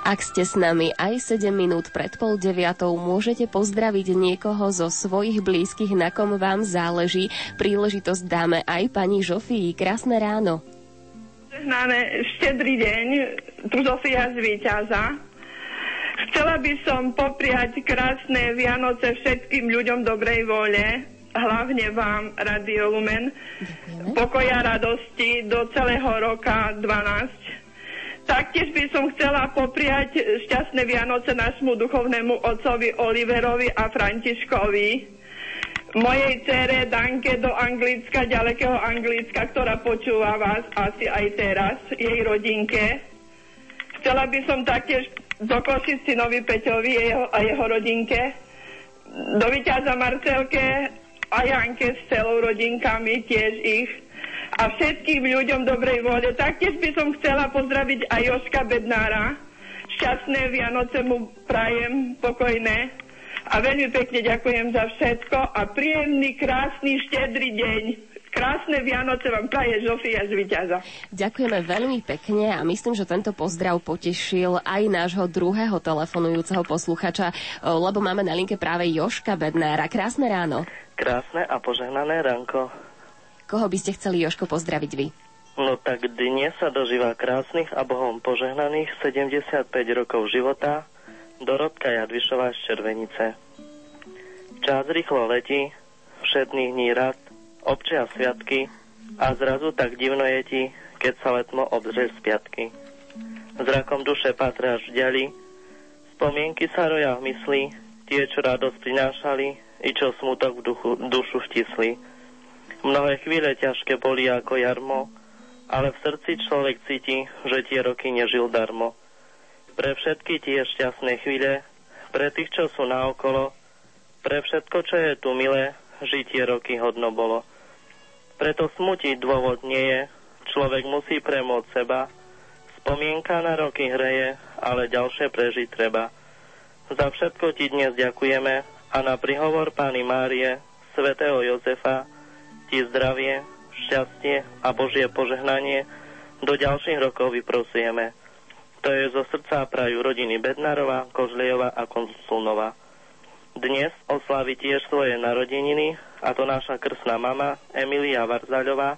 S2: Ak ste s nami aj 7 minút pred pol deviatou, môžete pozdraviť niekoho zo svojich blízkych, na kom vám záleží. Príležitosť dáme aj pani Žofii. Krásne ráno.
S56: Žehnané štedrý deň, tu Zofia z Víťaza. Chcela by som popriať krásne Vianoce všetkým ľuďom dobrej vôle, hlavne vám, Radio Lumen, pokoja radosti do celého roka 12. Taktiež by som chcela popriať šťastné Vianoce nášmu duchovnému otcovi Oliverovi a Františkovi, mojej cére Danke do Anglicka, ďalekého Anglicka, ktorá počúva vás asi aj teraz, jej rodinke. Chcela by som taktiež do Košicinovi Peťovi jeho, a jeho rodinke, do Vyťaza Marcelke a Janke s celou rodinkami, tiež ich a všetkým ľuďom dobrej vôle. Taktiež by som chcela pozdraviť aj Joška Bednára. Šťastné Vianoce mu prajem, pokojné. A veľmi pekne ďakujem za všetko a príjemný, krásny, štedrý deň. Krásne Vianoce vám praje Zofia z Vyťaza.
S2: Ďakujeme veľmi pekne a myslím, že tento pozdrav potešil aj nášho druhého telefonujúceho posluchača, lebo máme na linke práve Joška Bednára. Krásne ráno.
S61: Krásne a požehnané ránko.
S2: Koho by ste chceli, Joško, pozdraviť vy?
S61: No tak dnes sa dožíva krásnych a Bohom požehnaných 75 rokov života Dorotka Jadvišová z Červenice. Čas rýchlo letí, všetných dní rad, občia sviatky a zrazu tak divno je ti, keď sa letmo obzrie z piatky. Zrakom duše patráš v ďali, spomienky sa roja v mysli, tie, čo radosť prinášali, i čo smutok v duchu, dušu vtisli. Mnohé chvíle ťažké boli ako jarmo, ale v srdci človek cíti, že tie roky nežil darmo. Pre všetky tie šťastné chvíle, pre tých, čo sú naokolo, pre všetko, čo je tu milé, žiť tie roky hodno bolo. Preto smutiť dôvod nie je, človek musí premôcť seba, spomienka na roky hreje, ale ďalšie prežiť treba. Za všetko ti dnes ďakujeme a na prihovor Pány Márie, svätého Jozefa, ti zdravie, šťastie a Božie požehnanie do ďalších rokov vyprosujeme. To je zo srdca prajú rodiny Bednárova, Kožlejova a Konsulnova. Dnes oslaví tiež svoje narodeniny, a to naša krsná mama Emilia Varzaľová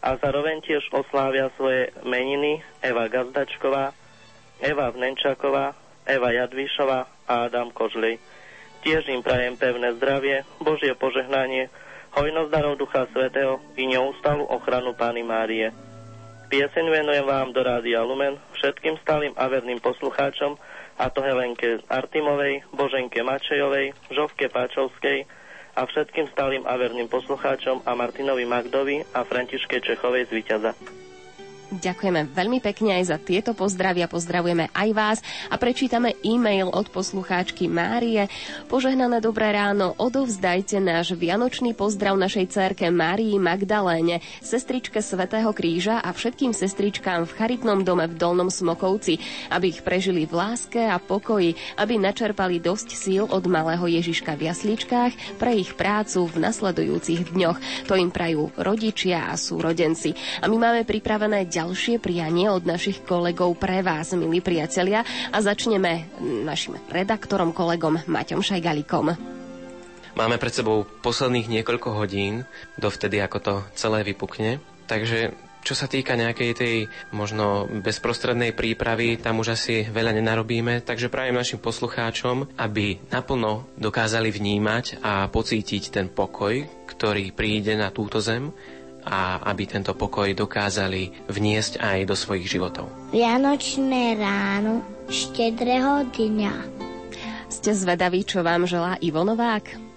S61: a zároveň tiež oslávia svoje meniny Eva Gazdačková, Eva Vnenčaková, Eva Jadvíšová a Adam Kožlej. Tiež im prajem pevné zdravie, Božie požehnanie, hojnosť darov Ducha Svetého i neustalú ochranu Pány Márie. Pieseň venujem vám do Rádia Lumen, všetkým stálym a verným poslucháčom, a to Helenke Artimovej, Boženke Mačejovej, Žovke Páčovskej, a všetkým stálym a verným poslucháčom a Martinovi Magdovi a Františke Čechovej z Výťaza.
S2: Ďakujeme veľmi pekne aj za tieto pozdravy a pozdravujeme aj vás a prečítame e-mail od poslucháčky Márie. Požehnané dobré ráno, odovzdajte náš vianočný pozdrav našej cerke Márii Magdaléne, sestričke Svetého kríža a všetkým sestričkám v charitnom dome v Dolnom Smokovci, aby ich prežili v láske a pokoji, aby načerpali dosť síl od malého Ježiška v jasličkách pre ich prácu v nasledujúcich dňoch. To im prajú rodičia a súrodenci. A my máme pripravené ďalšie prianie od našich kolegov pre vás, milí priatelia. A začneme našim redaktorom, kolegom Maťom Šajgalikom.
S62: Máme pred sebou posledných niekoľko hodín, dovtedy ako to celé vypukne. Takže čo sa týka nejakej tej možno bezprostrednej prípravy, tam už asi veľa nenarobíme, takže prajem našim poslucháčom, aby naplno dokázali vnímať a pocítiť ten pokoj, ktorý príde na túto zem a aby tento pokoj dokázali vniesť aj do svojich životov.
S1: Vianočné ráno štedrého dňa.
S2: Ste zvedaví, čo vám želá Ivo Novák?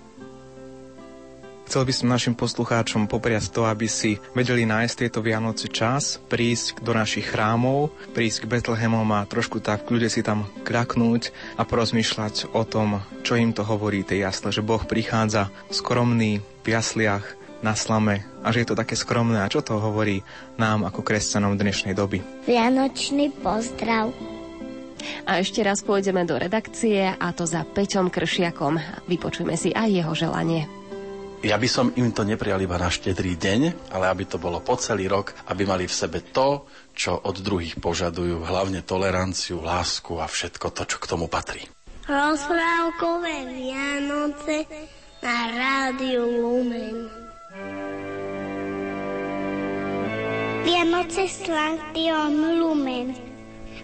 S63: Chcel by som našim poslucháčom popriať to, aby si vedeli nájsť tieto Vianoce čas, prísť do našich chrámov, prísť k Betlehemom a trošku tak v kľude si tam kraknúť a porozmýšľať o tom, čo im to hovorí tej jasle, že Boh prichádza skromný v jasliach, na slame a že je to také skromné. A čo to hovorí nám ako kresťanom dnešnej doby?
S1: Vianočný pozdrav.
S2: A ešte raz pôjdeme do redakcie a to za Peťom Kršiakom. Vypočujeme si aj jeho želanie.
S64: Ja by som im to neprial iba na štedrý deň, ale aby to bolo po celý rok, aby mali v sebe to, čo od druhých požadujú, hlavne toleranciu, lásku a všetko to, čo k tomu patrí.
S1: Rozprávkové Vianoce na rádiu Lumen. Vianoce s rádiom Lumen.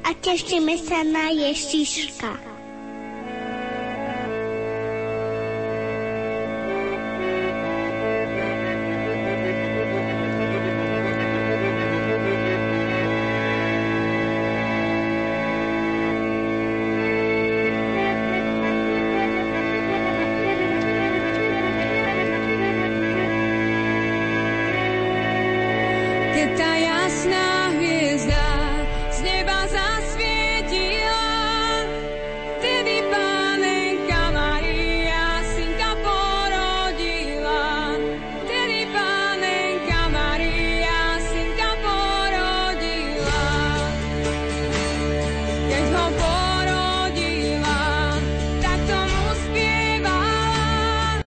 S1: A tešíme sa na Ježiška.